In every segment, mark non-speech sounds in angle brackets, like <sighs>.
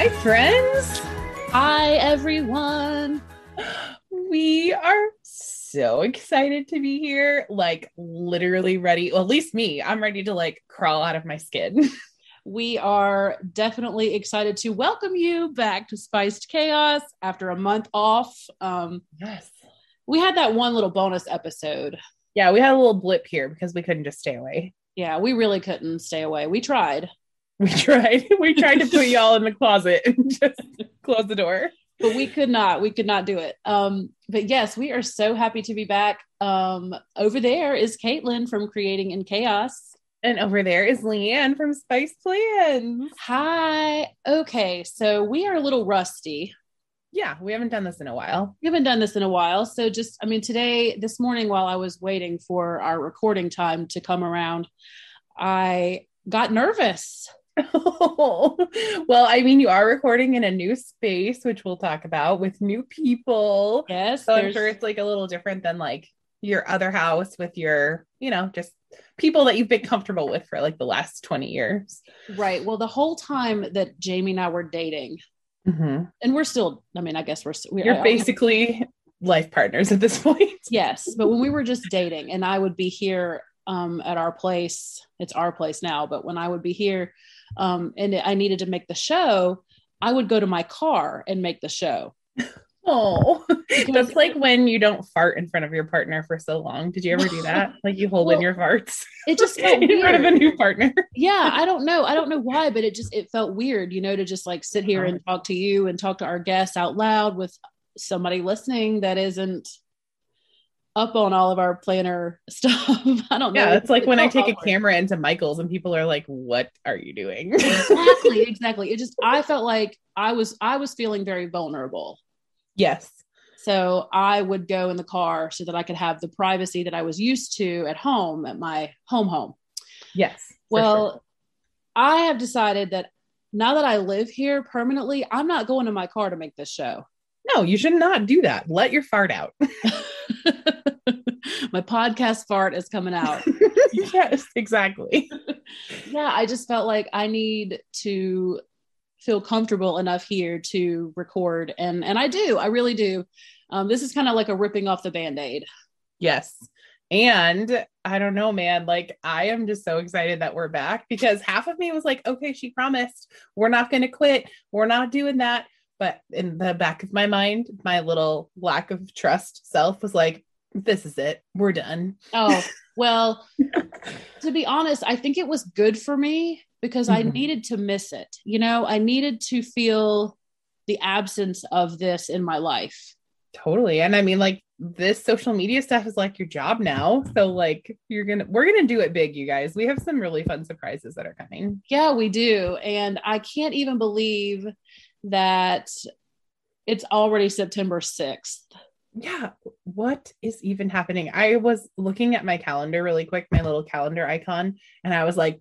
Hi, friends. Hi, everyone. We are so excited to be here. Like, literally ready. Well, at least me. I'm ready to like crawl out of my skin. <laughs> We are definitely excited to welcome you back to Spiced Chaos after a month off. Um, yes. we had that one little bonus episode. Yeah, we had a little blip here because we couldn't just stay away. Yeah, we really couldn't stay away. We tried, <laughs> We tried. <laughs> We tried to put <laughs> y'all in the closet and just close the door. but we could not. We could not do it. Um, but yes, we are so happy to be back. Um, over there is Caitlin from Creating in Chaos. And over there is Leanne from Spice Plans. Hi. Okay, so we are a little rusty. Yeah, we haven't done this in a while. We haven't done this in a while. So just, I mean, today, this morning, while I was waiting for our recording time to come around, I got nervous. <laughs> well, I mean, you are recording in a new space, which we'll talk about with new people. Yes. So I'm sure it's like a little different than like your other house with your, you know, just people that you've been comfortable with for like the last 20 years. right. Well, the whole time that Jamie and I were dating, and we're still, I mean, I guess we're, we're You're basically life partners at this point. <laughs> yes. But when we were just dating and I would be here um, at our place, it's our place now, but when I would be here um, and I needed to make the show, I would go to my car and make the show. <laughs> Oh, that's like when you don't fart in front of your partner for so long. Did you ever do that? <laughs> Like you hold in your farts It just <laughs> felt in front of a new partner. yeah i don't know i don't know why but it just it felt weird you know to just like sit here Uh-huh. and talk to you and talk to our guests out loud with somebody listening that isn't up on all of our planner <laughs> stuff i don't know Yeah, it's like when I take a camera into Michael's and people are like, "What are you doing?" <laughs> exactly exactly it just i felt like i was i was feeling very vulnerable yes. so i would go in the car so that i could have the privacy that i was used to at home at my home home Yes. Well, sure. I have decided that now that I live here permanently, I'm not going to my car to make this show. no, you should not do that. Let your fart out. <laughs> <laughs> my podcast fart is coming out. <laughs> yes, exactly. <laughs> yeah, I just felt like I need to feel comfortable enough here to record and and I do. I really do. Um, this is kind of like a ripping off the band-aid. Yes. And I don't know, man. Like, I am just so excited that we're back because half of me was like, okay, she promised we're not going to quit. We're not doing that. But in the back of my mind, my little lack of trust self was like, this is it. We're done. Oh, <laughs> well, to be honest, I think it was good for me because I Mhm. needed to miss it. You know, I needed to feel the absence of this in my life. Totally. And I mean, like, this social media stuff is like your job now. So, like, you're going to, we're going to do it big, you guys. We have some really fun surprises that are coming. Yeah, we do. And I can't even believe that it's already September 6th. yeah what is even happening i was looking at my calendar really quick my little calendar icon and i was like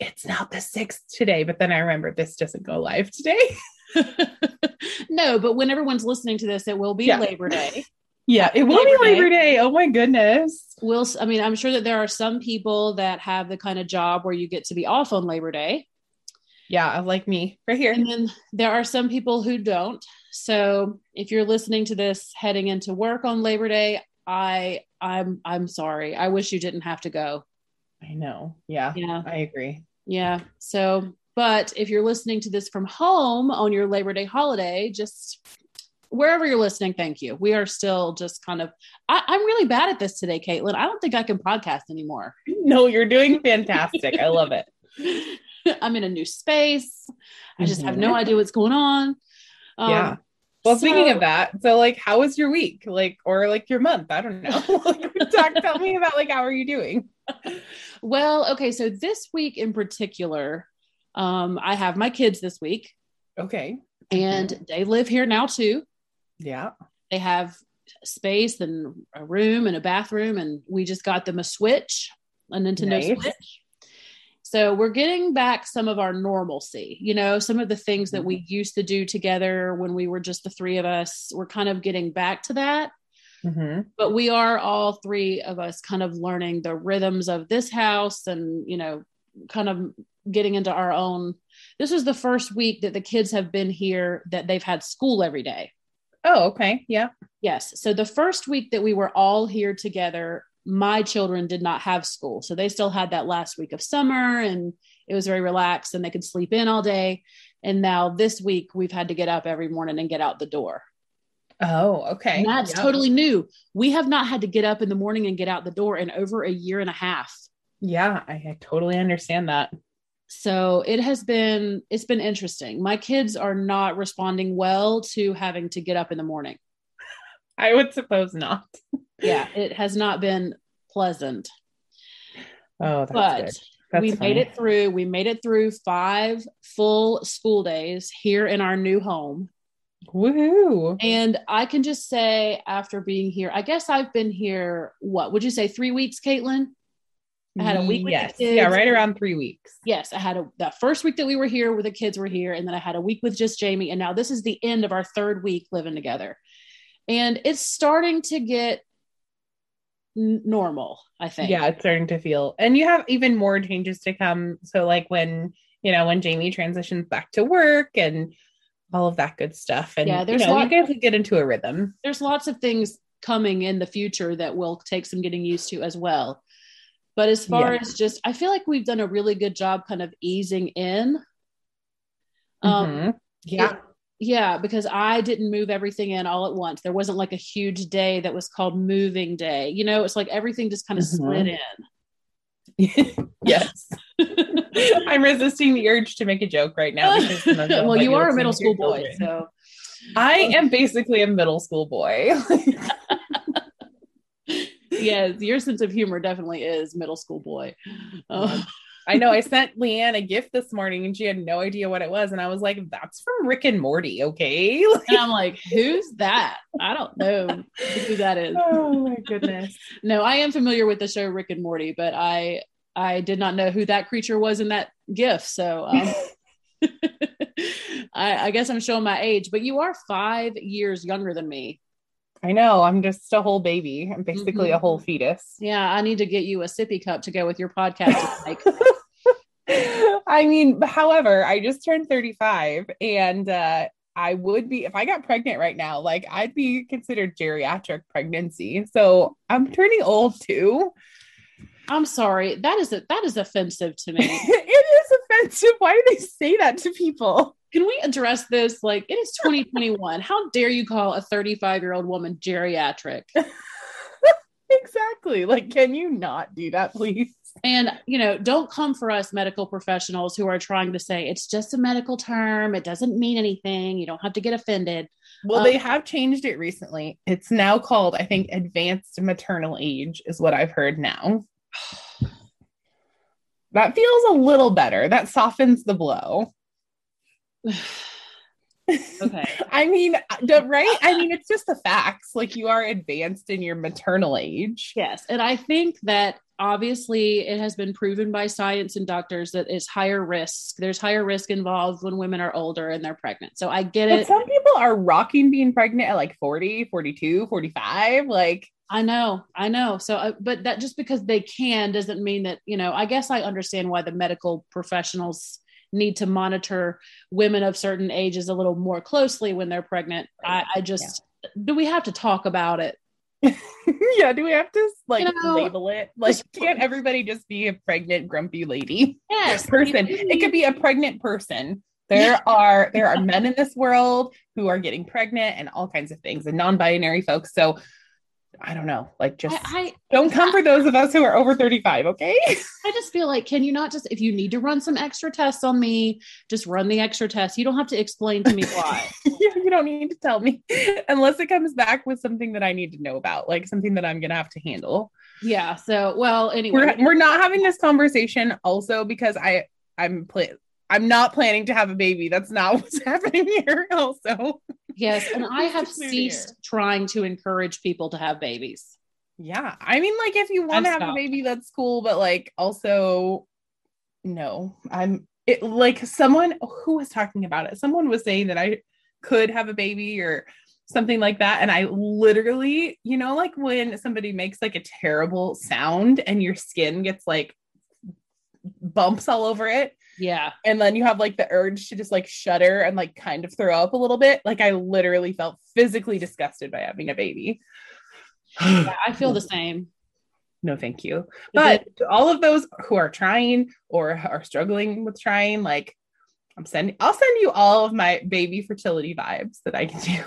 it's not the sixth today but then i remember this doesn't go live today <laughs> <laughs> no, but when everyone's listening to this, it will be Yeah. Labor Day. <laughs> yeah it will Labor be Day. labor day oh my goodness We'll, I mean, I'm sure that there are some people that have the kind of job where you get to be off on Labor Day. Yeah like me right here And then there are some people who don't. So if you're listening to this heading into work on Labor Day, I I'm I'm sorry. I wish you didn't have to go. I know. Yeah. Yeah. I agree. Yeah. So, but if you're listening to this from home on your Labor Day holiday, just wherever you're listening, thank you. We are still just kind of, I, am really bad at this today, Caitlin. I don't think I can podcast anymore. No, you're doing fantastic. I love it. <laughs> <laughs> I'm in a new space. I just mm-hmm. have no idea what's going on. Um, yeah. Well, so, speaking of that, so like, how was your week? Like, or like your month? I don't know. <laughs> talk, tell me about like, how are you doing? <laughs> well, okay. So this week in particular, um, I have my kids this week. Okay. And mm-hmm. they live here now too. Yeah. They have space and a room and a bathroom, and we just got them a Switch, a Nintendo nice. Switch. So we're getting back some of our normalcy, you know, some of the things that we mm-hmm. used to do together when we were just the three of us. We're kind of getting back to that. Mm-hmm. But we are all three of us kind of learning the rhythms of this house and, you know, kind of getting into our own. This is the first week that the kids have been here that they've had school every day. Oh, okay. Yeah. Yes. So the first week that we were all here together, my children did not have school. So they still had that last week of summer and it was very relaxed and they could sleep in all day. And now this week we've had to get up every morning and get out the door. Oh, okay. And that's yep. totally new. We have not had to get up in the morning and get out the door in over a year and a half. Yeah, I, I totally understand that. So it has been it's been interesting. My kids are not responding well to having to get up in the morning. <laughs> I would suppose not. <laughs> yeah, it has not been pleasant. Oh, but we funny. made it through. We made it through five full school days here in our new home. Woohoo. And I can just say, after being here, I guess I've been here, what would you say, three weeks, Caitlin? I had a week. yes. Yeah, right around three weeks. Yes. I had a that first week that we were here where the kids were here. And then I had a week with just Jamie. And now this is the end of our third week living together. And it's starting to get normal, I think. Yeah, it's starting to feel. And you have even more changes to come. So like when, you know, when Jamie transitions back to work and all of that good stuff. And yeah, there's you, know, lot, you guys get into a rhythm. There's lots of things coming in the future that will take some getting used to as well. But as far yeah. as just, I feel like we've done a really good job kind of easing in. Um, mm-hmm. Yeah. It, yeah, because I didn't move everything in all at once. There wasn't like a huge day that was called moving day. You know, it's like everything just kind of mm-hmm. slid in. yes. <laughs> I'm resisting the urge to make a joke right now. <laughs> well, you are a middle school boy, so I am basically a middle school boy. <laughs> yes, your sense of humor definitely is middle school boy. Uh, I know I sent Leanne a gift this morning and she had no idea what it was. And I was like, that's from Rick and Morty, okay? <laughs> and I'm like, who's that? I don't know who that is. <laughs> Oh my goodness. no, I am familiar with the show Rick and Morty, but I I did not know who that creature was in that gift. So um, <laughs> I, I guess I'm showing my age, but you are five years younger than me. I know. I'm just a whole baby. I'm basically mm-hmm. a whole fetus. Yeah, I need to get you a sippy cup to go with your podcast. I mean, however, I just turned 35 and uh I would be if I got pregnant right now, like I'd be considered geriatric pregnancy. So I'm turning old too. I'm sorry. That is a, that is offensive to me. <laughs> it is offensive. Why do they say that to people? Can we address this? Like it is 2021. How dare you call a 35 year old woman geriatric? <laughs> exactly. Like, can you not do that, please? And, you know, don't come for us medical professionals who are trying to say it's just a medical term. It doesn't mean anything. You don't have to get offended. Well, um, they have changed it recently. It's now called, I think, advanced maternal age, is what I've heard now. <sighs> that feels a little better. That softens the blow. <sighs> okay. <laughs> I mean, right? I mean, it's just the facts. Like you are advanced in your maternal age. Yes. And I think that obviously it has been proven by science and doctors that it's higher risk. There's higher risk involved when women are older and they're pregnant. So I get but it. Some people are rocking being pregnant at like 40, 42, 45. Like, I know, I know. So, uh, but that just because they can doesn't mean that, you know, I guess I understand why the medical professionals need to monitor women of certain ages a little more closely when they're pregnant. I, I just do we have to talk about it? <laughs> yeah, do we have to like You know, label it? Like, <laughs> can't everybody just be a pregnant, grumpy lady Yes, <laughs> person? It could be a pregnant person. There are there are men in this world who are getting pregnant and all kinds of things, and non-binary folks. So I don't know, like just I, don't come for those of us who are over 35, okay? <laughs> I just feel like, can you not just, if you need to run some extra tests on me, just run the extra tests. You don't have to explain to me <laughs> why. you you don't need to tell me <laughs> unless it comes back with something that I need to know about, like something that I'm gonna have to handle. yeah. So, well, anyway, we're we're not having this conversation also because I I'm pla- I'm not planning to have a baby. That's not what's happening here. Also, yes. And <laughs> I have ceased trying to encourage people to have babies. yeah. I mean, like if you want to have a baby, that's cool. But like, also, no. I'm it. Like someone who was talking about it. Someone was saying that I could have a baby or something like that and i literally you know like when somebody makes like a terrible sound and your skin gets like bumps all over it Yeah. and then you have like the urge to just like shudder and like kind of throw up a little bit. Like I literally felt physically disgusted by having a baby. yeah I feel the same. no, thank you. But all of those who are trying or are struggling with trying, like I'm sending, I'll send you all of my baby fertility vibes that I can do.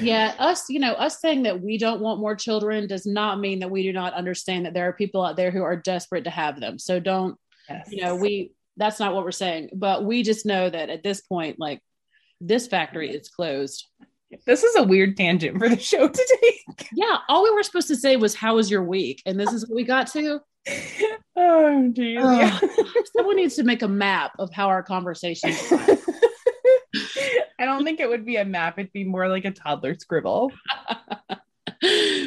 yeah, us, you know, us saying that we don't want more children does not mean that we do not understand that there are people out there who are desperate to have them. So don't, Yes. you know, we, that's not what we're saying, but we just know that at this point, like this factory is closed. this is a weird tangent for the show today. <laughs> Yeah. All we were supposed to say was, how was your week? And this is what we got to. <laughs> oh, geez. Yeah. <laughs> Someone needs to make a map of how our conversation I don't think it would be a map. It'd be more like a toddler scribble.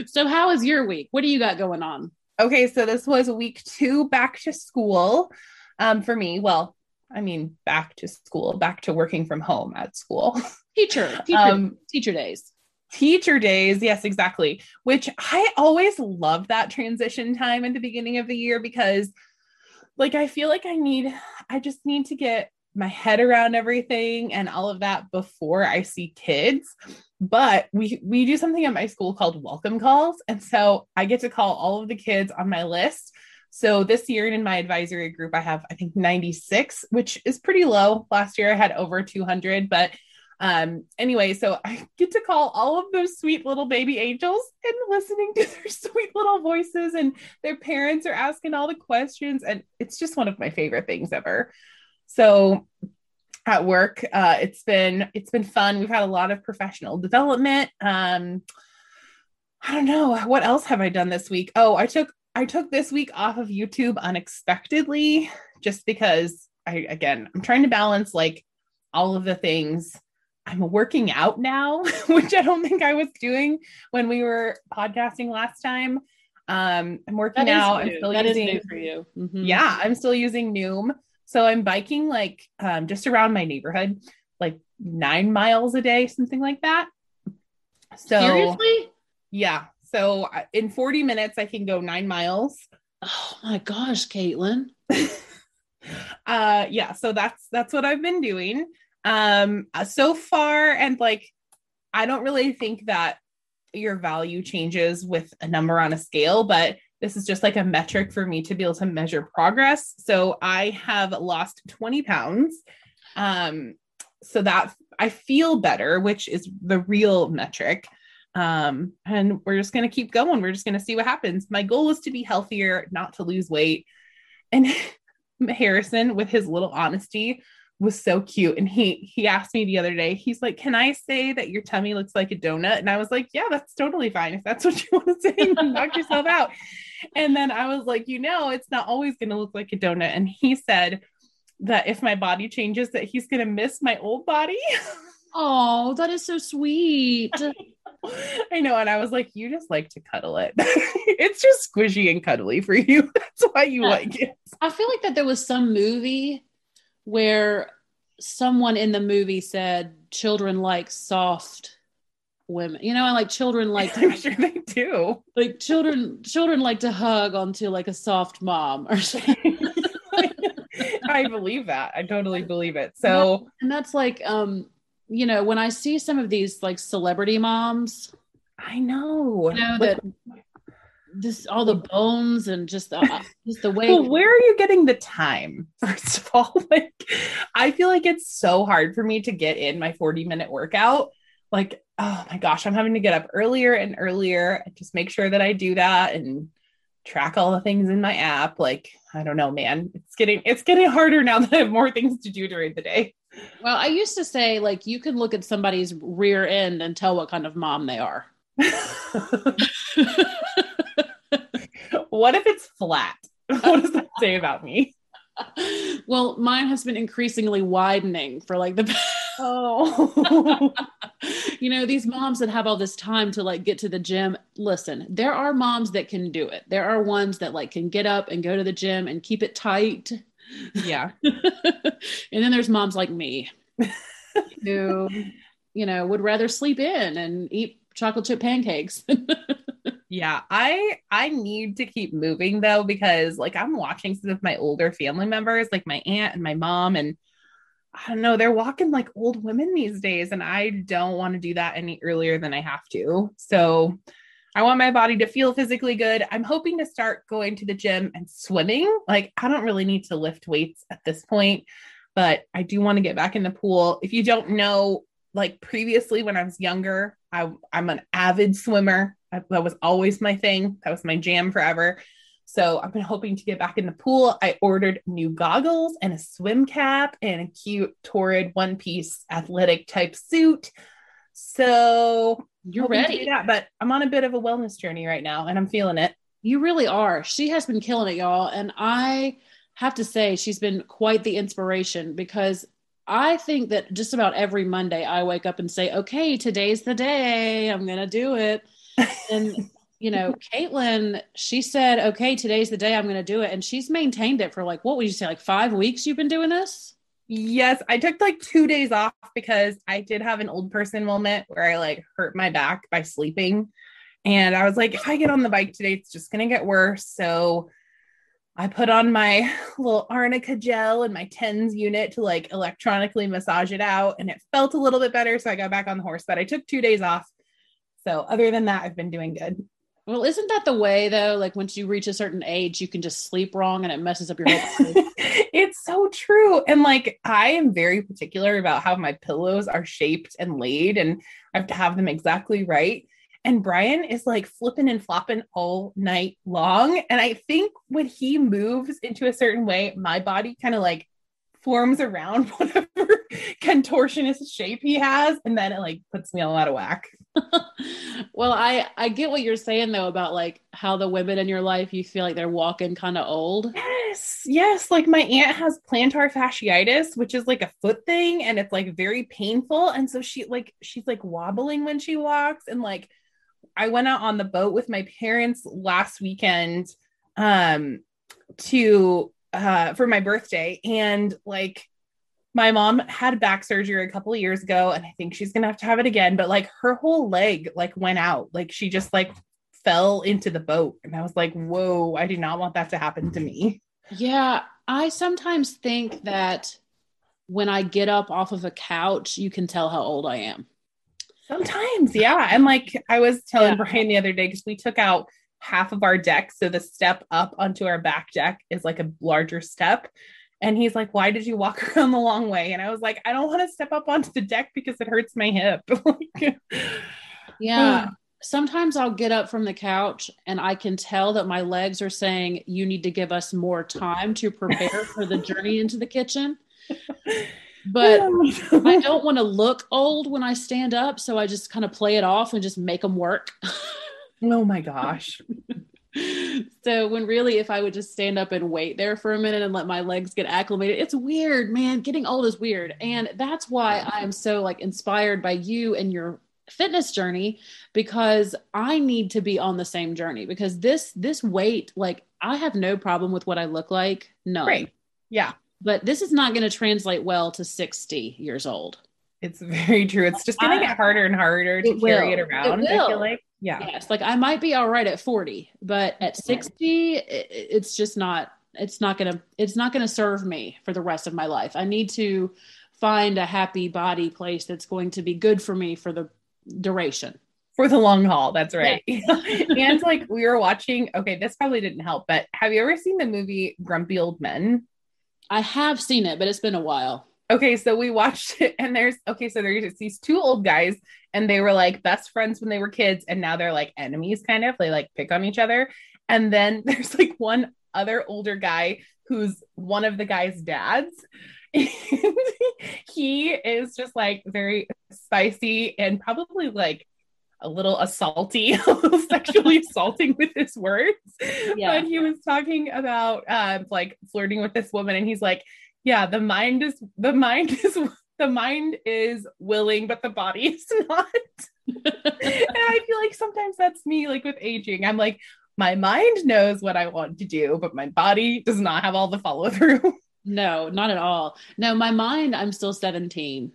so how is your week? What do you got going on? Okay, so this was week two back to school um, for me. Well, I mean, back to school, back to working from home at school. <laughs> Teacher, teacher, Um, teacher days. teacher days, yes, exactly. Which I always love that transition time at the beginning of the year because, like, I feel like I need, I just need to get my head around everything and all of that before I see kids. But we we do something at my school called welcome calls, and so I get to call all of the kids on my list. So this year in my advisory group, I have I think 96, which is pretty low. Last year I had over 200, but um anyway, so I get to call all of those sweet little baby angels and listening to <laughs> their sweet little voices, and their parents are asking all the questions, and it's just one of my favorite things ever. So at work uh it's been it's been fun we've had a lot of professional development um i don't know what else have i done this week oh i took i took this week off of youtube unexpectedly just because i again i'm trying to balance like all of the things i'm working out now <laughs> which i don't think i was doing when we were podcasting last time um i'm working That out i'm still That using for you. Mhm. yeah, I'm still using Noom. So I'm biking like um, just around my neighborhood, like nine miles a day, something like that. So Seriously? yeah, so in 40 minutes I can go nine miles. Oh my gosh, Caitlin. <laughs> uh, yeah, so that's that's what I've been doing um uh, so far, and like I don't really think that your value changes with a number on a scale, but this is just like a metric for me to be able to measure progress. So I have lost 20 pounds. Um, so that I feel better, which is the real metric. Um, and we're just going to keep going. We're just going to see what happens. My goal is to be healthier, not to lose weight. And <laughs> Harrison, with his little honesty, was so cute. And he he asked me the other day, he's like, Can I say that your tummy looks like a donut? And I was like, Yeah, that's totally fine. If that's what you <laughs> want to say, knock yourself out. And then I was like, you know, it's not always gonna look like a donut. And he said that if my body changes, that he's gonna miss my old body. <laughs> Oh, that is so sweet. <laughs> I know. And I was like, you just like to cuddle it. <laughs> it's just squishy and cuddly for you. <laughs> That's why you Yeah. like it. I feel like that there was some movie where someone in the movie said children like soft women. You know, and like children like I'm sure they do. like children children like to hug onto like a soft mom or something. I believe that. I totally believe it. So, and that's like, um, you know, when I see some of these like celebrity moms, I know, you know that this all the bones and just the, uh, just the way. Well, where are you getting the time? <laughs> First of all, <laughs> like I feel like it's so hard for me to get in my 40 minute workout. Like, oh my gosh, I'm having to get up earlier and earlier and just make sure that I do that and track all the things in my app. Like, I don't know, man. It's getting it's getting harder now <laughs> that I have more things to do during the day. Well, I used to say like you can look at somebody's rear end and tell what kind of mom they are. <laughs> what if it's flat? <laughs> What does that say about me? Well, mine has been increasingly widening for like the oh <laughs> you know these moms that have all this time to like get to the gym listen there are moms that can do it there are ones that like can get up and go to the gym and keep it tight yeah. <laughs> And then there's moms like me who you know would rather sleep in and eat chocolate chip pancakes. <laughs> Yeah i i need to keep moving though because like i'm watching some of my older family members like my aunt and my mom and i don't know they're walking like old women these days and i don't want to do that any earlier than i have to. So i want my body to feel physically good i'm hoping to start going to the gym and swimming like i don't really need to lift weights at this point but i do want to get back in the pool if you don't know like previously when i was younger I, i'm an avid swimmer I, that was always my thing. That was my jam forever. So I've been hoping to get back in the pool. I ordered new goggles and a swim cap and a cute torrid one piece athletic type suit. So you're ready. That, but I'm on a bit of a wellness journey right now and I'm feeling it. You really are. She has been killing it, y'all. And I have to say, she's been quite the inspiration because I think that just about every Monday I wake up and say, okay, today's the day. I'm going to do it <laughs> and you know, Caitlin, she said, okay, today's the day I'm going to do it. And she's maintained it for like, what would you say, like five weeks you've been doing this? Yes, I took like two days off because I did have an old person moment where I like hurt my back by sleeping. And I was like, if I get on the bike today, it's just going to get worse. So I put on my <laughs> little arnica gel and my TENS unit to like electronically massage it out. And it felt a little bit better. So I got back on the horse, but I took two days off so other than that, I've been doing good. Well, isn't that the way though? Like once you reach a certain age, you can just sleep wrong and it messes up your whole <laughs> body. it's so true. And like I am very particular about how my pillows are shaped and laid and I have to have them exactly right. And Brian is like flipping and flopping all night long. And I think when he moves into a certain way, my body kind of like forms around <laughs> whatever contortionist shape he has and then it like puts me all out of whack. <laughs> Well i i get what you're saying though about like how the women in your life you feel like they're walking kind of old. Yes yes like my aunt has plantar fasciitis which is like a foot thing and it's like very painful and so she like she's like wobbling when she walks and like i went out on the boat with my parents last weekend um to uh, for my birthday. And like my mom had back surgery a couple of years ago, and I think she's gonna have to have it again. But like her whole leg like went out, like she just like fell into the boat. And I was like, whoa, I do not want that to happen to me. Yeah, I sometimes think that when I get up off of a couch, you can tell how old I am. Sometimes, yeah. And like I was telling yeah. Brian the other day, because we took out half of our deck. So the step up onto our back deck is like a larger step. And he's like, Why did you walk <laughs> around the long way? And I was like, I don't want to step up onto the deck because it hurts my hip. <laughs> yeah. Uh. Sometimes I'll get up from the couch and I can tell that my legs are saying, You need to give us more time to prepare for the journey into the kitchen. <laughs> But I don't want to look old when I stand up. So I just kind of play it off and just make them work. Oh my gosh. <laughs> so when really if I would just stand up and wait there for a minute and let my legs get acclimated, it's weird, man. Getting old is weird. And that's why I am so like inspired by you and your fitness journey because I need to be on the same journey because this this weight like I have no problem with what I look like. No. Right. Yeah. But this is not going to translate well to 60 years old. It's very true. It's just going to get harder and harder to carry it around. It I feel like yeah yes like i might be all right at 40 but at 60 it's just not it's not gonna it's not gonna serve me for the rest of my life i need to find a happy body place that's going to be good for me for the duration for the long haul. That's right. <laughs> and like we were watching, okay, this probably didn't help, but have you ever seen the movie Grumpy Old Men? I have seen it, but it's been a while. Okay, so we watched it, and there's okay, so there's these two old guys, and they were like best friends when they were kids, and now they're like enemies, kind of. They like pick on each other. And then <laughs> there's like one other older guy who's one of the guy's dads. <laughs> he is just like very spicy and probably like a little assaulty, a <laughs> little sexually assaulting with his words. Yeah. But he was talking about uh, like flirting with this woman, and he's like, "Yeah, the mind is the mind <laughs> is the mind is willing, but the body <laughs> is not." and I feel like sometimes that's me, like with aging. I'm like, my mind knows what I want to do, but my body does not have all the follow through. <laughs> No, not at all. No, my mind, I'm still 17.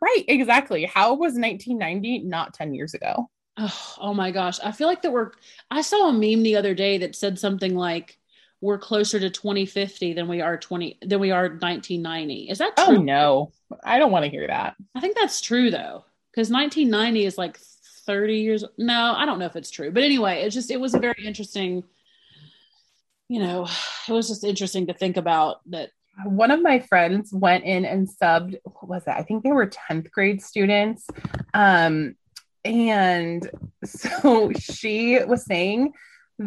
Right, exactly. How was 1990 not 10 years ago? Oh, oh my gosh. I feel like that we're I saw a meme the other day that said something like we're closer to 2050 than we are 20 than we are 1990. Is that oh, true? Oh no. I don't want to hear that. I think that's true though. Because 1990 is like 30 years. No, I don't know if it's true. But anyway, it's just it was a very interesting, you know, it was just interesting to think about that one of my friends went in and subbed what was that i think they were 10th grade students um, and <laughs> so she was saying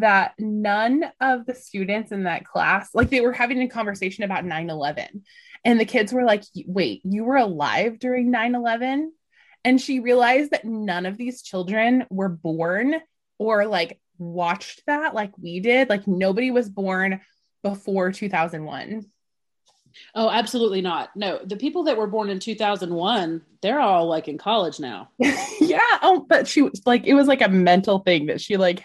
that none of the students in that class like they were having a conversation about 9-11 and the kids were like wait you were alive during 9-11 and she realized that none of these children were born or like watched that like we did like nobody was born before 2001 Oh, absolutely not. No, the people that were born in 2001, they're all like in college now. <laughs> yeah. Oh, but she was like, it was like a mental thing that she like,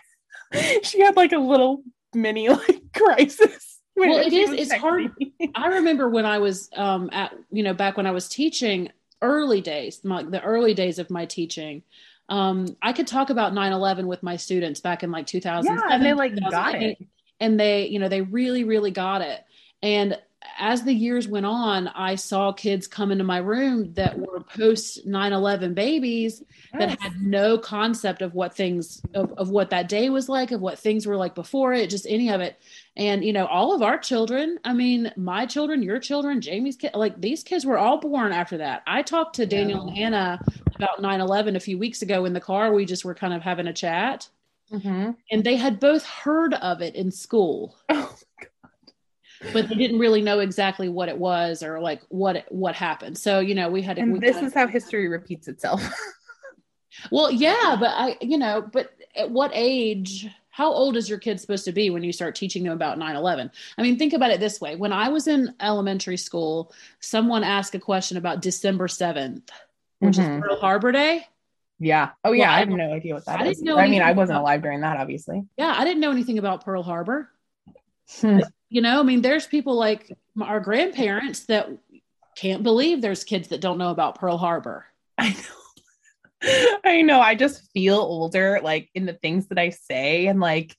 <laughs> she had like a little mini like <laughs> crisis. Well, it is. It's hard. <laughs> I remember when I was um at you know back when I was teaching early days, my, the early days of my teaching. Um, I could talk about 9/11 with my students back in like 2000. Yeah, and they like got it. And they, you know, they really, really got it. And as the years went on, I saw kids come into my room that were post 9 11 babies yes. that had no concept of what things, of, of what that day was like, of what things were like before it, just any of it. And, you know, all of our children, I mean, my children, your children, Jamie's kid, like these kids were all born after that. I talked to Daniel yeah. and Hannah about 9 11 a few weeks ago in the car. We just were kind of having a chat. Mm-hmm. And they had both heard of it in school. Oh, but they didn't really know exactly what it was or like what what happened. So you know, we had. And we this is how history repeats itself. <laughs> well, yeah, but I, you know, but at what age? How old is your kid supposed to be when you start teaching them about 9/11? I mean, think about it this way: when I was in elementary school, someone asked a question about December 7th, which mm-hmm. is Pearl Harbor Day. Yeah. Oh yeah. Well, I have no idea what that I is. Didn't know I mean, I wasn't about, alive during that, obviously. Yeah, I didn't know anything about Pearl Harbor. Hmm. You know, I mean, there's people like our grandparents that can't believe there's kids that don't know about Pearl Harbor. I know. <laughs> I know. I just feel older, like in the things that I say. And like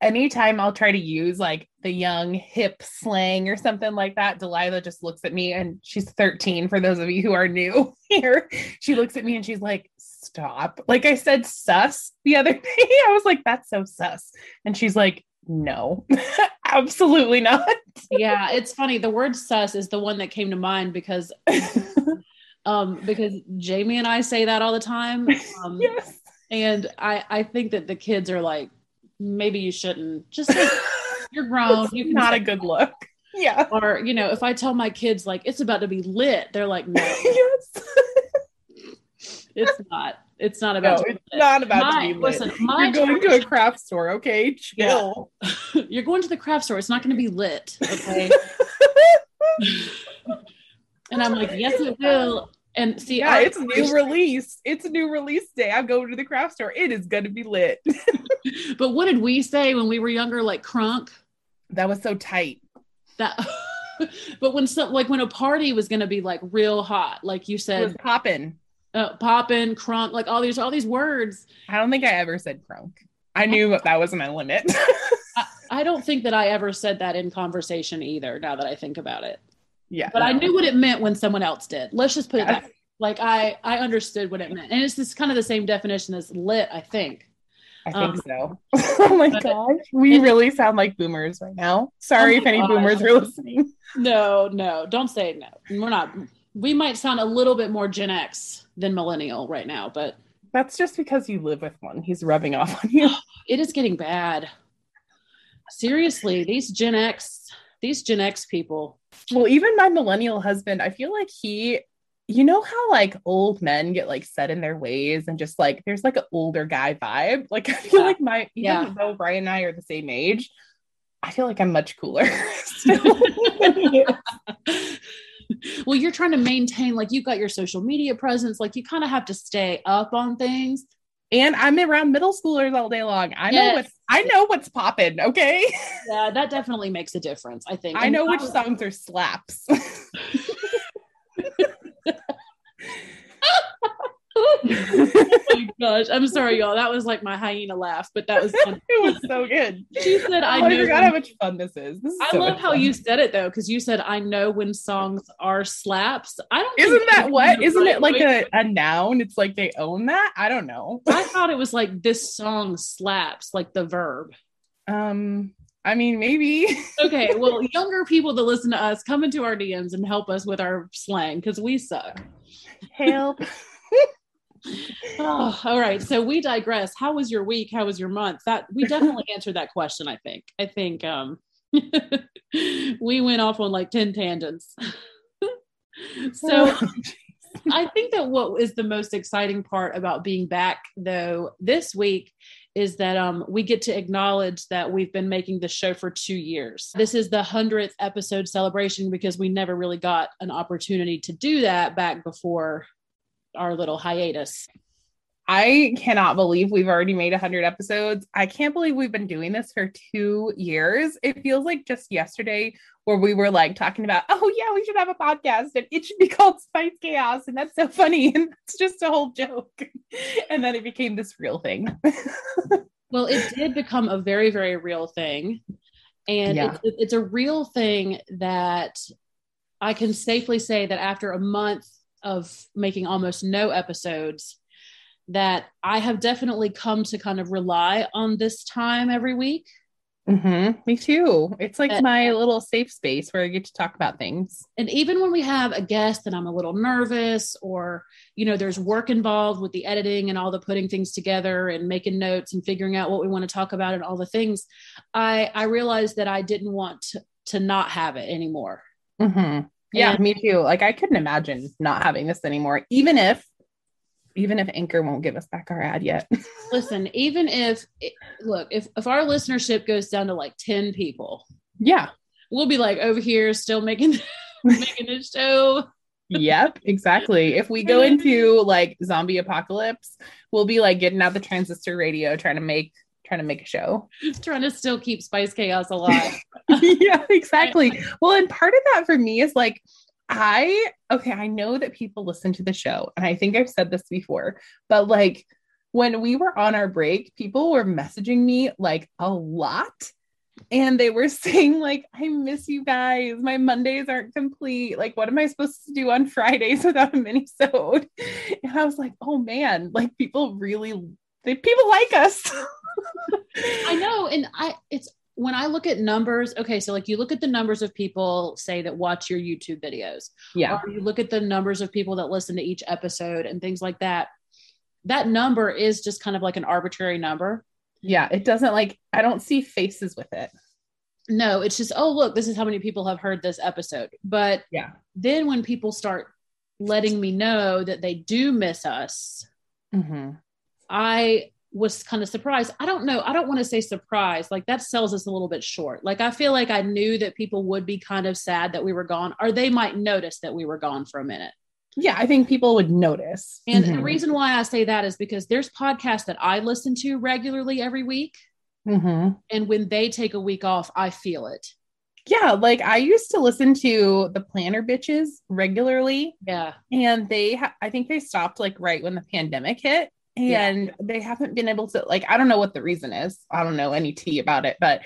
anytime I'll try to use like the young hip slang or something like that, Delilah just looks at me and she's 13 for those of you who are new <laughs> here. She looks at me and she's like, stop. Like I said, sus the other <laughs> day. I was like, that's so sus. And she's like, no, <laughs> absolutely not. yeah, it's funny. The word sus is the one that came to mind because <laughs> um because Jamie and I say that all the time. Um, yes. And I I think that the kids are like maybe you shouldn't just say, <laughs> you're grown. you not a good look. Yeah. Or you know, if I tell my kids like it's about to be lit, they're like no. yes. it's not. It's not about. No, it's not about my, to be lit. Listen, you're going to a craft store, okay? Chill. Yeah. <laughs> you're going to the craft store. It's not going to be lit, okay? <laughs> and I'm like, yes, it will. And see, yeah, it's new release. It's a new release day. I'm going to the craft store. It is going to be lit. <laughs> but what did we say when we were younger? Like crunk. That was so tight. That. but when some like when a party was going to be like real hot, like you said, popping uh, poppin', crunk, like all these all these words. I don't think I ever said crunk. I knew that was my limit. <laughs> <laughs> I don't think that I ever said that in conversation either. Now that I think about it, Yeah. but I knew what it meant when someone else did. Let's just put it that. way. Like I, I understood what it meant, and it's this kind of the same definition as lit. I think. I think Um, so. <laughs> oh my gosh. We really sound like boomers right now. Sorry Oh if any boomers are listening. No, no, don't say no. We're not. We might sound a little bit more Gen X than millennial right now, but That's just because you live with one. He's rubbing off on you. <sighs> it is getting bad. Seriously, these Gen X, these Gen X people. Well, even my millennial husband, I feel like he, you know how like old men get like set in their ways and just like there's like an older guy vibe. <laughs> Like I feel Yeah. like my even Yeah. though Brian and I are the same age, I feel like I'm much cooler. <laughs> <laughs> still than he is. <laughs> well, you're trying to maintain, like, you've got your social media presence, like, you kind of have to stay up on things. and I'm around middle schoolers all day long. I know Yes. what's I know what's popping. Okay, <laughs> Yeah, that definitely makes a difference, I think. I And know which was- songs are slaps. <laughs> oh my gosh, I'm sorry, y'all. That was like my hyena laugh, but that was fun. <laughs> it was so good. She said, I Oh, I know. forgot when- how much fun this is. This is I so love how fun. you said it though, because you said I know when songs are slaps. I don't. think Isn't that that's what? the Isn't right it like a, a noun? It's like they own that. I don't know. I thought it was like this song slaps, like the verb. Um, I mean, maybe. <laughs> Okay, well, younger people that listen to us come into our DMs and help us with our slang because we suck. Help. <laughs> Oh, all right, so we digress. How was your week? How was your month? That we definitely <laughs> answered that question. I think. I think um, <laughs> we went off on like ten tangents. <laughs> so I think that what is the most exciting part about being back though this week is that um, we get to acknowledge that we've been making the show for two years. This is the 100th episode celebration because we never really got an opportunity to do that back before our little hiatus. I cannot believe we've already made 100 episodes. I can't believe we've been doing this for two years. It feels like just yesterday where we were like talking about, oh, yeah, we should have a podcast and it should be <laughs> called Spiced Chaos. And that's so funny. <laughs> And it's just a whole joke. <laughs> And then it became this real thing. Well, it did become a very, very real thing. And Yeah. it's, it's a real thing that I can safely say that after a month of making almost no episodes, that I have definitely come to kind of rely on this time every week. Mhm. Me too. It's like my little safe space where I get to talk about things. And even when we have a guest and I'm a little nervous, or, you know, there's work involved with the editing and all the putting things together and making notes and figuring out what we want to talk about and all the things, I, I realized that I didn't want to, to not have it anymore. Mhm. Yeah, And- me too. Like I couldn't imagine not having this anymore, even if, even if Anchor won't give us back our ad yet. <laughs> Listen, even if look, if if our listenership goes down to like 10 people, yeah. we'll be like over here still making <laughs> making a show. yep, exactly. If we go <laughs> into like zombie apocalypse, we'll be like getting out the transistor radio trying to make trying to make a show. <laughs> trying to still keep Spiced Chaos <laughs> alive. yeah, exactly. Well, and part of that for me is like I okay, I know that people listen to the show, and I think I've said this before, but like when we were on our break, people were messaging me like a lot. And they were <laughs> saying, like, I miss you guys. My Mondays aren't complete. Like, what am I supposed to do on Fridays without a minisode? And I was like, oh man, like people really they people like us. I know. And I it's when I look at numbers, okay, so like you look at the numbers of people say that watch your YouTube videos, Yeah. or you look at the numbers of people that listen to each episode and things like that. That number is just kind of like an arbitrary number. Yeah. It doesn't like I don't see faces with it. No, it's just, oh, look, this is how many people have heard this episode. But Yeah. then when people start letting me know that they do miss us, Mm-hmm. I was kind of surprised. I don't know. I don't want to say surprised. Like that sells us a little bit short. Like I feel like I knew that people would be kind of sad that we were gone, or they might notice that we were gone for a minute. Yeah, I think people would notice. And the Mhm. reason why I say that is because there's podcasts that I listen to regularly every week. Mhm. And when they take a week off, I feel it. Yeah, like I used to listen to the Planner Bitches regularly, Yeah. and they, ha- I think they stopped like right when the pandemic hit, Yeah. and they haven't been able to like. I don't know what the reason is. I don't know any tea about it, but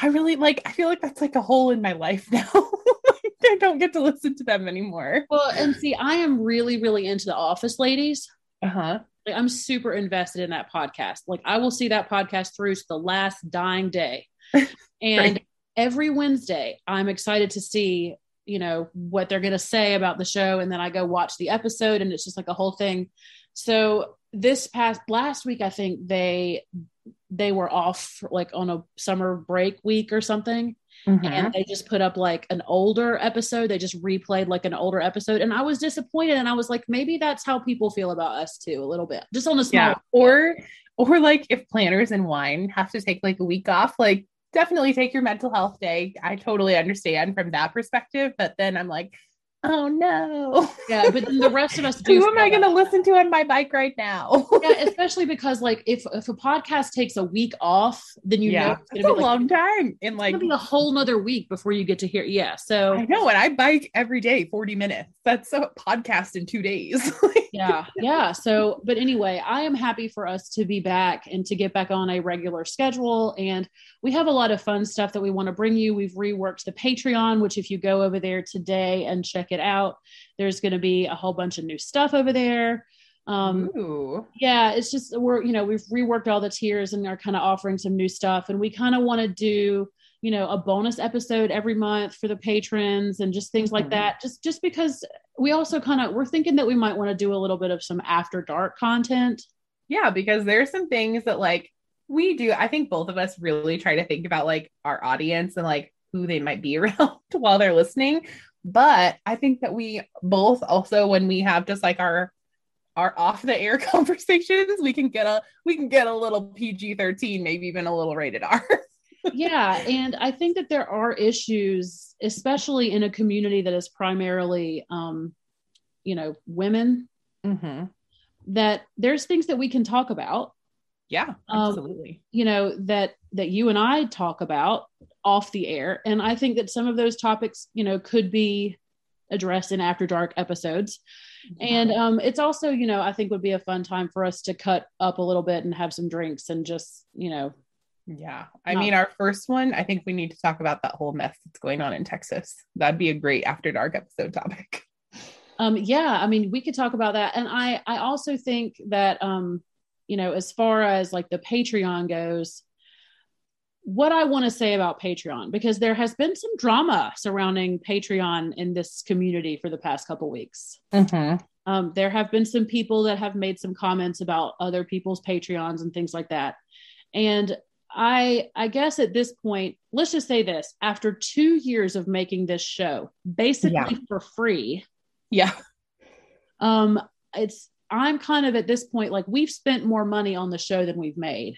I really like, I feel like that's like a hole in my life <laughs> now. I don't get to listen to them anymore. Well, and see, I am really, really into the office ladies. Uh huh. Like, I'm super invested in that podcast. Like I will see that podcast through to the last dying day. <laughs> And Right. every Wednesday, I'm excited to see, you know, what they're going to say about the show. And then I go watch the episode and it's just like a whole thing. So this past last week, I think they, they were off like on a summer break week or something Mm-hmm. and they just put up like an older episode. They just replayed like an older episode, and I was disappointed. And I was like, maybe that's how people feel about us too, a little bit, just on a small. yeah. Or, or like if planners and wine have to take like a week off, like definitely take your mental health day. I totally understand from that perspective. But then I'm like, oh no. Yeah, but then the rest of us <laughs> do. Who am I going to listen to on my bike right now? <laughs> Yeah, <laughs> especially because like if if a podcast takes a week off, then you know yeah, it's it's a like, long time. And like, a whole nother week before you get to hear. Yeah, so I know, and I bike every day, 40 minutes. That's a podcast in two days. yeah yeah so but anyway i am happy for us to be back and to get back on a regular schedule and we have a lot of fun stuff that we want to bring you we've reworked the patreon which if you go over there today and check it out there's going to be a whole bunch of new stuff over there um Ooh. yeah it's just we're you know we've reworked all the tiers and are kind of offering some new stuff and we kind of want to do you know a bonus episode every month for the patrons and just things like Mhm. that just just because we also kind of we're thinking that we might want to do a little bit of some after dark content Yeah, because there's some things that like we do. I think both of us really try to think about like our audience and like who they might be <laughs> around while they're listening. But I think that we both also when we have just like our our off the air <laughs> conversations, we can get a we can get a little PG-13, maybe even a little rated R. <laughs> yeah and i think that there are issues especially in a community that is primarily um you know women mm-hmm. that there's things that we can talk about Yeah, Um, absolutely. you know that that you and I talk about off the air and I think that some of those topics you know could be addressed in after dark episodes and um it's also you know I think would be a fun time for us to cut up a little bit and have some drinks and just you know Yeah. I Not- mean, our first one, I think we need to talk about that whole mess that's going on in Texas. That'd be a great after dark episode topic. um yeah I mean we could talk about that and I I also think that um you know as far as like the Patreon goes what I want to say about Patreon because there has been some drama surrounding Patreon in this community for the past couple weeks. Mm-hmm. Um, there have been some people that have made some comments about other people's Patreons and things like that. And I I guess at this point, let's just say this: after two years of making this show, basically Yeah. for free, Yeah. um, it's I'm kind of at this point like we've spent more money on the show than we've made.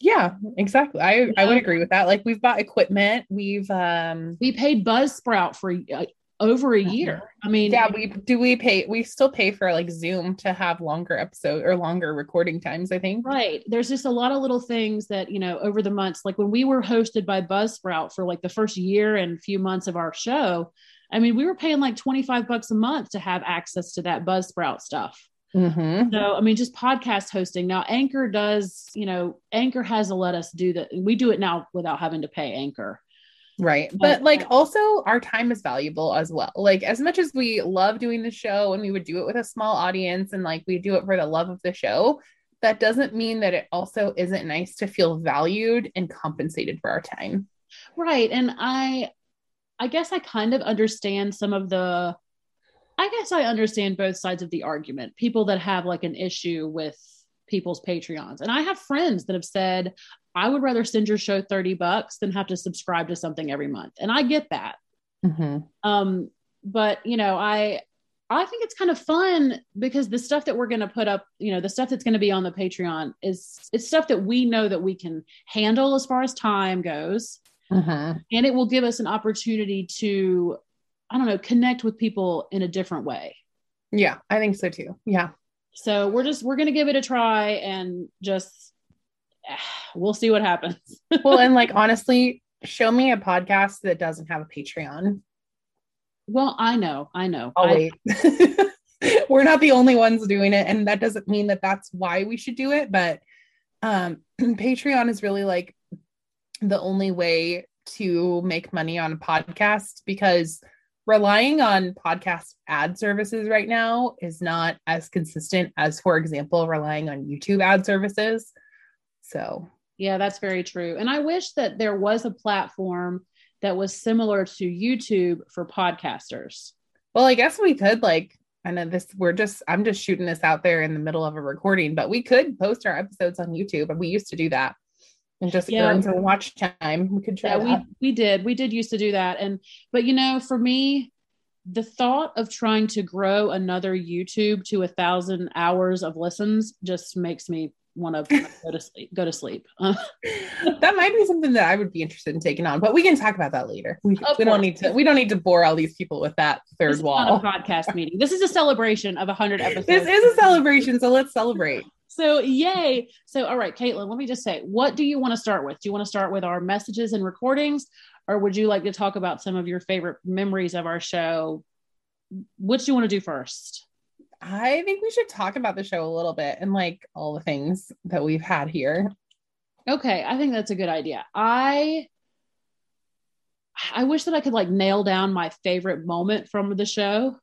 Yeah, exactly. I, I would agree with that. Like we've bought equipment. We've um We paid Buzzsprout for uh, over a year. I mean, yeah, we do we pay we still pay for like Zoom to have longer episode or longer recording times, I think. Right. There's just a lot of little things that, you know, over the months, like when we were hosted by Buzzsprout for like the first year and few months of our show, I mean, we were paying like 25 bucks a month to have access to that Buzzsprout stuff. Mm-hmm. So, I mean, just podcast hosting. Now, Anchor does, you know, Anchor has to let us do that. We do it now without having to pay Anchor. Right. But- But like also our time is valuable as well. Like as much as we love doing the show and we would do it with a small audience and like we do it for the love of the show, that doesn't mean that it also isn't nice to feel valued and compensated for our time. Right. And I, I guess I kind of understand some of the, I guess I understand both sides of the argument. People that have like an issue with people's Patreons. And I have friends that have said, I would rather send your show 30 bucks than have to subscribe to something every month. And I get that. Mm-hmm. Um, but you know, I I think it's kind of fun because the stuff that we're going to put up, you know, the stuff that's going to be on the Patreon is it's stuff that we know that we can handle as far as time goes Mm-hmm. and it will give us an opportunity to i don't know connect with people in a different way Yeah, I think so too. Yeah. so we're just we're going to give it a try and just <sighs> we'll see what happens <laughs> Well, and like honestly, show me a podcast that doesn't have a Patreon. well i know i know I'll I- wait. <laughs> We're not the only ones doing it, and that doesn't mean that that's why we should do it. But um, <clears throat> Patreon is really like the only way to make money on a podcast because relying on podcast ad services right now is not as consistent as, for example, relying on YouTube ad services. So, yeah, that's very true. And I wish that there was a platform that was similar to YouTube for podcasters. Well, I guess we could like I know this we're just I'm just shooting this out there in the middle of a recording, but we could post our episodes on YouTube and we used to do that and just yeah. earn some watch time. We could try yeah, that. We, we did. We did used to do that. And but you know, for me, the thought of trying to grow another YouTube to a thousand hours of listens just makes me want to <laughs> go to sleep. Go to sleep. <laughs> that might be something that I would be interested in taking on, but we can talk about that later. We, we don't need to. We don't need to bore all these people with that third wall. podcast meeting. This is a celebration of a hundred episodes. This is a celebration, so let's celebrate. So yay! So all right, Caitlin, let me just say, what do you want to start with? Do you want to start with our messages and recordings, or would you like to talk about some of your favorite memories of our show? What do you want to do first? I think we should talk about the show a little bit and like all the things that we've had here. Okay, I think that's a good idea. I I wish that I could like nail down my favorite moment from the show.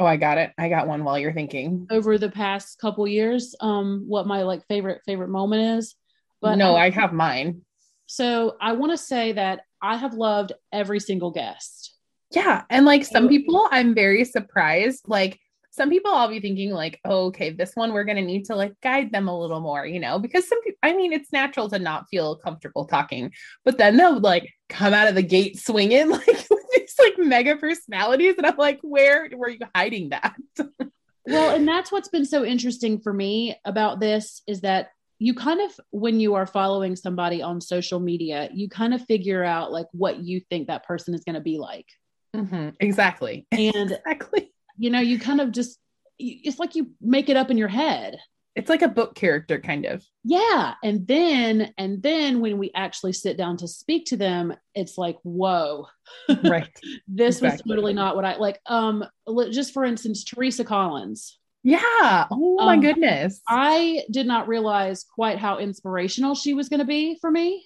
Oh, I got it. I got one while you're thinking. Over the past couple years, um what my like favorite favorite moment is. But No, I, I have mine. So, I want to say that I have loved every single guest. Yeah, and like some people I'm very surprised like some people I'll be thinking like, oh, okay, this one we're gonna need to like guide them a little more, you know, because some people, I mean, it's natural to not feel comfortable talking, but then they'll like come out of the gate swinging <laughs> like like mega personalities, and I'm like, where were you hiding that? <laughs> well, and that's what's been so interesting for me about this is that you kind of when you are following somebody on social media, you kind of figure out like what you think that person is going to be like. Mm-hmm. Exactly. And <laughs> exactly you know, you kind of just, it's like you make it up in your head. It's like a book character, kind of. Yeah. And then, and then when we actually sit down to speak to them, it's like, whoa. <laughs> Right. this exactly. was totally not what I like. Um, just for instance, Teresa Collins. Yeah. Oh my um, goodness. I did not realize quite how inspirational she was going to be for me.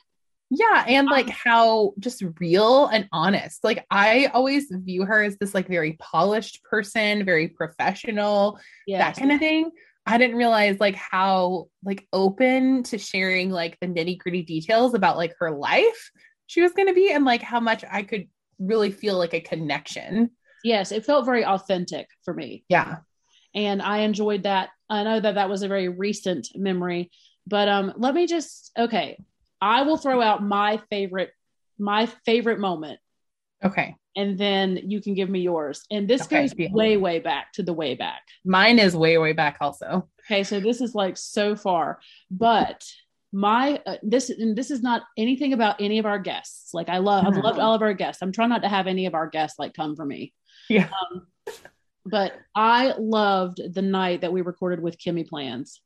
Yeah, and like um, how just real and honest. Like I always view her as this like very polished person, very professional, yes. that kind of thing. I didn't realize like how like open to sharing like the nitty-gritty details about like her life she was going to be and like how much I could really feel like a connection. Yes, it felt very authentic for me. Yeah. And I enjoyed that. I know that that was a very recent memory, but um let me just okay, I will throw out my favorite my favorite moment. Okay. And then you can give me yours. And this okay. goes way, way back to the way back. Mine is way, way back also. Okay. So this is like so far, but my uh, this and this is not anything about any of our guests. Like I love, I've loved all of our guests. I'm trying not to have any of our guests like come for me. Yeah. Um, but I loved the night that we recorded with Kimmy Plans.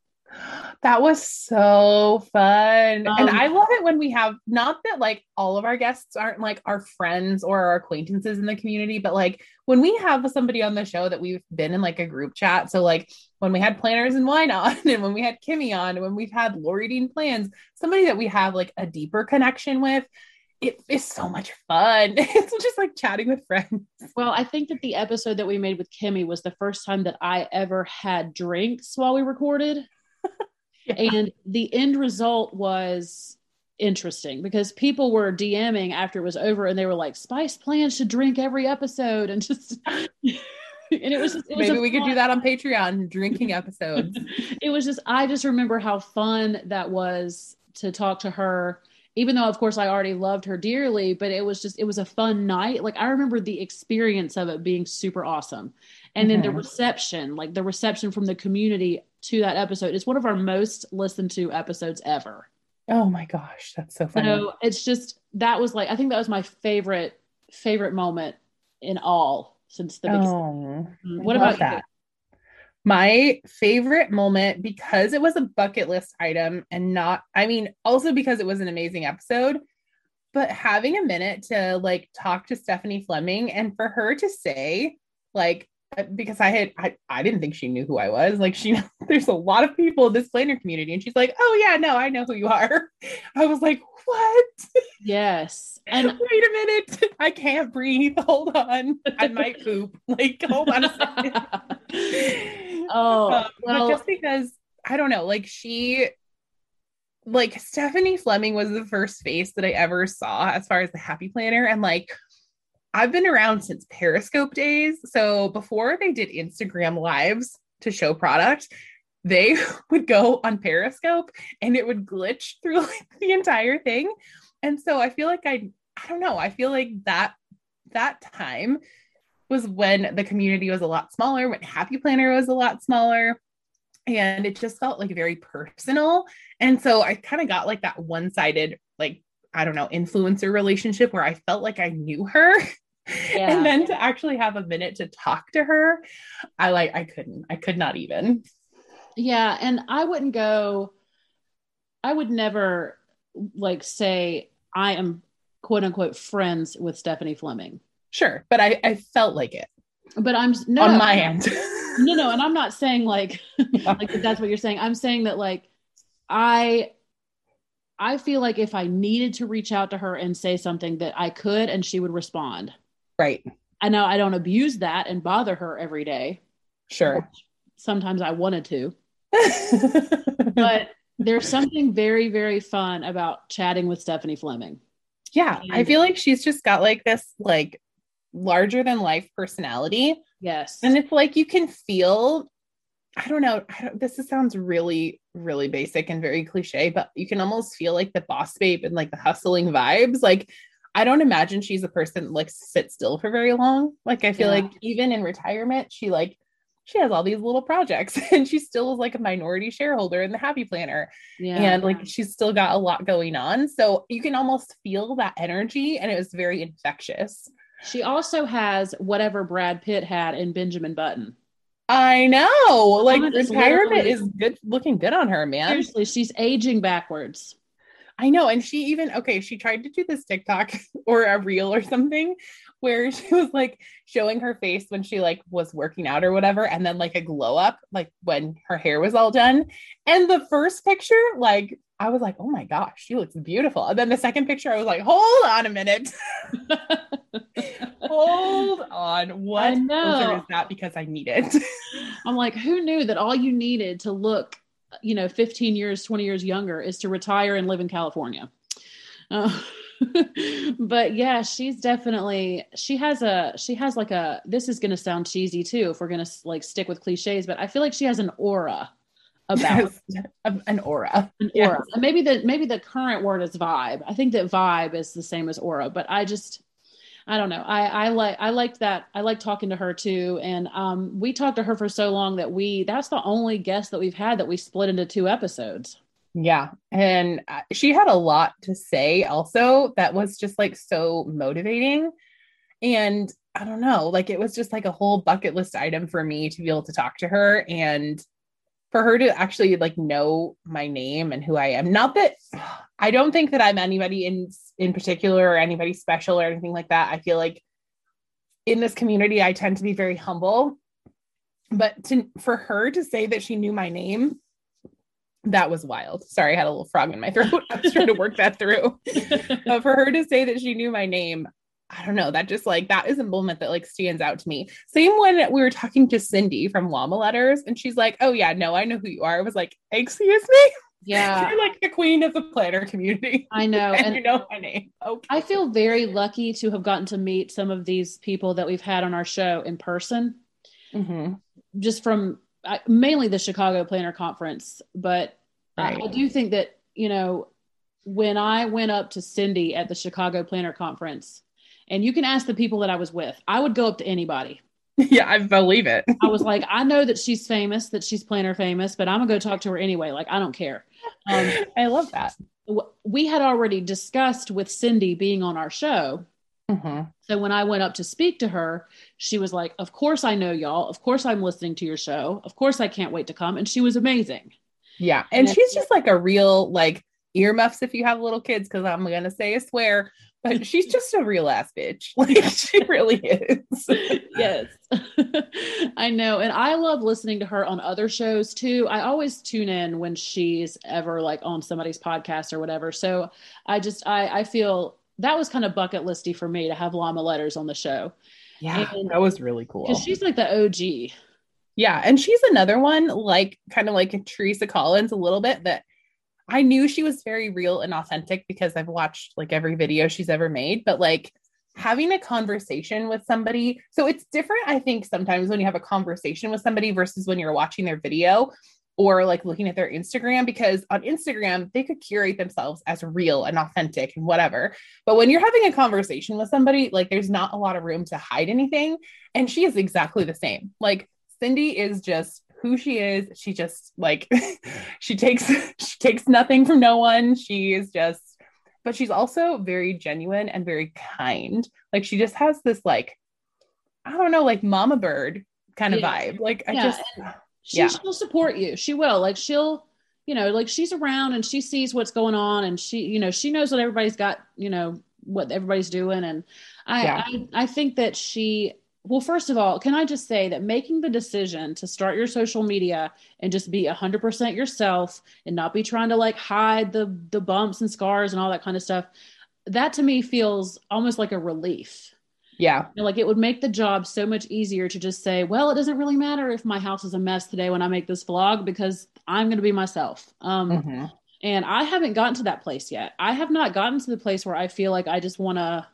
That was so fun. Um, and I love it when we have not that like all of our guests aren't like our friends or our acquaintances in the community, but like when we have somebody on the show that we've been in like a group chat. So like when we had planners and wine on <laughs> and when we had Kimmy on and when we've had Lori Dean plans, somebody that we have like a deeper connection with. It is so much fun. <laughs> It's just like chatting with friends. Well, I think that the episode that we made with Kimmy was the first time that I ever had drinks while we recorded <laughs> yeah. And the end result was interesting because people were DMing after it was over and they were like, Spice plans to drink every episode and just. <laughs> and it was, just, it was maybe we fun, could do that on Patreon, drinking episodes. <laughs> it was just, I just remember how fun that was to talk to her even though of course I already loved her dearly, but it was just it was a fun night. Like I remember the experience of it being super awesome. And mm-hmm. then the reception, like the reception from the community to that episode It's one of our most listened to episodes ever. Oh my gosh, that's so funny. So it's just that was like I think that was my favorite favorite moment in all since the beginning. Oh, mm, what about that? My favorite moment because it was a bucket list item and not, I mean, also because it was an amazing episode, but having a minute to like talk to Stephanie Fleming and for her to say, like, because I had I, I didn't think she knew who I was. Like she <laughs> there's a lot of people in this planner community, and she's like, Oh yeah, no, I know who you are. <laughs> I was like, What? Yes. <laughs> And wait a minute. I can't breathe. Hold on. I might poop. Like, hold on a second. oh, Um, well, but just because I don't know, like she like Stephanie Fleming was the first face that I ever saw as far as the happy planner. And like I've been around since Periscope days. So before they did Instagram lives to show product, they <laughs> would go on Periscope and it would glitch through like <laughs> the entire thing. And so I feel like I I don't know, I feel like that that time was when the community was a lot smaller, when Happy Planner was a lot smaller and it just felt like very personal. And so I kind of got like that one sided, like, I don't know, influencer relationship where I felt like I knew her. <laughs> Yeah. and then to actually have a minute to talk to her, I like, I couldn't, I could not even. yeah. And I wouldn't go, I would never like say I am quote unquote friends with Stephanie Fleming. Sure. But I, I felt like it But I'm no on my end. <laughs> no, no, and I'm not saying like <laughs> like that that's what you're saying. I'm saying that like I I feel like if I needed to reach out to her and say something that I could and she would respond. Right. I know I don't abuse that and bother her every day. Sure. Sometimes I wanted to, <laughs> but there's something very very fun about chatting with Stephanie Fleming. yeah. I feel like she's just got like this, like, larger than life personality. Yes. And it's like you can feel, I don't know, I don't, this is, sounds really, really basic and very cliche, but you can almost feel like the boss babe and like the hustling vibes. Like, I don't imagine she's a person that, like sit still for very long. Like, I feel Yeah. like even in retirement, she like, she has all these little projects <laughs> and she still is like a minority shareholder in the happy planner yeah. and like she's still got a lot going on so you can almost feel that energy and it was very infectious she also has whatever Brad Pitt had in Benjamin Button. I know. Like retirement is good looking good on her, man. Seriously, she's aging backwards. I know. And she even okay, she tried to do this TikTok <laughs> or a reel or something where <laughs> she was like showing her face when she like was working out or whatever, and then like a glow up, like when her hair was all done. And the first picture, like I was like, oh my gosh, she looks beautiful. And then the second picture, I was like, hold on a minute. <laughs> hold on. What filter is that? Because I need it. I'm like, who knew that all you needed to look, you know, 15 years, 20 years younger is to retire and live in California. Uh, <laughs> but yeah, she's definitely, she has a, she has like a, this is going to sound cheesy too, if we're going to like stick with cliches, but I feel like she has an aura about an aura. an Yes. aura. And maybe the maybe the current word is vibe. I think that vibe is the same as aura, but I just I don't know. I I like I liked that. I like talking to her too. And um we talked to her for so long that we that's the only guest that we've had that we split into two episodes. Yeah. And uh, she had a lot to say also that was just like so motivating. And I don't know, like it was just like a whole bucket list item for me to be able to talk to her and for her to actually like know my name and who I am. Not that I don't think that I'm anybody in in particular or anybody special or anything like that. I feel like in this community I tend to be very humble. But to for her to say that she knew my name that was wild. Sorry, I had a little frog in my <laughs> throat. I was trying to work that through. <laughs> But for her to say that she knew my name, I don't know. That just like that is a moment that like stands out to me. Same when we were talking to Cindy from Llama Letters, and she's like, "Oh yeah, no, I know who you are." I was like, "Excuse me, Yeah. you're like the queen of the planner community, I know. <laughs> and, And you know my name." Okay, I feel very lucky to have gotten to meet some of these people that we've had on our show in person. Mhm. just from I, mainly the Chicago Planner Conference, but I, I do think that you know when I went up to Cindy at the Chicago Planner Conference, and you can ask the people that I was with, I would go up to anybody. <laughs> yeah, I believe it. <laughs> I was like, I know that she's famous, that she's planner famous, but I'm gonna go talk to her anyway. Like I don't care. Um, <laughs> I love that. we had already discussed with Cindy being on our show. Mhm. So when I went up to speak to her, she was like, Of course I know y'all. Of course I'm listening to your show. Of course I can't wait to come. And she was amazing. Yeah. And Yeah. she's just like a real, like, earmuffs if you have little kids, because I'm gonna say a swear, but <laughs> she's just a real ass bitch. <laughs> Like she really is. <laughs> yes. I know. And I love listening to her on other shows too. I always tune in when she's ever like on somebody's podcast or whatever. So I just I I feel that was kind of bucket listy for me to have Llama Letters on the show. Yeah, and, that was really cool. Because she's like the OG. Yeah, and she's another one, like kind of like Teresa Collins, a little bit that I knew she was very real and authentic because I've watched like every video she's ever made, but like having a conversation with somebody. So it's different, I think, sometimes when you have a conversation with somebody versus when you're watching their video or like looking at their Instagram, because on Instagram, they could curate themselves as real and authentic and whatever. But when you're having a conversation with somebody, like there's not a lot of room to hide anything. And she is exactly the same. Like Cindy is just who she is. She just like <laughs> she takes <laughs> she takes nothing from no one. She is just but she's also very genuine and very kind. Like she just has this like I don't know, like mama bird kind of yeah. vibe. Like I yeah. just <sighs> she, yeah. she'll support you. She will. Like she'll you know, like she's around and she sees what's going on and she, you know, she knows what everybody's got, you know, what everybody's doing. And I, yeah. I, I think that she well, first of all, can I just say that making the decision to start your social media and just be 100% yourself and not be trying to like hide the the bumps and scars and all that kind of stuff, that to me feels almost like a relief. Yeah. You know, like it would make the job so much easier to just say, well, it doesn't really matter if my house is a mess today when I make this vlog because I'm going to be myself. Um, mm-hmm. And I haven't gotten to that place yet. I have not gotten to the place where I feel like I just want to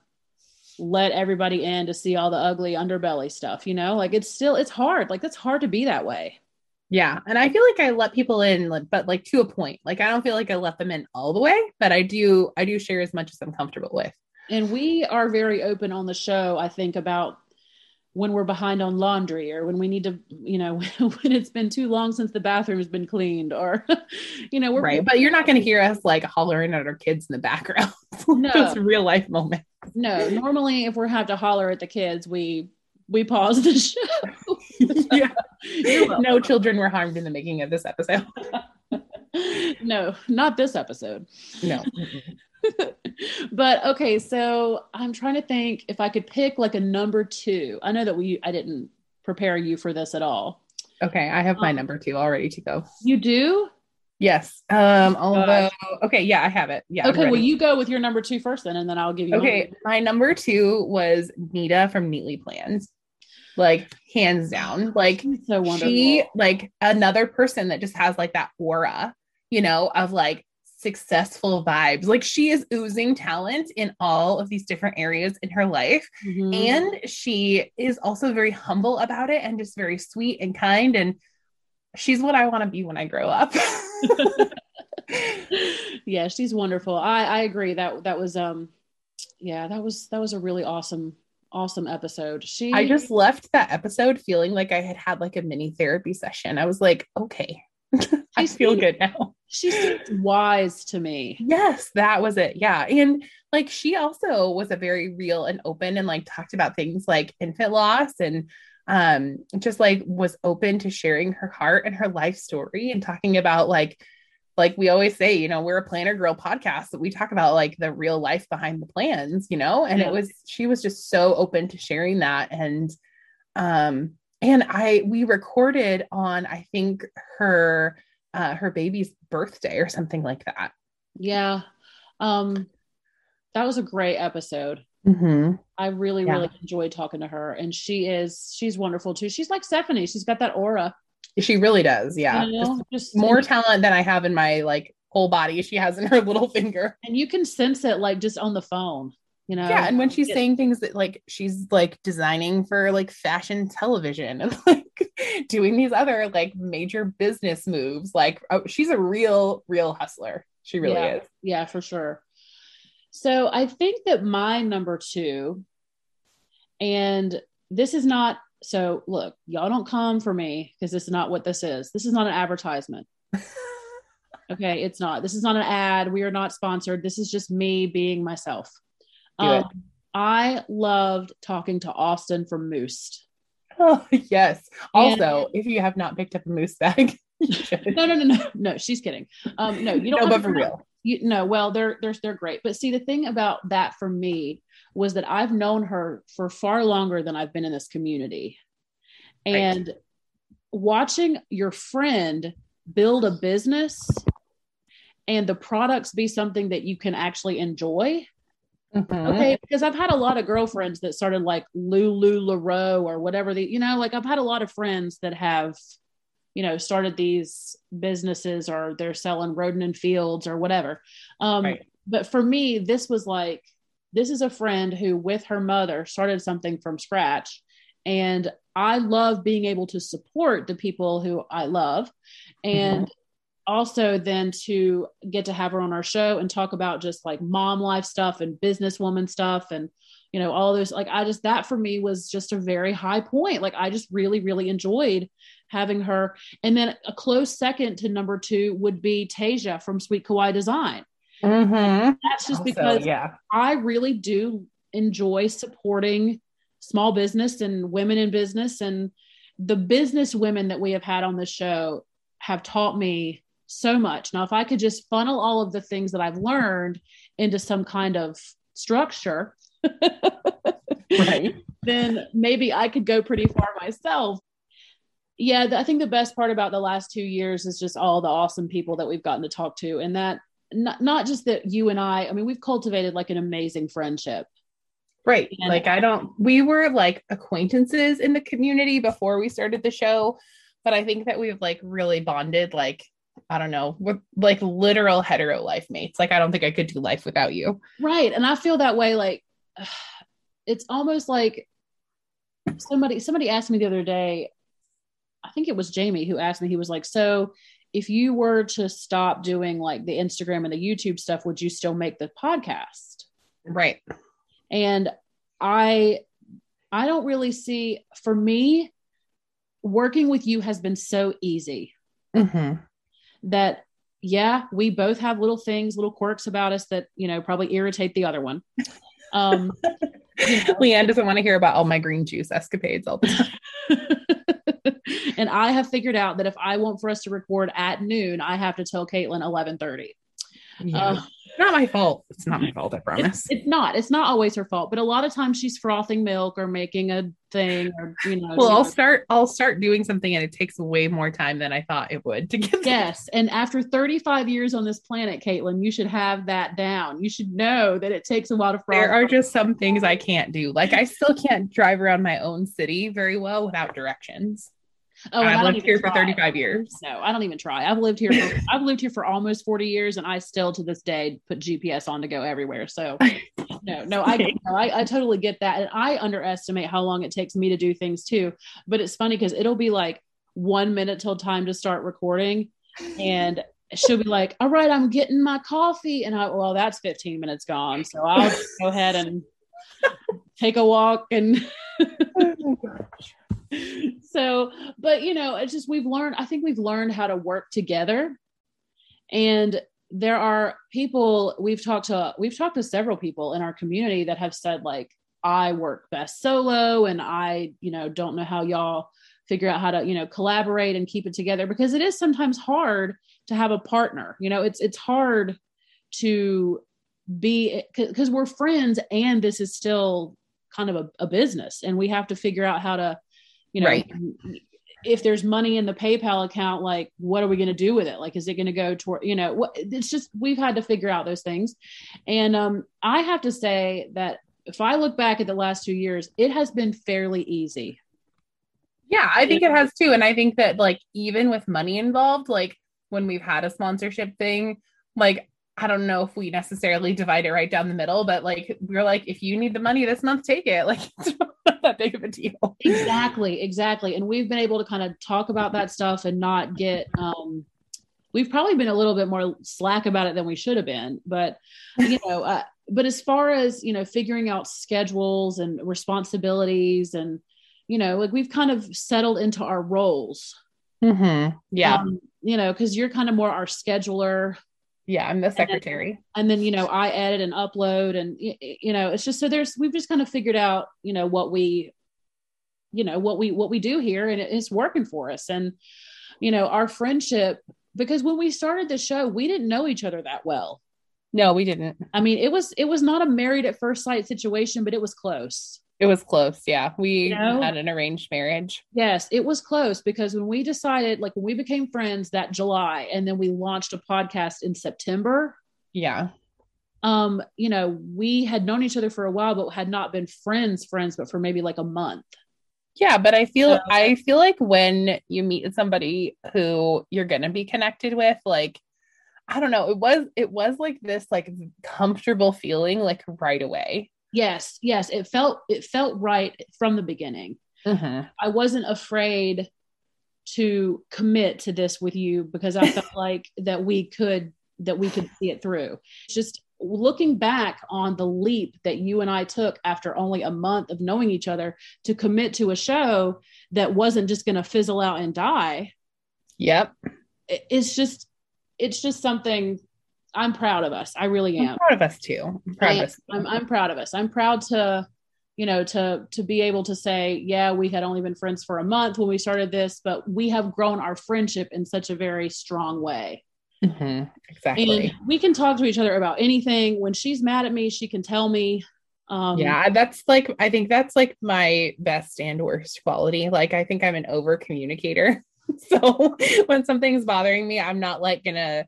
let everybody in to see all the ugly underbelly stuff, you know? Like it's still it's hard. Like it's hard to be that way. Yeah. And I feel like I let people in, but like to a point. Like I don't feel like I let them in all the way, but I do I do share as much as I'm comfortable with. And we are very open on the show, I think, about when we're behind on laundry or when we need to, you know, <laughs> when it's been too long since the bathroom's been cleaned or, <laughs> you know, we're right. But you're not going to hear us like hollering at our kids in the background. <laughs> no, it's real life moments. No, normally if we have to holler at the kids, we we pause the show. <laughs> yeah. no children were harmed in the making of this episode. <laughs> no, not this episode. No. <laughs> but okay, so I'm trying to think if I could pick like a number two. I know that we I didn't prepare you for this at all. Okay, I have my um, number two all ready to go. You do? Yes. Um, although okay, yeah, I have it. Yeah. Okay, well you go with your number two first then and then I'll give you Okay. My number two was Nita from Neatly Planned. Like hands down. Like so wonderful. She like another person that just has like that aura, you know, of like successful vibes. Like she is oozing talent in all of these different areas in her life. Mm-hmm. And she is also very humble about it and just very sweet and kind. And she's what I want to be when I grow up. <laughs> <laughs> yeah, she's wonderful. I, I agree. That that was um yeah, that was that was a really awesome awesome episode. She I just left that episode feeling like I had had like a mini therapy session. I was like, okay, <laughs> I feel good now. She seems wise to me. Yes, that was it. Yeah. And like she also was a very real and open and like talked about things like infant loss and um just like was open to sharing her heart and her life story and talking about like like we always say, you know, we're a planner girl podcast that we talk about like the real life behind the plans, you know, and yeah. it was she was just so open to sharing that and um and I we recorded on I think her uh her baby's birthday or something like that. Yeah. Um that was a great episode. Mm-hmm. I really, yeah. really enjoyed talking to her. And she is she's wonderful too. She's like Stephanie. She's got that aura. She really does. Yeah. You know, just, more talent than I have in my like whole body. She has in her <laughs> little finger. And you can sense it like just on the phone you know yeah and when she's saying things that like she's like designing for like fashion television and <laughs> like doing these other like major business moves like oh, she's a real real hustler she really yeah. is yeah for sure so i think that my number two and this is not so look y'all don't come for me because this is not what this is this is not an advertisement <laughs> okay it's not this is not an ad we are not sponsored this is just me being myself um, I loved talking to Austin from Moose. Oh yes. Also, and, if you have not picked up a moose bag, <laughs> no, no, no, no, no. She's kidding. Um, no, you don't. no, but for real. You know, well, they're they're they're great. But see, the thing about that for me was that I've known her for far longer than I've been in this community. And right. watching your friend build a business and the products be something that you can actually enjoy. Mm-hmm. Okay, because I've had a lot of girlfriends that started like LuLaRoe or whatever the, you know, like I've had a lot of friends that have you know started these businesses or they're selling Rodan and Fields or whatever um, right. but for me this was like this is a friend who with her mother started something from scratch and i love being able to support the people who i love and mm-hmm. also then to get to have her on our show and talk about just like mom life stuff and businesswoman stuff and you know all those like i just that for me was just a very high point like i just really really enjoyed having her and then a close second to number two would be tasia from sweet kawaii design mm-hmm. that's just also, because yeah i really do enjoy supporting small business and women in business and the business women that we have had on the show have taught me so much now if i could just funnel all of the things that i've learned into some kind of structure <laughs> right. Then maybe I could go pretty far myself. Yeah, I think the best part about the last two years is just all the awesome people that we've gotten to talk to. And that not, not just that you and I, I mean, we've cultivated like an amazing friendship. Right. And like I don't we were like acquaintances in the community before we started the show, but I think that we've like really bonded like I don't know, we're like literal hetero life mates. Like I don't think I could do life without you. Right. And I feel that way like <sighs> it's almost like somebody somebody asked me the other day i think it was jamie who asked me he was like so if you were to stop doing like the instagram and the youtube stuff would you still make the podcast right and i i don't really see for me working with you has been so easy mm-hmm. that yeah we both have little things little quirks about us that you know probably irritate the other one um, you <laughs> know, Leanne doesn't want to hear about all my green juice escapades all the time. <laughs> and I have figured out that if I want for us to record at noon, I have to tell Caitlin eleven thirty. Yeah. Uh, not my fault. It's not my fault. I promise. It's, it's, not. It's not always her fault. But a lot of times she's frothing milk or making a thing, or you know. Well, I'll know. start. I'll start doing something, and it takes way more time than I thought it would to get. Yes, and after 35 years on this planet, Caitlin, you should have that down. You should know that it takes a lot of. There are just some things I can't do. Like I still can't drive around my own city very well without directions. Oh, I've lived here try. for 35 years. No, I don't even try. I've lived here. For, <laughs> I've lived here for almost 40 years, and I still to this day put GPS on to go everywhere. So, <laughs> no, no, I, no, I, I totally get that, and I underestimate how long it takes me to do things too. But it's funny because it'll be like one minute till time to start recording, and she'll be like, "All right, I'm getting my coffee," and I, well, that's 15 minutes gone, so I'll go ahead and <laughs> take a walk and. Oh <laughs> so, but you know, it's just we've learned, I think we've learned how to work together. And there are people we've talked to, we've talked to several people in our community that have said, like, I work best solo and I, you know, don't know how y'all figure out how to, you know, collaborate and keep it together because it is sometimes hard to have a partner. You know, it's it's hard to be because we're friends and this is still kind of a, a, business and we have to figure out how to you know right. if there's money in the paypal account like what are we going to do with it? Like is it going to go toward you know what it's just we've had to figure out those things. And um i have to say that if i look back at the last two years it has been fairly easy. Yeah i think it has too. And i think that like even with money involved like when we've had a sponsorship thing like I don't know if we necessarily divide it right down the middle, but like we're like, if you need the money this month, take it. <laughs> Like it's not that big of a deal. Exactly, exactly. And we've been able to kind of talk about that stuff and not get um we've probably been a little bit more slack about it than we should have been. But you know, uh, but as far as you know, figuring out schedules and responsibilities and you know, like we've kind of settled into our roles. Mm-hmm. Yeah. Um, you know, because you're kind of more our scheduler yeah i'm the secretary and then, and then, you know i edit and upload and you know it's just so there's we've just kind of figured out you know what we you know what we what we do here and it's working for us and you know our friendship because when we started the show we didn't know each other that well No, we didn't. I mean, it was it was not a married at first sight situation, but it was close. It was close. Yeah. We You know? had an arranged marriage. Yes, it was close because when we decided, like when we became friends that July, and then we launched a podcast in September, Yeah. um, you know, we had known each other for a while, but had not been friends, friends, but for maybe like a month. Yeah, but I feel So- I feel like when you meet somebody who you're gonna be connected with, like I don't know, it was it was like this like comfortable feeling like right away. Yes, yes, it felt it felt right from the beginning. Mhm. I wasn't afraid to commit to this with you because I felt <laughs> like that we could that we could see it through. Just looking back on the leap that you and I took after only a month of knowing each other to commit to a show that wasn't just going to fizzle out and die. Yep. It's just it's just something I'm proud of us. I really I'm proud of us too. I'm proud I of am. us. I'm, I'm proud of us. I'm proud to, you know, to to be able to say, yeah, we had only been friends for a month when we started this, but we have grown our friendship in such a very strong way. Mhm. Exactly. And we can talk to each other about anything. When she's mad at me, she can tell me. Um, yeah, that's like I think that's like my best and worst quality. Like I think I'm an over communicator. <laughs> so <laughs> when something's bothering me, I'm not like gonna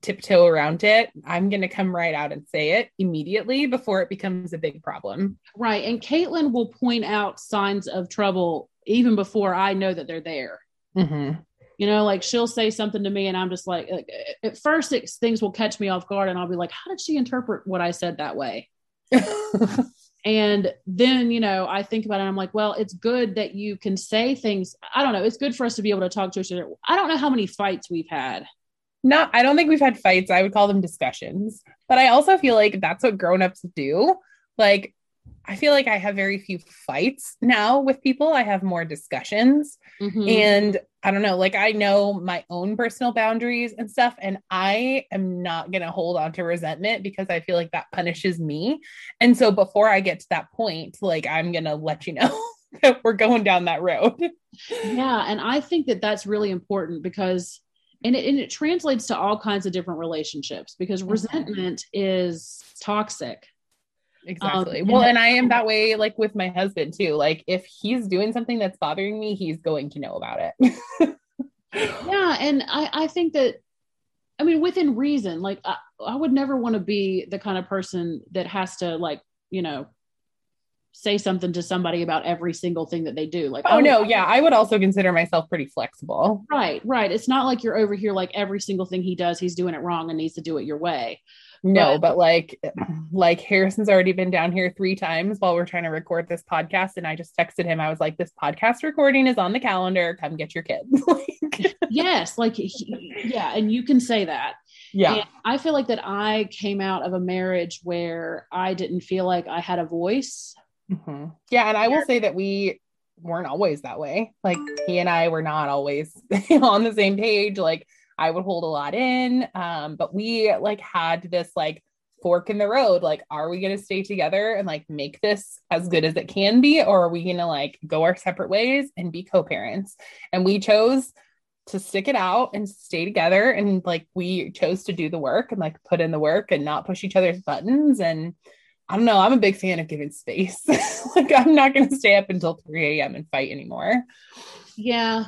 tiptoe around it. I'm gonna come right out and say it immediately before it becomes a big problem. right. And Caitlin will point out signs of trouble even before I know that they're there. Mm-hmm. You know, like she'll say something to me, and I'm just like, like, at first, it, things will catch me off guard, and I'll be like, how did she interpret what I said that way? <laughs> And then, you know, I think about it. I'm like, well, it's good that you can say things. I don't know. It's good for us to be able to talk to each other. I don't know how many fights we've had. Not I don't think we've had fights. I would call them discussions. But I also feel like that's what grown-ups do. Like I feel like I have very few fights now with people. I have more discussions. Mhm. And I don't know, like I know my own personal boundaries and stuff. And I am not going to hold on to resentment because I feel like that punishes me. And so before I get to that point, like I'm going to let you know <laughs> that we're going down that road. yeah. And I think that that's really important because, and it, and it translates to all kinds of different relationships because resentment is toxic. Exactly. Um, well, and- and I am that way, like with my husband too. Like if he's doing something that's bothering me, he's going to know about it. <laughs> Yeah. And I, I think that, I mean, within reason, like I, I would never want to be the kind of person that has to, like, you know, say something to somebody about every single thing that they do. Like, oh, oh no, yeah, I would also consider myself pretty flexible. Right, right. It's not like you're over here like every single thing he does, he's doing it wrong and needs to do it your way. No, But- but like <clears throat> like Harrison's already been down here three times while we're trying to record this podcast. And I just texted him. I was like, this podcast recording is on the calendar. Come get your kid. <laughs> yes, like he- yeah, and you can say that. yeah. And I feel like that I came out of a marriage where I didn't feel like I had a voice. Mhm. Yeah. And I will say that we weren't always that way. Like he and I were not always <laughs> on the same page. Like I would hold a lot in. Um, but we like had this like fork in the road. Like, are we gonna stay together and like make this as good as it can be? Or are we gonna like go our separate ways and be co-parents? And we chose to stick it out and stay together. And like we chose to do the work and like put in the work and not push each other's buttons. And I don't know, I'm a big fan of giving space. <laughs> like I'm not gonna stay up until 3 a.m. and fight anymore. Yeah.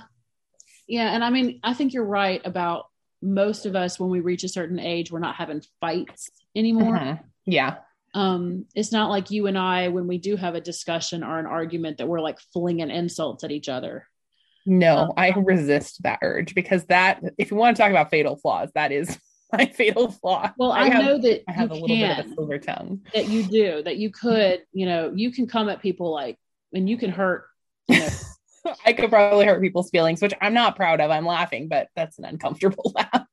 Yeah. And I mean, I think you're right about most of us when we reach a certain age, we're not having fights anymore. Mhm. Yeah. um it's not like you and i when we do have a discussion or an argument that we're like flinging insults at each other No, Um, I resist that urge because that, if you want to talk about fatal flaws, that is my <laughs> fatal flaw. well i, have, know that I have a little bit of a silver tongue. that you do that you could you know you can come at people like and you can hurt you know <laughs> I could probably hurt people's feelings, which I'm not proud of. I'm laughing, but that's an uncomfortable <laughs> laugh.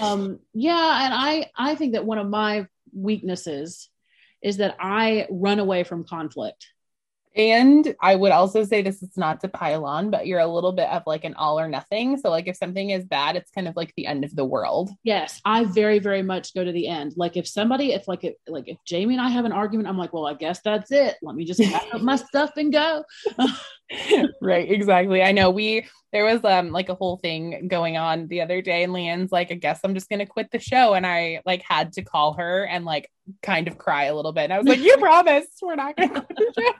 um yeah and i i think that one of my weaknesses is that i run away from conflict And I would also say this is not to pile on, but you're a little bit of like an all or nothing. So, like, if something is bad, it's kind of like the end of the world. Yes, I very, very much go to the end. Like, if somebody, if like, if, like, if Jamie and I have an argument, I'm like, well, I guess that's it. Let me just pack up my stuff and go. <laughs> right, exactly. I know we there was um like a whole thing going on the other day, and Leanne's like, I guess I'm just gonna quit the show, and I like had to call her and like kind of cry a little bit, and I was like, you <laughs> promised we're not gonna quit the show.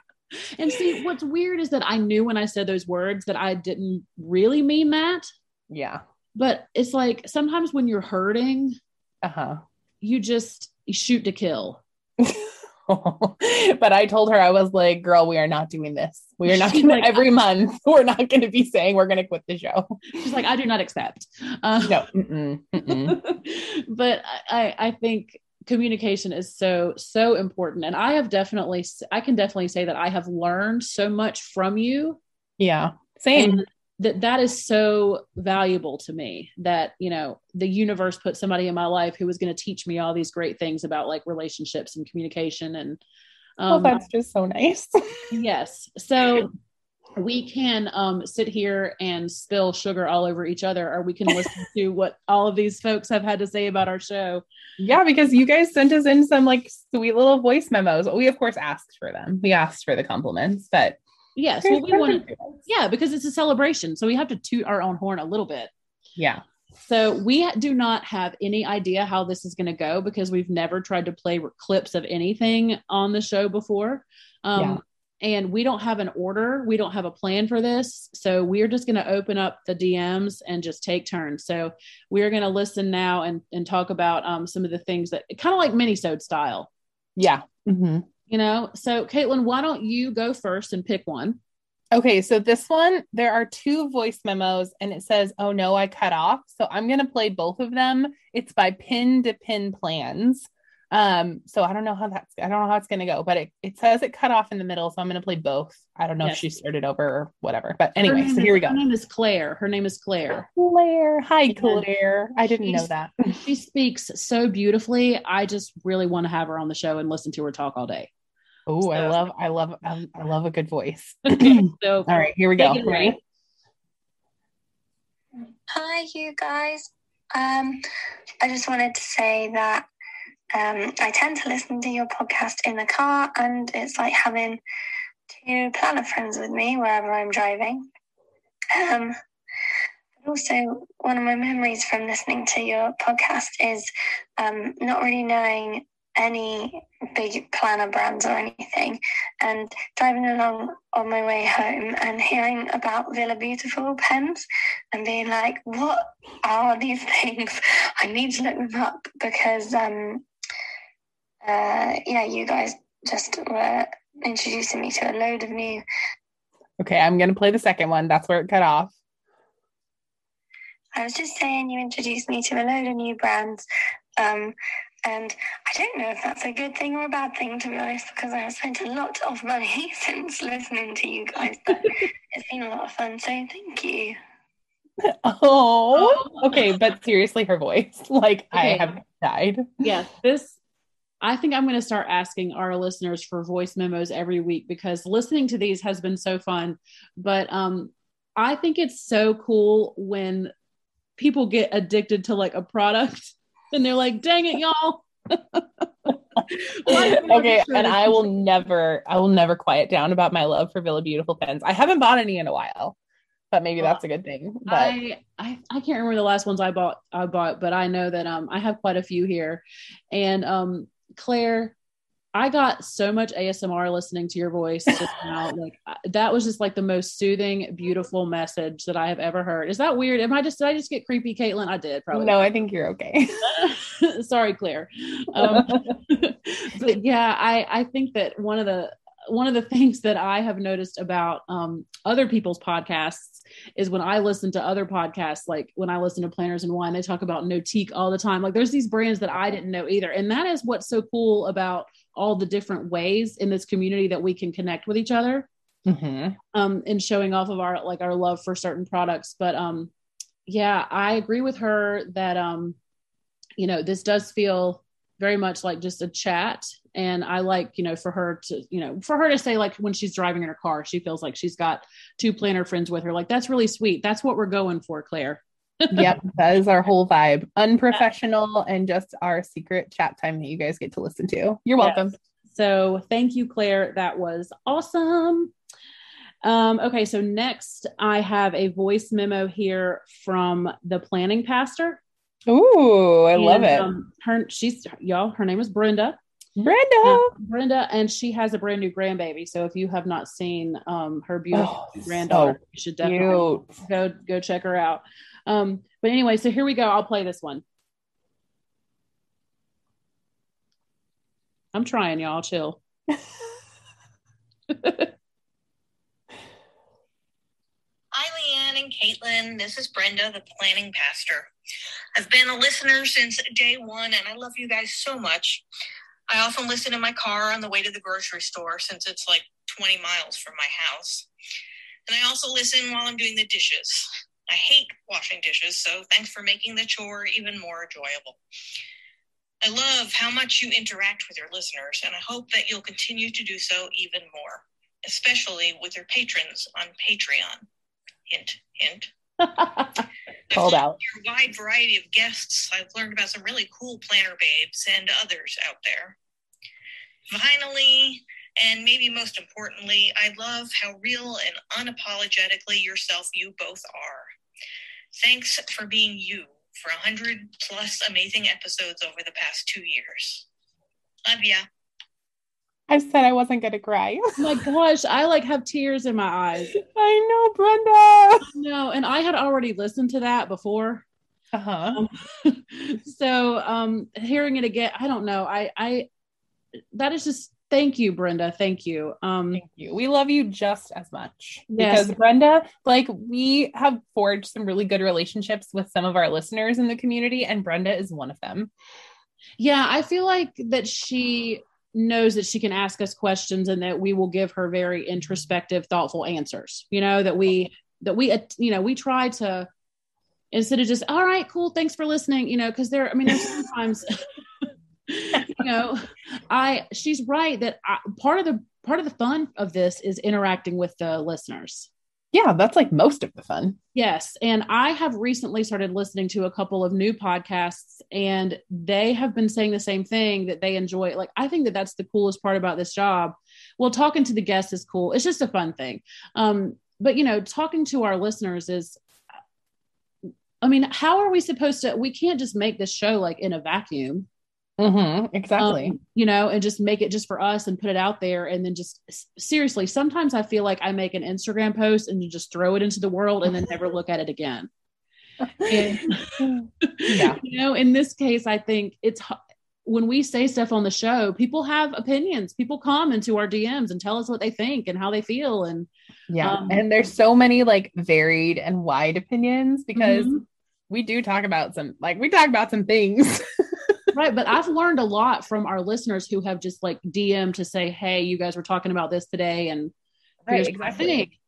And see, what's weird is that I knew when I said those words that I didn't really mean that. Yeah. But it's like sometimes when you're hurting, uh-huh. you just you shoot to kill. <laughs> but I told her I was like, "Girl, we are not doing this. We are not gonna, like, every month. <laughs> We're not going to be saying we're going to quit the show." She's like, "I do not accept." Uh, no, mm-mm, mm-mm. <laughs> but I, I think communication is so so important. And i have definitely i can definitely say that i have learned so much from you. Yeah same. That that is so valuable to me that you know the universe put somebody in my life who was going to teach me all these great things about like relationships and communication and um, well, that's just so nice. <laughs> Yes. So we can um, sit here and spill sugar all over each other, or we can listen <laughs> to what all of these folks have had to say about our show. Yeah, because you guys sent us in some like sweet little voice memos. We of course asked for them. We asked for the compliments, but yes, well, we want yeah, because it's a celebration, so we have to toot our own horn a little bit. Yeah. So we do not have any idea how this is going to go because we've never tried to play clips of anything on the show before. Um, yeah and we don't have an order. We don't have a plan for this. So we're just going to open up the dms and just take turns. So we're going to listen now and, and talk about um, some of the things that kind of like minisode style. Yeah. Mm-hmm. you know? So caitlin why don't you go first and pick one? Okay so this one there are two voice memos and it says oh no i cut off. So i'm going to play both of them. It's by pin to pin plans um, so I don't know how that's I don't know how it's gonna go, but it, it says it cut off in the middle, so I'm gonna play both. I don't know yes. if she started over or whatever. But anyway, so here we go. Her name is Claire. Her name is Claire. Claire. Hi, Claire. I didn't know that. <laughs> she speaks so beautifully. I just really want to have her on the show and listen to her talk all day. Oh, so. I love, I love, I love a good voice. <laughs> <clears throat> okay, so all right, here we go. Ready? Hi, you guys. Um, I just wanted to say that um, I tend to listen to your podcast in the car, and it's like having two planner friends with me wherever I'm driving. Um, also, one of my memories from listening to your podcast is um, not really knowing any big planner brands or anything and driving along on my way home and hearing about Villa Beautiful pens and being like, what are these <laughs> things? I need to look them up because um, uh, yeah, you guys just were introducing me to a load of new. Okay, I'm going to play the second one. That's where it cut off. I was just saying you introduced me to a load of new brands. Um, and I don't know if that's a good thing or a bad thing, to be honest, because I have spent a lot of money <laughs> since listening to you guys. But <laughs> it's been a lot of fun. So thank you. Oh, okay. But seriously, her voice, <laughs> like okay. I have died. Yeah, this I think I'm going to start asking our listeners for voice memos every week because listening to these has been so fun. But um, I think it's so cool when people get addicted to like a product <laughs> and they're like, dang it, y'all. <laughs> okay, and I will never, I will never quiet down about my love for Villa Beautiful pens. I haven't bought any in a while, but maybe that's a good thing. But I, I, I can't remember the last ones I bought. I bought, but I know that um I have quite a few here, and um Claire, I got so much ASMR listening to your voice just <laughs> now. like that was just like the most soothing, beautiful message that I have ever heard. Is that weird? Am I just did I just get creepy, Caitlin? I did probably. No, I think you're okay. <laughs> <laughs> Sorry, Claire. Um, but yeah, I I think that one of the one of the things that I have noticed about um, other people's podcasts is when I listen to other podcasts, like when I listen to Planners and Wine, they talk about Nautique all the time. Like there's these brands that I didn't know either. And that is what's so cool about all the different ways in this community that we can connect with each other mm-hmm. um, and showing off of our like our love for certain products. But um, yeah, I agree with her that um, you know, this does feel very much like just a chat and I like, you know, for her to, you know, for her to say like when she's driving in her car, she feels like she's got two planner friends with her. Like that's really sweet. That's what we're going for, Claire. <laughs> yep, that is our whole vibe. Unprofessional and just our secret chat time that you guys get to listen to. You're welcome. Yes. So thank you, Claire. That was awesome. Um, okay, so next I have a voice memo here from the planning pastor. Ooh, I and, love it. Um, her, she's y'all. Her name is Brenda. Brenda. Uh, Brenda, and she has a brand new grandbaby. So if you have not seen um, her beautiful oh, granddaughter, so you should definitely cute. go go check her out. Um, but anyway, so here we go. I'll play this one. I'm trying, y'all. Chill. <laughs> Hi, Leanne and Caitlin. This is Brenda, the planning pastor. I've been a listener since day one, and I love you guys so much. I often listen in my car on the way to the grocery store since it's like 20 miles from my house. And I also listen while I'm doing the dishes. I hate washing dishes, so thanks for making the chore even more enjoyable. I love how much you interact with your listeners, and I hope that you'll continue to do so even more, especially with your patrons on Patreon. Hint, hint. <laughs> Called out. Your wide variety of guests, I've learned about some really cool planner babes and others out there. Finally, and maybe most importantly, I love how real and unapologetically yourself you both are. Thanks for being you for 100 plus amazing episodes over the past two years. Love ya. I said I wasn't gonna cry. oh my gosh, I like have tears in my eyes. <laughs> I know, Brenda. No, and I had already listened to that before. Uh-huh. Um, <laughs> so um hearing it again, I don't know. I I that is just thank you, Brenda. Thank you. Um thank you. We love you just as much. Yes. Because Brenda, like we have forged some really good relationships with some of our listeners in the community, and Brenda is one of them. Yeah, I feel like that she knows that she can ask us questions and that we will give her very introspective thoughtful answers you know that we that we you know we try to instead of just all right cool thanks for listening you know because there i mean there's sometimes <laughs> you know i she's right that I, part of the part of the fun of this is interacting with the listeners yeah, that's like most of the fun. Yes. And I have recently started listening to a couple of new podcasts, and they have been saying the same thing that they enjoy. Like, I think that that's the coolest part about this job. Well, talking to the guests is cool, it's just a fun thing. Um, but, you know, talking to our listeners is, I mean, how are we supposed to? We can't just make this show like in a vacuum. Mm-hmm, exactly. Um, you know, and just make it just for us and put it out there. And then just seriously, sometimes I feel like I make an Instagram post and you just throw it into the world and then never look at it again. And, <laughs> yeah. <laughs> You know, in this case, I think it's when we say stuff on the show, people have opinions. People come into our DMs and tell us what they think and how they feel. And yeah, um, and there's so many like varied and wide opinions because mm-hmm. we do talk about some like we talk about some things. <laughs> right. But I've learned a lot from our listeners who have just like DM to say, Hey, you guys were talking about this today. And right, exactly.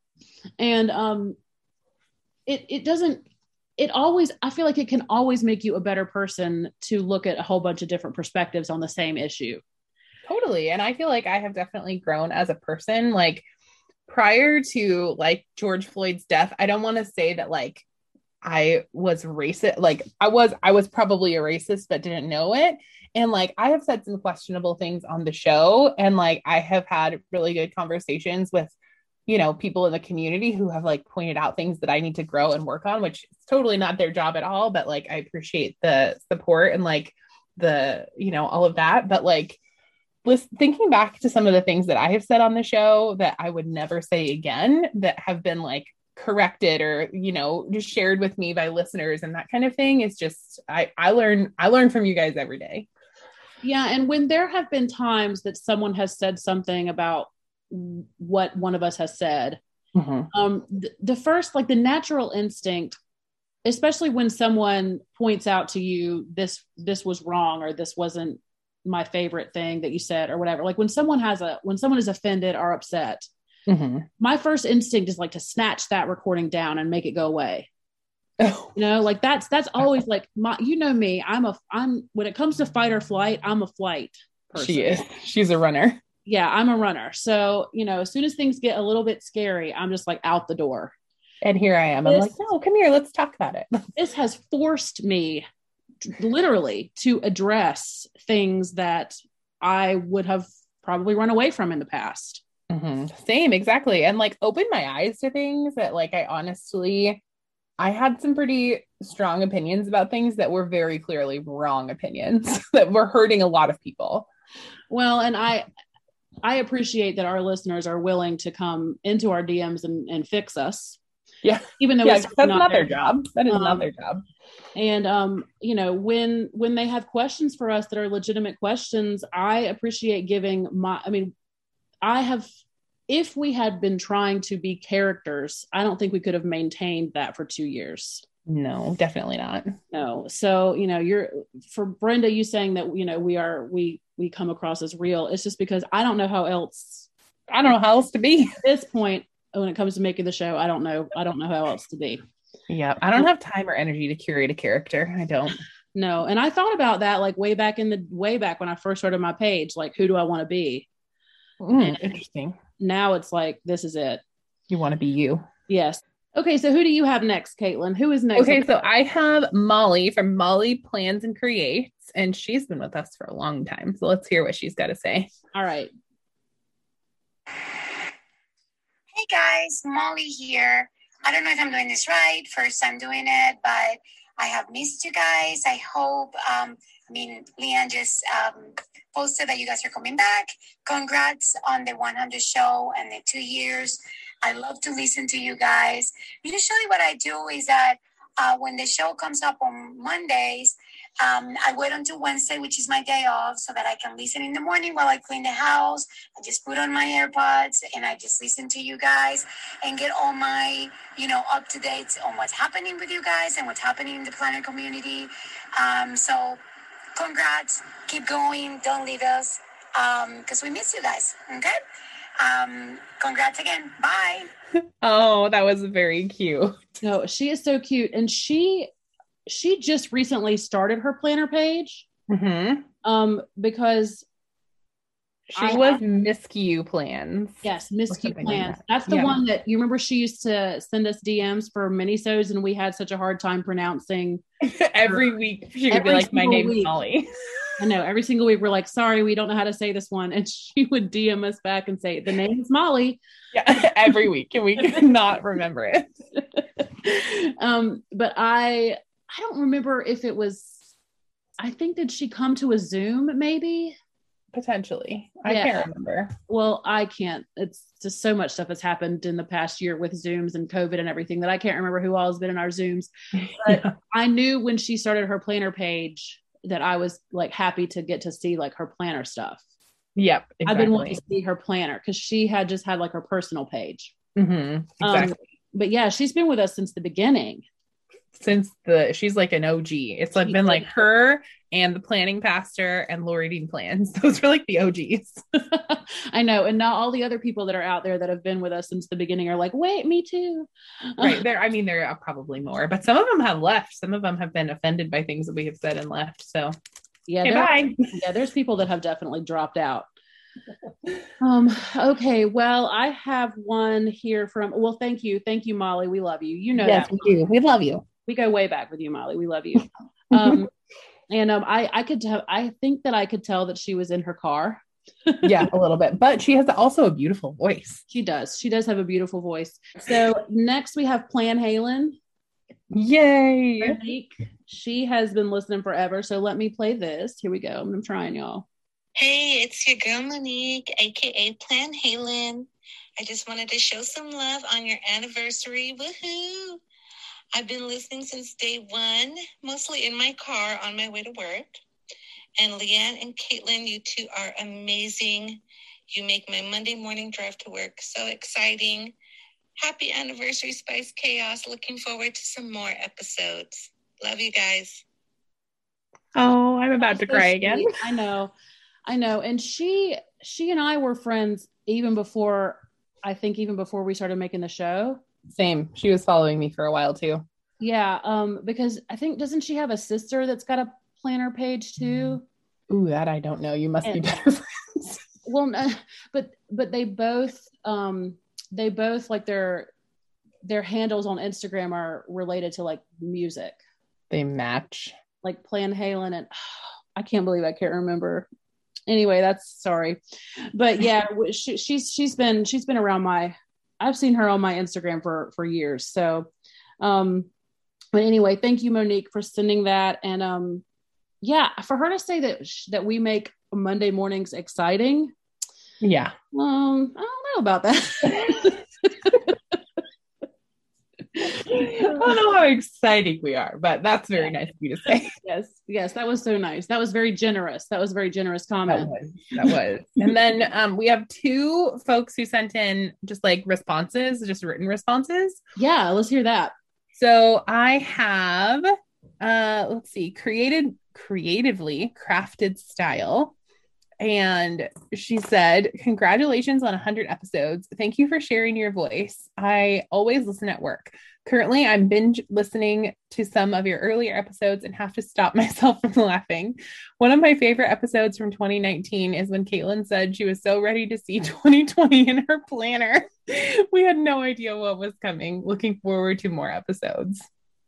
And um it it doesn't it always I feel like it can always make you a better person to look at a whole bunch of different perspectives on the same issue. Totally. And I feel like I have definitely grown as a person. Like prior to like George Floyd's death, I don't want to say that like I was racist. Like I was, I was probably a racist, but didn't know it. And like I have said some questionable things on the show, and like I have had really good conversations with, you know, people in the community who have like pointed out things that I need to grow and work on, which is totally not their job at all. But like I appreciate the support and like the, you know, all of that. But like, list, thinking back to some of the things that I have said on the show that I would never say again that have been like corrected or you know just shared with me by listeners and that kind of thing is just i i learn i learn from you guys every day yeah and when there have been times that someone has said something about what one of us has said mm-hmm. um th- the first like the natural instinct especially when someone points out to you this this was wrong or this wasn't my favorite thing that you said or whatever like when someone has a when someone is offended or upset mm-hmm. my first instinct is like to snatch that recording down and make it go away. Oh. You know, like that's that's always like my you know me, I'm a I'm when it comes to fight or flight, I'm a flight. person. She is. She's a runner. Yeah, I'm a runner. So, you know, as soon as things get a little bit scary, I'm just like out the door. And here I am. I'm like, no, come here. Let's talk about it. <laughs> This has forced me literally to address things that I would have probably run away from in the past. Mhm. Same, exactly. And like open my eyes to things that like I honestly I had some pretty strong opinions about things that were very clearly wrong opinions <laughs> that were hurting a lot of people. Well, and I I appreciate that our listeners are willing to come into our DMs and, and fix us. Yeah. Even though Yeah, that's not not their their job. That is Um, not their job. and um you know when when they have questions for us that are legitimate questions i appreciate giving my i mean i have if we had been trying to be characters i don't think we could have maintained that for two years No, definitely not. no so you know you're for brenda you saying that you know we are we we come across as real it's just because i don't know how else I don't know how else to be. <laughs> at this point when it comes to making the show i don't know i don't know how else to be Yeah, I don't have time or energy to curate a character. I don't. <sighs> No, and I thought about that like way back in the way back when I first started my page. Like, who do I want to be? Mm, interesting. Now it's like this is it. You want to be you. Yes. Okay, so who do you have next, Caitlin? Who is next? Okay, so I have Molly from Molly Plans and Creates, and she's been with us for a long time. So let's hear what she's got to say. all right. Hey guys, Molly here. I don't know if I'm doing this right. First time doing it, but I have missed you guys. I hope. Um, I mean, Leanne just um, posted that you guys are coming back. Congrats on the 100 show and the two years. I love to listen to you guys. Usually, what I do is that uh, when the show comes up on Mondays, um, I wait until Wednesday, which is my day off, so that I can listen in the morning while I clean the house. I just put on my AirPods and I just listen to you guys and get all my, you know, up to date on what's happening with you guys and what's happening in the planner community. Um, so, congrats, keep going, don't leave us, Um, because we miss you guys. Okay. Um, congrats again. Bye. <laughs> Oh, that was very cute. No, she is so cute, and she she just recently started her planner page. Mm-hmm. Um, because She I- was Miscue Plans. yes, Miscue something like Plans. that. That's the Yeah. one that you remember. She used to send us DMs for minisodes, and we had such a hard time pronouncing. <laughs> Every week she would be like, "My name's week. Molly." <laughs> I know every single week we're like, sorry, we don't know how to say this one. And <laughs> she would DM us back and say, the name is Molly. Yeah, every week, and we could not remember it. um, but I I don't remember if it was I think did she come to a Zoom maybe? Potentially, I Yeah. can't remember. Well, I can't. It's just so much stuff has happened in the past year with Zooms and COVID and everything that I can't remember who all has been in our Zooms. <laughs> But Yeah. I knew when she started her planner page that I was like happy to get to see like her planner stuff. Yep, I've been wanting to see her planner because she had just had like her personal page. Mhm, Um, exactly. but yeah, she's been with us since the beginning. Since the she's like an OG. It's like She been like her and the planning pastor and Lori Dean Plans. <laughs> Those were like the OGs. <laughs> I know. And now all the other people that are out there that have been with us since the beginning are like, wait, me too. <laughs> right there. I mean, there are probably more, but some of them have left. Some of them have been offended by things that we have said and left. So yeah, okay, there- bye. yeah, there's people that have definitely dropped out. Um, okay, well, I have one here from well, thank you. Thank you, Molly. We love you. You know yes, that. we do. We love you. We go way back with you, Molly. We love you. Um and um I I could tell I think that I could tell that she was in her car. <laughs> yeah, a little bit, but she has also a beautiful voice. She does. She does have a beautiful voice. So next we have Plan Halen. Yay! Monique. She has been listening forever. So let me play this. Here we go. I'm trying, y'all. Hey, it's your girl Monique, aka Plan Halen. I just wanted to show some love on your anniversary. Woohoo! I've been listening since day one, mostly in my car on my way to work. And Leanne and Caitlin, you two are amazing. You make my Monday morning drive to work so exciting. Happy anniversary, Spiced Chaos. Looking forward to some more episodes. Love you guys. Oh, I'm about to So cry sweet. again. <laughs> I know. I know. And she she and I were friends even before I think even before we started making the show. Same. She was following me for a while too. Yeah, um because I think doesn't she have a sister that's got a planner page too? Ooh, that I don't know. You must be better <laughs> friends. well no, <laughs> but but they both um they both like their their handles on instagram are related to like music they match. like plan halen and <sighs> i can't believe i can't remember anyway that's sorry but yeah she, she's she's been she's been around my i've seen her on my instagram for for years so um but anyway thank you monique for sending that and um yeah for her to say that sh- that we make monday mornings exciting Yeah. um, I don't know about that. <laughs> <laughs> I don't know how exciting we are, but that's very nice of you to say. <laughs> yes, yes, that was so nice. That was very generous. That was a very generous That comment. was. That was. <laughs> and then um, we have two folks who sent in just like responses, just written responses. Yeah, let's hear that. So I have uh let's see, created creatively crafted style. And she said, Congratulations on 100 episodes. Thank you for sharing your voice. I always listen at work. Currently, I'm binge listening to some of your earlier episodes and have to stop <laughs> myself from laughing. One of my favorite episodes from 2019 is when Caitlin said she was so ready to see <laughs> 2020 in her planner. We had no idea what was coming. Looking forward to more episodes.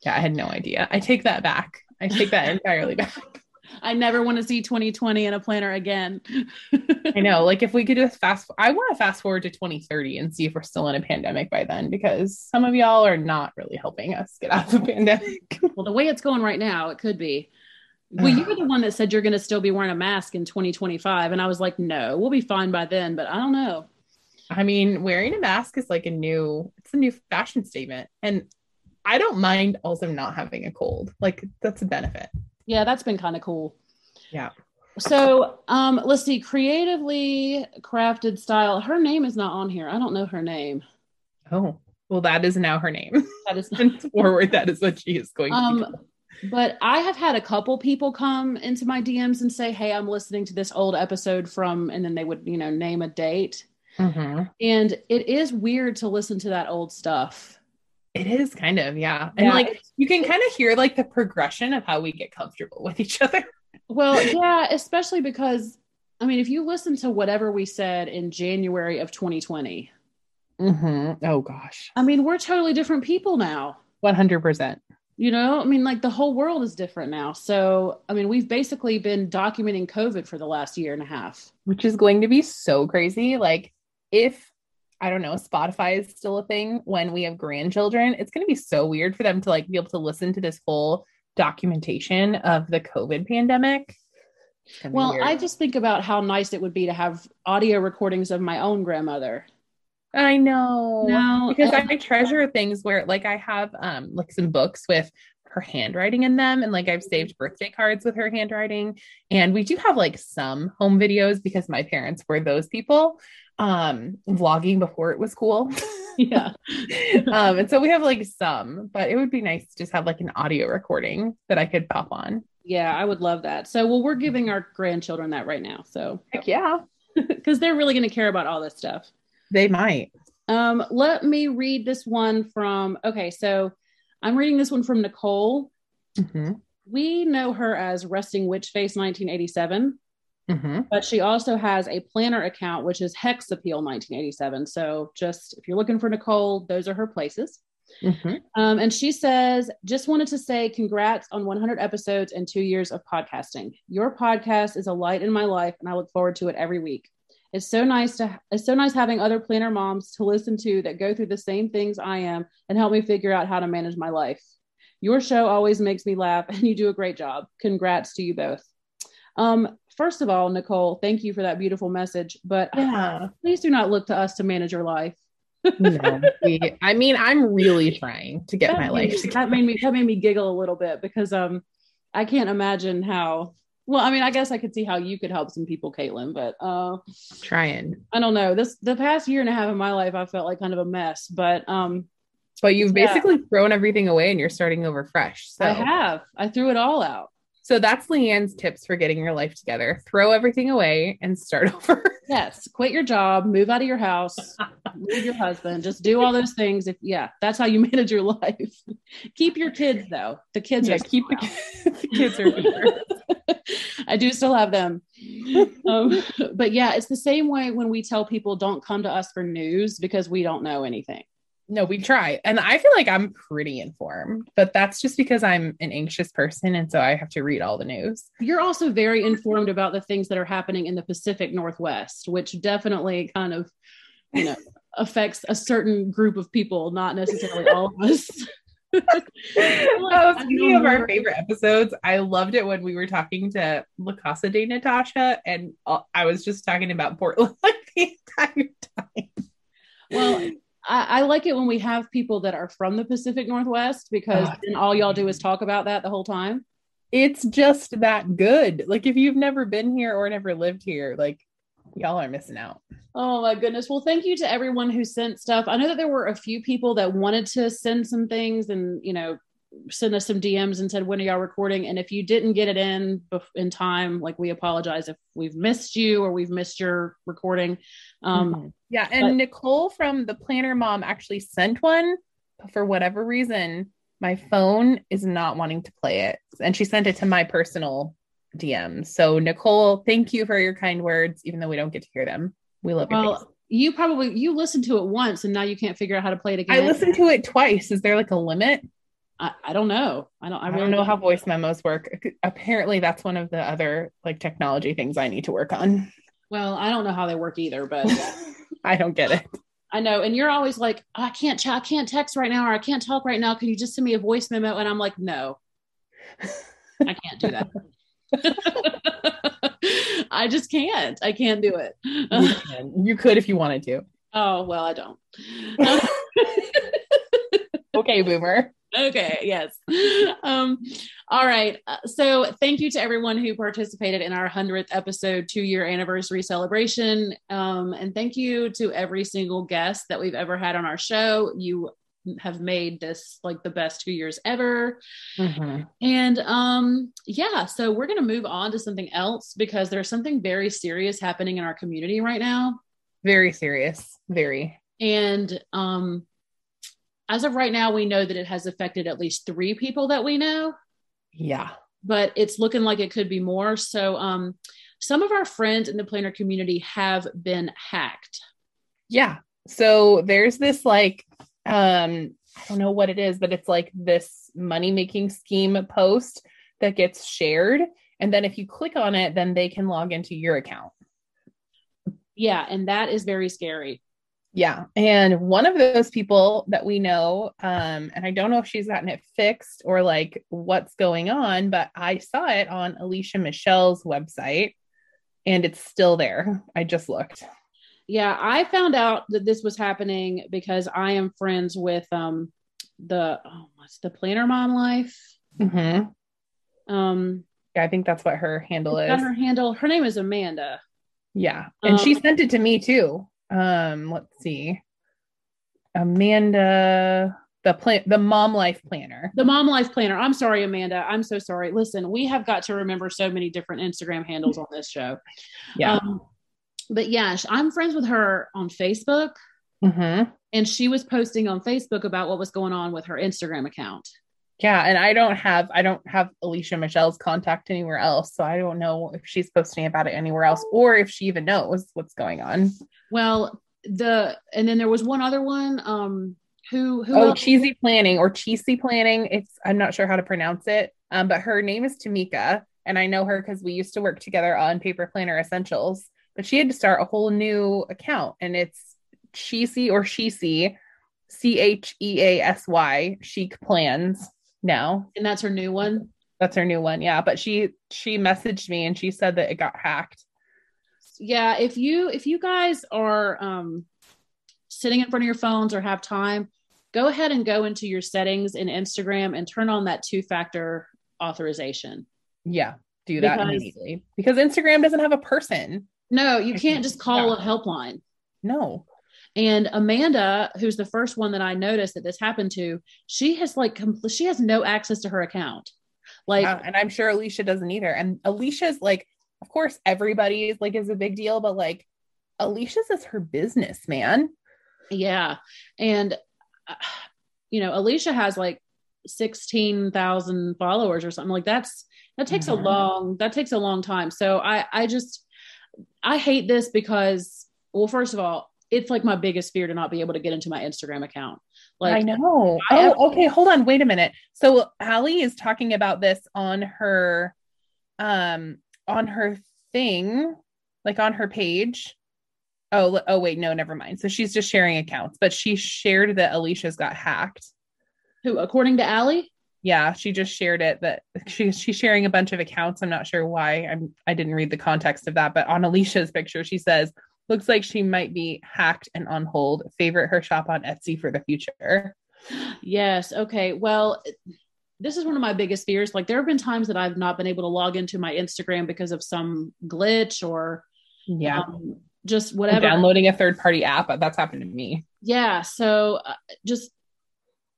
Yeah, I had no idea. I take that back. I take that <laughs> entirely back. I never want to see 2020 in a planner again. <laughs> I know. Like if we could just fast, I want to fast forward to 2030 and see if we're still in a pandemic by then, because some of y'all are not really helping us get out of the pandemic. <laughs> well, the way it's going right now, it could be. <sighs> Well, you were the one that said you're going to still be wearing a mask in 2025. And I was like, no, we'll be fine by then. But I don't know. I mean, wearing a mask is like a new, it's a new fashion statement. And I don't mind also not having a cold. Like that's a benefit. Yeah, that's been kind of cool. Yeah. So um, let's see. Creatively crafted style. Her name is not on here. I don't know her name. Oh, well, that is now her name. <laughs> That is <laughs> not Henceforward, that is what she is going to Um, but I have had a couple people come into my DMs and say, "Hey, I'm listening to this old episode from," and then they would, you know, name a date. Mhm. And it is weird to listen to that old stuff. It is kind of, yeah. And Yeah, like you can kind of hear like the progression of how we get comfortable with each other. <laughs> Well, yeah, especially because I mean, if you listen to whatever we said in January of 2020, Mm-hmm. Oh gosh. I mean, we're totally different people now. 100%. You know, I mean, like the whole world is different now. So, I mean, we've basically been documenting COVID for the last year and a half. Which is going to be so crazy. Like if I don't know, Spotify is still a thing when we have grandchildren, it's going to be so weird for them to like be able to listen to this whole documentation of the COVID pandemic. It's gonna be Well, weird. I just think about how nice it would be to have audio recordings of my own grandmother. I know. No, because and- I treasure things where like I have um like some books with her handwriting in them and like I've saved birthday cards with her handwriting and we do have like some home videos because my parents were those people um vlogging before it was cool. <laughs> Yeah. <laughs> um and so we have like some but it would be nice to just have like an audio recording that I could pop on. Yeah, I would love that. So, well, we're giving our grandchildren that right now. So, Heck yeah. <laughs> because they're really going to care about all this stuff. They might. Um, let me read this one from, okay, so I'm reading this one from Nicole. Mhm. We know her as Resting Witch Face 1987, Mhm. but she also has a planner account, which is Hex Appeal 1987. So, just if you're looking for Nicole, those are her places. Mhm. Um, and she says, just wanted to say congrats on 100 episodes and two years of podcasting. Your podcast is a light in my life, and I look forward to it every week. It's so nice to it's so nice having other planner moms to listen to that go through the same things I am and help me figure out how to manage my life. Your show always makes me laugh, and you do a great job. Congrats to you both. Um, first of all, Nicole, thank you for that beautiful message. But Yeah. please do not look to us to manage your life. <laughs> no. we- I mean, I'm really trying to get that my life me- that made me that made me giggle a little bit because um I can't imagine how well I mean I guess I could see how you could help some people Caitlin but uh trying. I don't know this the past year and a half of my life I felt like kind of a mess but um But you've Yeah. basically thrown everything away and you're starting over fresh. So I have I threw it all out so that's Leanne's tips for getting your life together. Throw everything away and start <laughs> over. Yes, quit your job, move out of your house, leave your husband, just do all those things. If yeah, that's how you <laughs> manage your life. keep your kids though. The kids Yeah, are keep the, <laughs> the kids are. I do still have them. Um, but yeah, it's the same way when we tell people don't come to us for news because we don't know anything. No, we try. And I feel like I'm pretty informed, but that's just because I'm an anxious person. And so I have to read all the news. You're also very informed about the things that are happening in the Pacific Northwest, which definitely kind of, you know, <laughs> affects a certain group of people, not necessarily all of us. <laughs> oh, speaking of our favorite episodes, I loved it when we were talking to La Casa de Natasha, and I was just talking about Portland <laughs> the entire time. Well, I, I like it when we have people that are from the Pacific Northwest because Oh. then all y'all do is talk about that the whole time. It's just that good. Like if you've never been here or never lived here, like y'all are missing out. Oh my goodness. Well, thank you to everyone who sent stuff. I know that there were a few people that wanted to send some things and, you know, send us some DMs and said, when are y'all recording? And if you didn't get it in in time, like we apologize if we've missed you or we've missed your recording. Um, Mhm. yeah, and but- Nicole from the Planner Mom actually sent one, but for whatever reason, my phone is not wanting to play it, and she sent it to my personal DM. So Nicole, thank you for your kind words, even though we don't get to hear them. We love your face. well, you probably, you listened to it once and now you can't figure out how to play it again. I listened to it twice. Is there like a limit? I, I don't know. I don't, I, I, don't know how voice memos work. Apparently, that's one of the other like technology things I need to work on. Well, I don't know how they work either, but <laughs> I don't get it. I know. And you're always like, oh, I can't, ch- I can't text right now, or I can't talk right now. Can you just send me a voice memo? And I'm like, no, I can't do that. <laughs> I just can't. I can't do it. You, can. You could if you wanted to. oh, well, I don't. <laughs> Okay, boomer. Okay yes. <laughs> Um all right Uh, so thank you to everyone who participated in our 100th episode two year anniversary celebration. Um and thank you to every single guest that we've ever had on our show. You have made this like the best two years ever. And um yeah so we're going to move on to something else because there's something very serious happening in our community right now. Very serious. Very. and um as of right now we know that it has affected at least three people that we know Yeah. but it's looking like it could be more. So, um, some of our friends in the planner community have been hacked. Yeah. So there's this like um I don't know what it is, but it's like this money making scheme post that gets shared and then if you click on it then they can log into your account. Yeah, and that is very scary. Yeah. And one of those people that we know um and I don't know if she's gotten it fixed or like what's going on, but I saw it on Alicia Michelle's website and it's still there. I just looked. Yeah, I found out that this was happening because I am friends with um the oh, what's the planner mom life. Mm-hmm. Um, Yeah, I think that's what her handle is. her handle. Her name is Amanda. Yeah. And she Um, sent it to me too. Um, let's see. Amanda, the plan the mom life planner. The mom life planner. I'm sorry, Amanda. I'm so sorry. Listen, we have got to remember so many different Instagram handles on this show. Yeah. Um, but yeah, I'm friends with her on Facebook, Mhm. and she was posting on Facebook about what was going on with her Instagram account. Yeah. And I don't have I don't have Alicia Michelle's contact anywhere else. So I don't know if she's posting about it anywhere else or if she even knows what's going on. Well, the and then there was one other one. Um, who who oh, else? cheesy planning or cheesy planning. It's I'm not sure how to pronounce it. Um, but her name is Tamika, and I know her because we used to work together on Paper Planner Essentials. But she had to start a whole new account, and it's cheesy or Sheesy, C H E A S Y, Chic Plans. Now and that's her new one. that's her new one. Yeah, but she she messaged me and she said that it got hacked. Yeah, if you if you guys are um sitting in front of your phones or have time, go ahead and go into your settings in Instagram and turn on that two factor authorization. Yeah, do that Because- immediately because Instagram doesn't have a person. No, you can't just call Yeah. a helpline. No. And Amanda, who's the first one that I noticed that this happened to, she has like compl- she has no access to her account. Like Yeah, and I'm sure Alicia doesn't either. And Alicia's like, of course, everybody is like is a big deal, but like Alicia's is her business, man. Yeah. And, uh, you know, Alicia has like 16,000 followers or something like that's, that takes Mhm. a long, that takes a long time. So I, I just, I hate this because, well, first of all, it's like my biggest fear to not be able to get into my Instagram account. Like, I know. I have- oh, okay. Hold on. Wait a minute. So Allie is talking about this on her, um, on her thing, like on her page. Oh, oh, wait, no, never mind. So she's just sharing accounts, but she shared that Alicia's got hacked. who, according to Allie, Yeah, she just shared it that she she's sharing a bunch of accounts. I'm not sure why. I'm I didn't read the context of that, but on Alicia's picture, she says, looks like she might be hacked and on hold. Favorite her shop on Etsy for the future. Yes. Okay. Well, this is one of my biggest fears. Like, there have been times that I've not been able to log into my Instagram because of some glitch or Yeah. um, just whatever. downloading a third party app. That's happened to me. Yeah. So, uh, just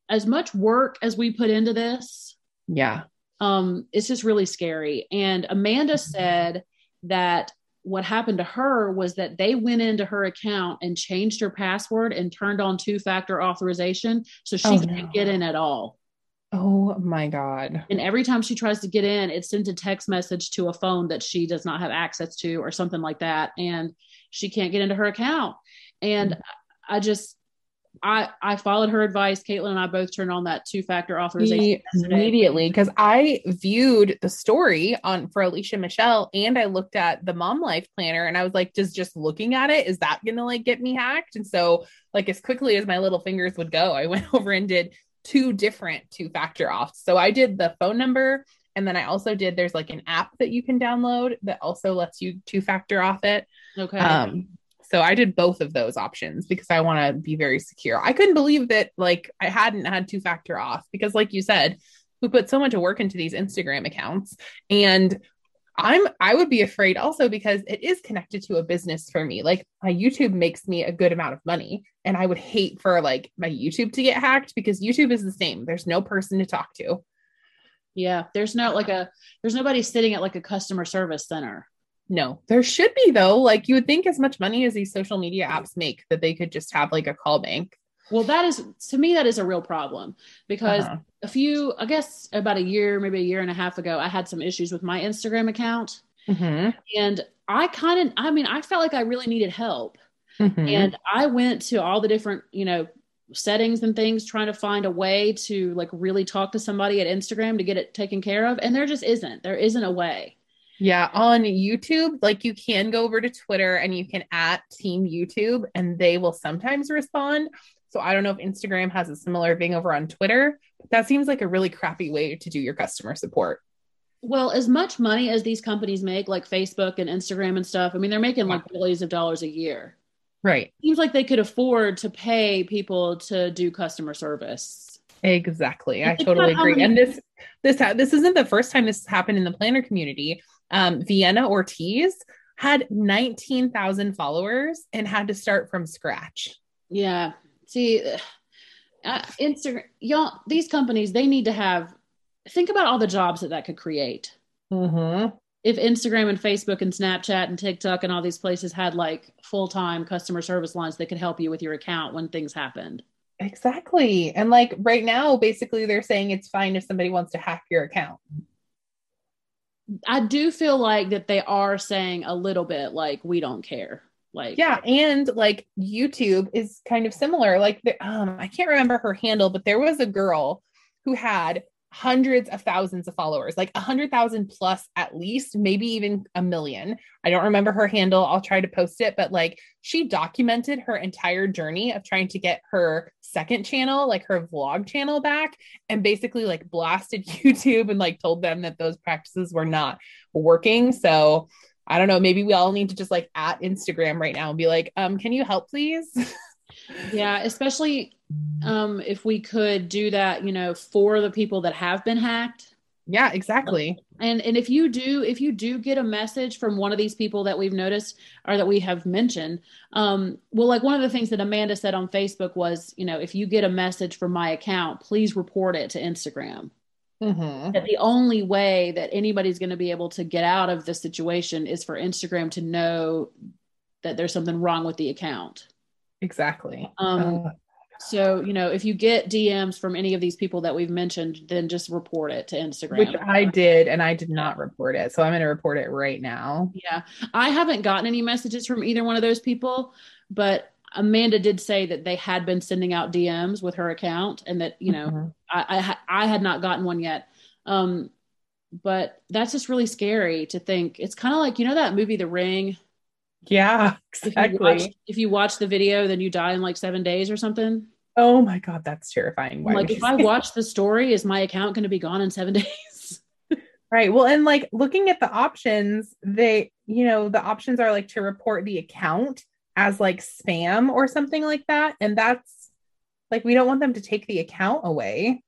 as much work as we put into this, Yeah. um, it's just really scary. And Amanda said that what happened to her was that they went into her account and changed her password and turned on two factor authorization. So she Oh, can't no. get in at all. Oh my God. And every time she tries to get in, it sends a text message to a phone that she does not have access to or something like that. And she can't get into her account. And mm. I just, I, I followed her advice. Caitlin and I both turned on that two factor authorization. Immediately, because I viewed the story on for Alicia Michelle and I looked at the mom life planner and I was like, does just looking at it, is that gonna like get me hacked? And so, like, as quickly as my little fingers would go, I <laughs> went over and did two different two factor auths. So I did the phone number and then I also did there's like an app that you can download that also lets you two factor auth it. Okay. Um, so I did both of those options because I want to be very secure. I couldn't believe that like I hadn't had two factor auth because like you said, we put so much work into these Instagram accounts and I'm I would be afraid also because it is connected to a business for me. Like my YouTube makes me a good amount of money and I would hate for like my YouTube to get hacked because YouTube is the same. There's no person to talk to. yeah. There's no like a, there's nobody sitting at like a customer service center. No, there should be though. Like you would think as much money as these social media apps make that they could just have like a call bank. Well, that is, to me, that is a real problem because Uh-huh. a few, I guess about a year, maybe a year and a half ago, I had some issues with my Instagram account. Mhm. And I kind of, I mean, I felt like I really needed help. Mhm. And I went to all the different, you know, settings and things trying to find a way to like really talk to somebody at Instagram to get it taken care of. And there just isn't. There isn't a way. Yeah, on YouTube, like you can go over to Twitter and you can at Team YouTube and they will sometimes respond. So I don't know if Instagram has a similar thing over on Twitter, but that seems like a really crappy way to do your customer support. Well, as much money as these companies make, like Facebook and Instagram and stuff, I mean, they're making like billions of dollars a year. Right. Seems like they could afford to pay people to do customer service. Exactly. I totally agree. And this this this isn't the first time this has happened in the planner community. Um, Vienna Ortiz had 19,000 followers and had to start from scratch. Yeah. See, uh, Instagram, y'all, these companies, they need to have, think about all the jobs that that could create. Mm-hmm. If Instagram and Facebook and Snapchat and TikTok and all these places had like full time customer service lines that could help you with your account when things happened. Exactly. And like right now, basically, they're saying it's fine if somebody wants to hack your account. I do feel like that they are saying a little bit like, we don't care. Like, Yeah. And like YouTube is kind of similar. Like, the, um, I can't remember her handle, but there was a girl who had hundreds of thousands of followers, like a hundred thousand plus at least, maybe even a million. I don't remember her handle. I'll try to post it, but like she documented her entire journey of trying to get her second channel, like her vlog channel back, and basically like blasted <laughs> YouTube and like told them that those practices were not working. So I don't know, maybe we all need to just like at Instagram right now and be like, um, can you help please? <laughs> Yeah, especially um, if we could do that, you know, for the people that have been hacked. yeah, exactly. And and if you do if you do get a message from one of these people that we've noticed or that we have mentioned, um, well, like one of the things that Amanda said on Facebook was, you know, if you get a message from my account, please report it to Instagram. Mm-hmm. That the only way that anybody's going to be able to get out of this situation is for Instagram to know that there's something wrong with the account. Exactly. Um, Uh, So, you know, if you get DMs from any of these people that we've mentioned, then just report it to Instagram. which I did, and I did not report it. So I'm going to report it right now. Yeah. I haven't gotten any messages from either one of those people, but Amanda did say that they had been sending out DMs with her account and that, you know, Mhm. I, I, I had not gotten one yet. Um, but that's just really scary to think. It's kind of like, you know, that movie, The Ring. Yeah, If you, exactly. watch, if you watch the video, then you die in like seven days or something. Oh my god, that's terrifying. Like, if I watch the story, is my account going to be gone in seven <laughs> days? right. Well, and like looking at the options, they, you know, the options are like to report the account as like spam or something like that, and that's like we don't want them to take the account away.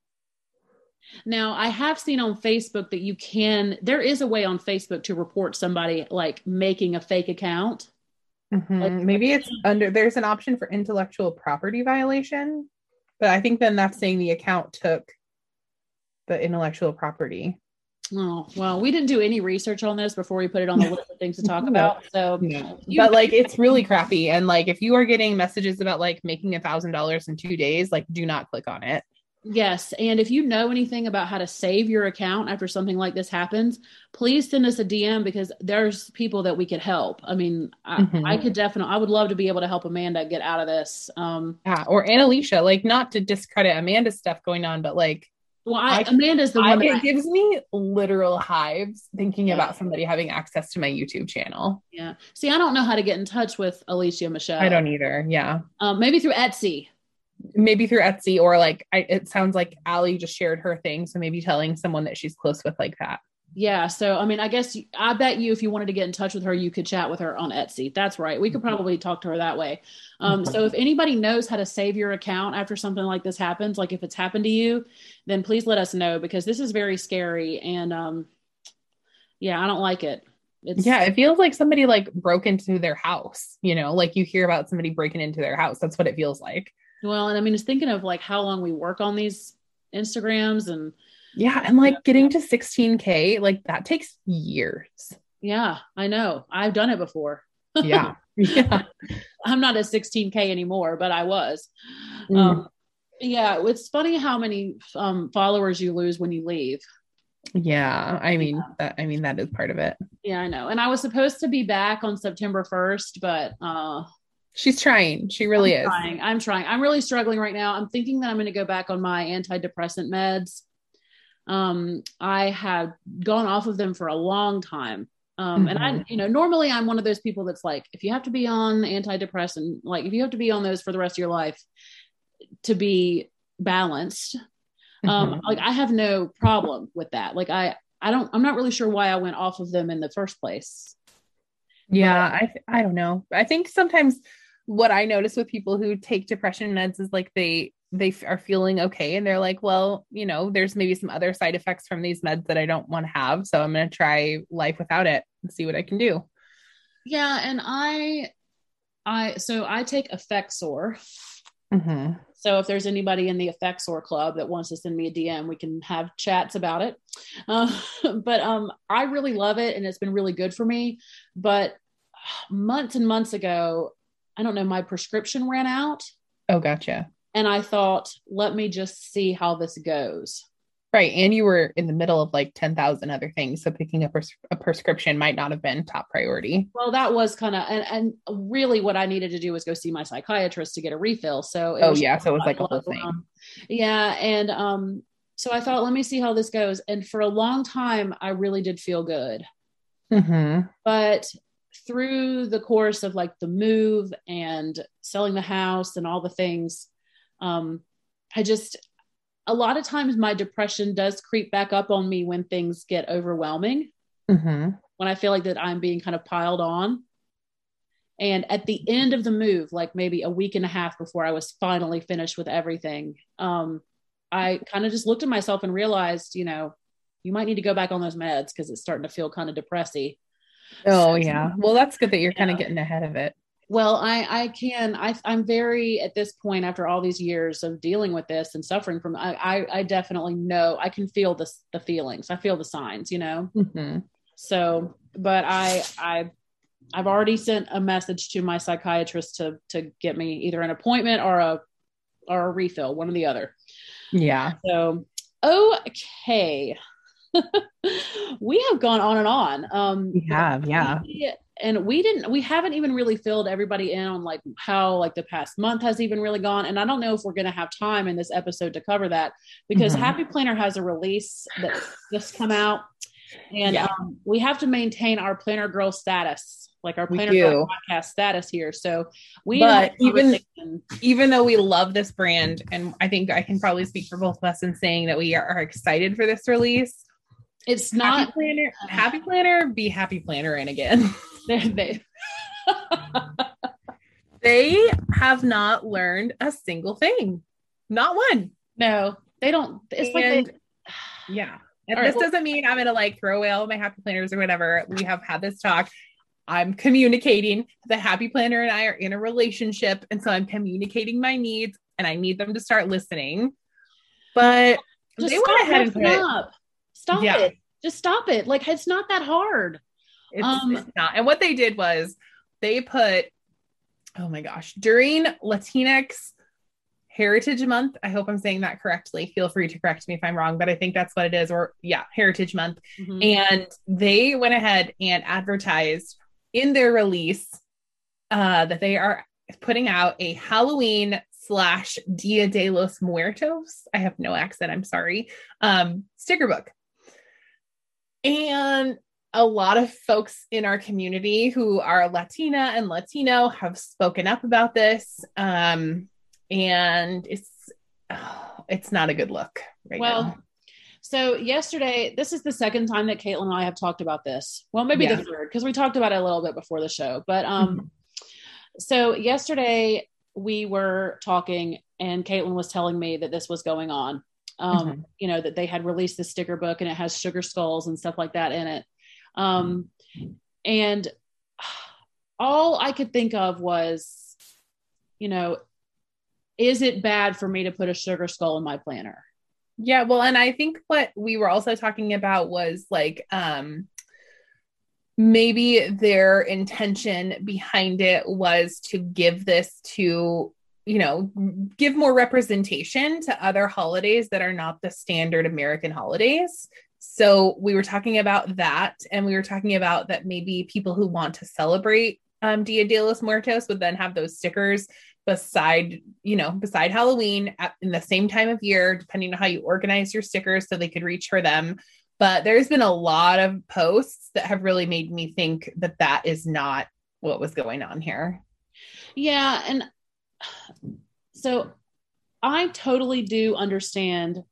Now, I have seen on Facebook that you can, there is a way on Facebook to report somebody like making a fake account. Mhm. Like- Maybe it's under there's an option for intellectual property violation, but I think then that's saying the account took the intellectual property. Oh, well, we didn't do any research on this before we put it on the list of things to talk <laughs> about. So. But like it's really crappy. And like if you are getting messages about like making a thousand dollars in two days, like do not click on it. Yes. And if you know anything about how to save your account after something like this happens, please send us a DM because there's people that we could help. I mean, I, Mhm. I could definitely, I would love to be able to help Amanda get out of this. Um, Yeah. Or Annalicia, like not to discredit Amanda's stuff going on, but like well, I, I- Amanda's the I, one that it I- gives me literal hives thinking Yeah. about somebody having access to my YouTube channel. yeah. See, I don't know how to get in touch with Alicia Michelle. I don't either. Yeah. Um, maybe through Etsy. Maybe through Etsy or like I, it sounds like Allie just shared her thing. So maybe telling someone that she's close with like that. Yeah. So, I mean, I guess you- I bet you if you wanted to get in touch with her, you could chat with her on Etsy. That's right. We could Mhm. probably talk to her that way. Um, Mhm. So, if anybody knows how to save your account after something like this happens, like if it's happened to you, then please let us know because this is very scary. And um, yeah, I don't like it. It's, Yeah, it feels like somebody like broke into their house, you know, like you hear about somebody breaking into their house. That's what it feels like. Well, and I mean, it's thinking of like how long we work on these Instagrams and Yeah, and like getting to 16k, like that takes years. yeah, I know. I've done it before. <laughs> Yeah. yeah. I'm not at 16k anymore, but I was. Mm. Um, yeah, it's funny how many um, followers you lose when you leave. Yeah. I mean, that I mean that is part of it. Yeah, I know. And I was supposed to be back on September 1st, but uh, She's trying. She really I'm is. trying. I'm trying. I'm really struggling right now. I'm thinking that I'm going to go back on my antidepressant meds. Um, I had gone off of them for a long time. Um, and I, Mhm. you know, normally I'm one of those people that's like, if you have to be on antidepressant, like if you have to be on those for the rest of your life to be balanced, um, Mhm. like I have no problem with that. Like I, I don't, I'm not really sure why I went off of them in the first place. Yeah, I I don't know. I think sometimes what I notice with people who take depression meds is like they they are feeling okay and they're like, well, you know, there's maybe some other side effects from these meds that I don't want to have, so I'm going to try life without it and see what I can do. Yeah, and I, I, so I take Effexor. Mm-hmm. So if there's anybody in the Effexor club that wants to send me a DM, we can have chats about it. Uh, <laughs> but um, I really love it, and it's been really good for me. But months and months ago, I don't know, my prescription ran out, Oh, gotcha. and I thought, let me just see how this goes. Right, and you were in the middle of like ten thousand other things, so picking up pres- a prescription might not have been top priority. Well, that was kind of, and, and really what I needed to do was go see my psychiatrist to get a refill. So, it Oh, was yeah, so it was like a whole Um, thing. Yeah. And um, so I thought, let me see how this goes. And for a long time, I really did feel good. Mm-hmm. But through the course of like the move and selling the house and all the things, um, I just, a lot of times my depression does creep back up on me when things get overwhelming Mm-hmm. when I feel like that I'm being kind of piled on. And at the end of the move, like maybe a week and a half before I was finally finished with everything, um, I kind of just looked at myself and realized, you know, you might need to go back on those meds because it's starting to feel kind of depressy. Oh yeah. Well, that's good that you're kind of getting ahead of it. Well, I I can I I'm very at this point after all these years of dealing with this and suffering from I I, I definitely know I can feel the the feelings I feel the signs you know Mm-hmm. so but i i I've already sent a message to my psychiatrist to to get me either an appointment or a or a refill, one or the other. Yeah. So okay. <laughs> we have gone on and on. Um We have, yeah. we- and we didn't we haven't even really filled everybody in on like how like the past month has even really gone and i don't know if we're going to have time in this episode to cover that because Mhm. happy planner has a release that just come out and Yeah. um, we have to maintain our planner girl status like our planner girl podcast status here so we But need to have a even- Even though we love this brand, and I think I can probably speak for both of us in saying that we are excited for this release. It's Happy not planner, uh, happy planner, be happy planner in again. <laughs> they, <laughs> they, have not learned a single thing, not one. no they don't it's like they, Yeah. And right, this well- doesn't mean I'm gonna like throw away all my happy planners or whatever. We have had this talk. I'm communicating. The happy planner and I are in a relationship, and so I'm communicating my needs, and I need them to start listening. But they went ahead and put up stop Yeah. it just stop it like it's not that hard it's, Um, it's not. And what they did was they put, oh my gosh, during Latinx Heritage Month. I hope I'm saying that correctly. Feel free to correct me if I'm wrong, but I think that's what it is. Or yeah, Heritage Month. Mhm. and they went ahead and advertised in their release uh, that they are putting out a Halloween slash Dia de los Muertos. I have no accent. I'm sorry. Um, sticker book, and a lot of folks in our community who are Latina and Latino have spoken up about this, um, and it's <sighs> it's not a good look right well now. so yesterday this is the second time that caitlin and i have talked about this well maybe Yeah. the third because we talked about it a little bit before the show but um Mm-hmm. so yesterday we were talking and caitlin was telling me that this was going on um you know that they had released the sticker book and it has sugar skulls and stuff like that in it. Um and all i could think of was you know is it bad for me to put a sugar skull in my planner? Yeah, well, and I think what we were also talking about was like um maybe their intention behind it was to give this to you know give more representation to other holidays that are not the standard American holidays. So we were talking about that and we were talking about that maybe people who want to celebrate um Dia de los Muertos would then have those stickers beside you know beside halloween at, in the same time of year depending on how you organize your stickers so they could reach for them but there's been a lot of posts that have really made me think that that is not what was going on here Yeah, and so I totally do understand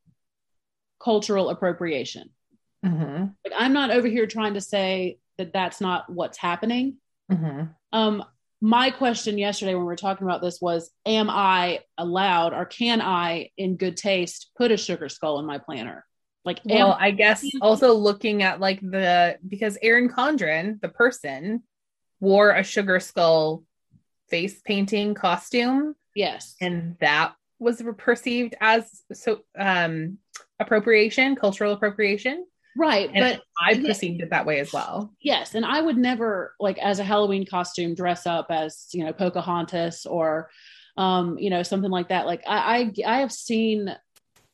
cultural appropriation. mm-hmm. Like I'm not over here trying to say that that's not what's happening. Mm-hmm. Um my question yesterday when we were talking about this was am I allowed or can I in good taste put a sugar skull in my planner? Like well i guess also looking at like the because Erin Condren the person wore a sugar skull face painting costume. Yes. and that was perceived as so um appropriation cultural appropriation. Right, and but i yeah. perceived it that way as well. Yes and i would never like as a halloween costume dress up as you know pocahontas or um you know something like that. Like i i, I have seen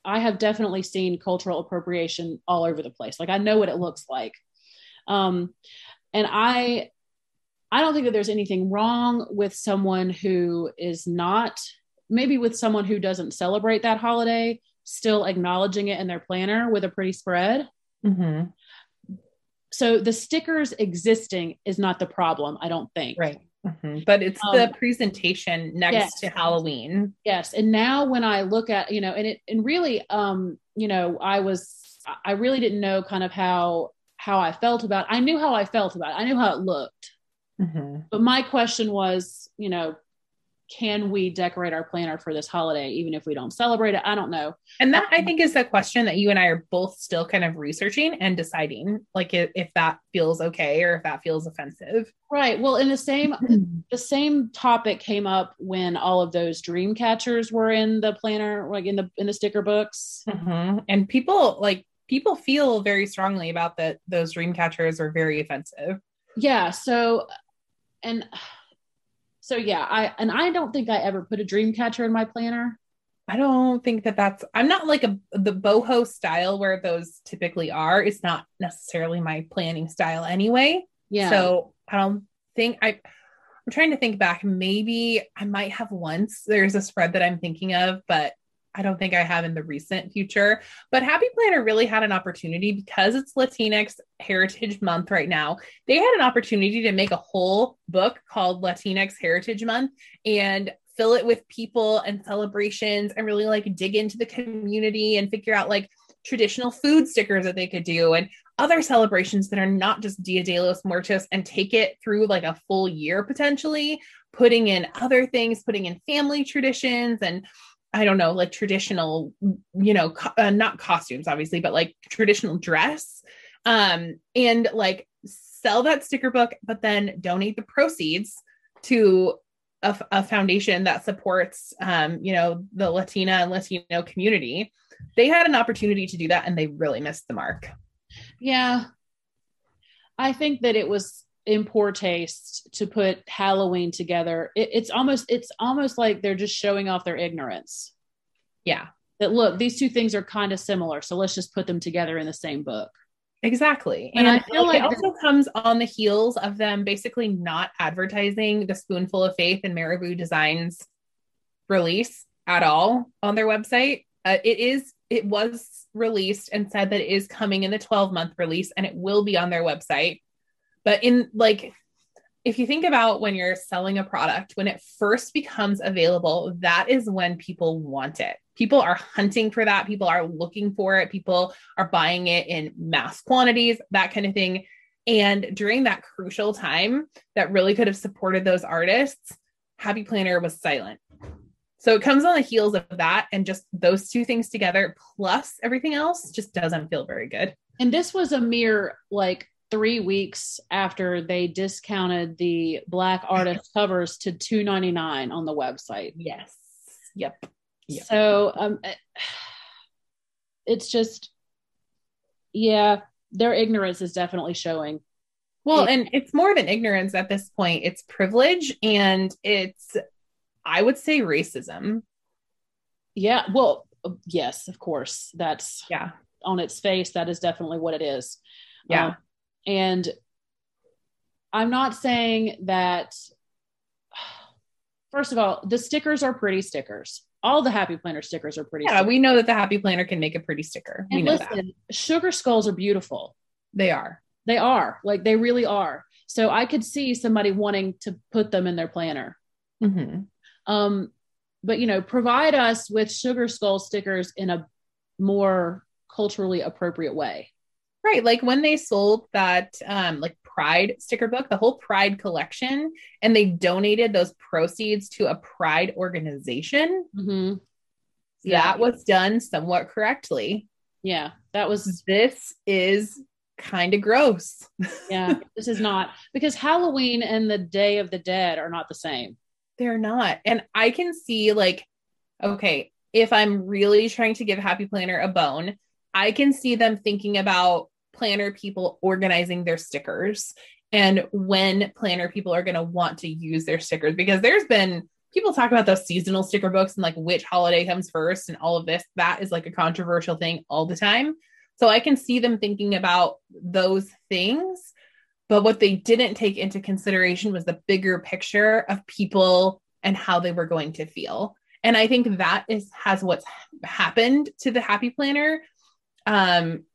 i have definitely seen cultural appropriation all over the place. Like i know what it looks like. Um and i i don't think that there's anything wrong with someone who is not maybe with someone who doesn't celebrate that holiday still acknowledging it in their planner with a pretty spread. Mm-hmm. so the stickers existing is not the problem i don't think. Right. Mhm. but it's Um, the presentation next yes. to halloween. Yes. And now when i look at you know and it and really um you know i was i really didn't know kind of how how i felt about i knew how i felt about it. I knew how it looked Mhm. but my question was you know can we decorate our planner for this holiday even if we don't celebrate it? I don't know. And that i think is a question that you and i are both still kind of researching and deciding like if, if that feels okay or if that feels offensive. Right. Well in the same the same topic came up when all of those dream catchers were in the planner like in the in the sticker books. Mhm. and people like people feel very strongly about that those dream catchers are very offensive. Yeah. So and so yeah, I and I don't think I ever put a dream catcher in my planner. I don't think that that's I'm not like a the boho style where those typically are. It's not necessarily my planning style anyway. Yeah. So I don't think I I'm trying to think back. Maybe I might have once. There's a spread that I'm thinking of, but I don't think I have in the recent future. But Happy Planner really had an opportunity because it's Latinx Heritage Month right now. They had an opportunity to make a whole book called Latinx Heritage Month and fill it with people and celebrations and really like dig into the community and figure out like traditional food stickers that they could do and other celebrations that are not just Dia de los Muertos and take it through like a full year potentially, putting in other things, putting in family traditions and I don't know, like traditional, you know, co- uh, not costumes, obviously, but like traditional dress. Um, and like sell that sticker book, but then donate the proceeds to a, a foundation that supports, um, you know, the Latina and Latino community. They had an opportunity to do that and they really missed the mark. Yeah. I think that it was in poor taste to put Halloween together. It, it's almost it's almost like they're just showing off their ignorance. Yeah. That look, these two things are kind of similar, so let's just put them together in the same book. Exactly. And And, I feel like, like it also comes on the heels of them basically not advertising the Spoonful of Faith and Marabou Designs release at all on their website. Uh, it is it was released and said that it is coming in the 12 month release and it will be on their website. But in like if you think about when you're selling a product, when it first becomes available, that is when people want it. People are hunting for that. People are looking for it. People are buying it in mass quantities, that kind of thing. And during that crucial time that really could have supported those artists, Happy Planner was silent. So it comes on the heels of that. And just those two things together, plus everything else, just doesn't feel very good. And this was a mere like three weeks after they discounted the black artist <laughs> covers to 2.99 on the website. Yes. Yep. Yep. So um it's just yeah, their ignorance is definitely showing. Well, and it's more than ignorance at this point. It's privilege and it's, I would say, racism. Yeah, well, yes, of course. That's Yeah. on its face that is definitely what it is. Yeah. Um, and I'm not saying that first of all, the stickers are pretty stickers. All the Happy Planner stickers are pretty Yeah. stickers. We know that the Happy Planner can make a pretty sticker. We know listen, that. sugar skulls are beautiful. They are. They are. Like they really are. So I could see somebody wanting to put them in their planner. hmm Um, but you know, provide us with sugar skull stickers in a more culturally appropriate way. Right. Like when they sold that um like Pride sticker book, the whole Pride collection, and they donated those proceeds to a Pride organization. Mm-hmm. Yeah. That was done somewhat correctly. Yeah, that was This is kind of gross. <laughs> yeah. this is not because Halloween and the Day of the Dead are not the same. They're not. And I can see, like, okay, if I'm really trying to give Happy Planner a bone, I can see them thinking about planner people organizing their stickers and when planner people are going to want to use their stickers because there's been people talk about those seasonal sticker books and like which holiday comes first and all of this. That is like a controversial thing all the time. So I can see them thinking about those things. But what they didn't take into consideration was the bigger picture of people and how they were going to feel. And I think that is has what's happened to the Happy Planner. Um,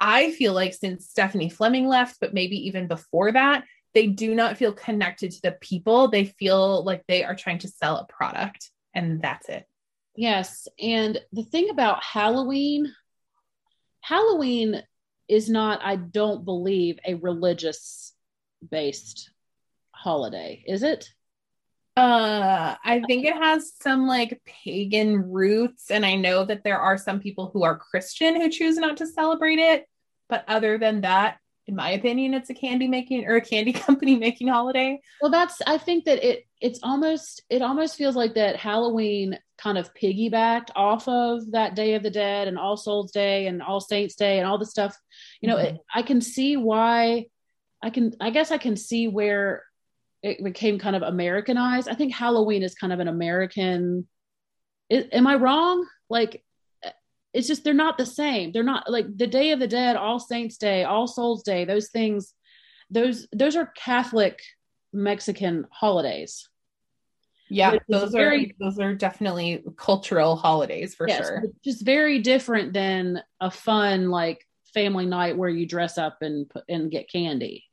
I feel like since Stephanie Fleming left, but maybe even before that, they do not feel connected to the people. They feel like they are trying to sell a product, and that's it. Yes. And the thing about Halloween, Halloween is not, I don't believe, a religious based holiday, is it? Uh, I think it has some like pagan roots, and I know that there are some people who are Christian who choose not to celebrate it. But other than that, in my opinion, it's a candy making or a candy <laughs> company making holiday. Well, that's I think that it it's almost it almost feels like that Halloween kind of piggybacked off of that Day of the Dead and All Souls Day and All Saints Day and all the stuff. You know, Mhm. it, I can see why I can I guess I can see where it became kind of Americanized. I think Halloween is kind of an American. It, am I wrong? Like, it's just they're not the same. They're not like the Day of the Dead, All Saints Day, All Souls Day. Those things, those those are Catholic Mexican holidays. Yeah, those are very- those are definitely cultural holidays for Yes, sure. just very different than a fun like family night where you dress up and and get candy.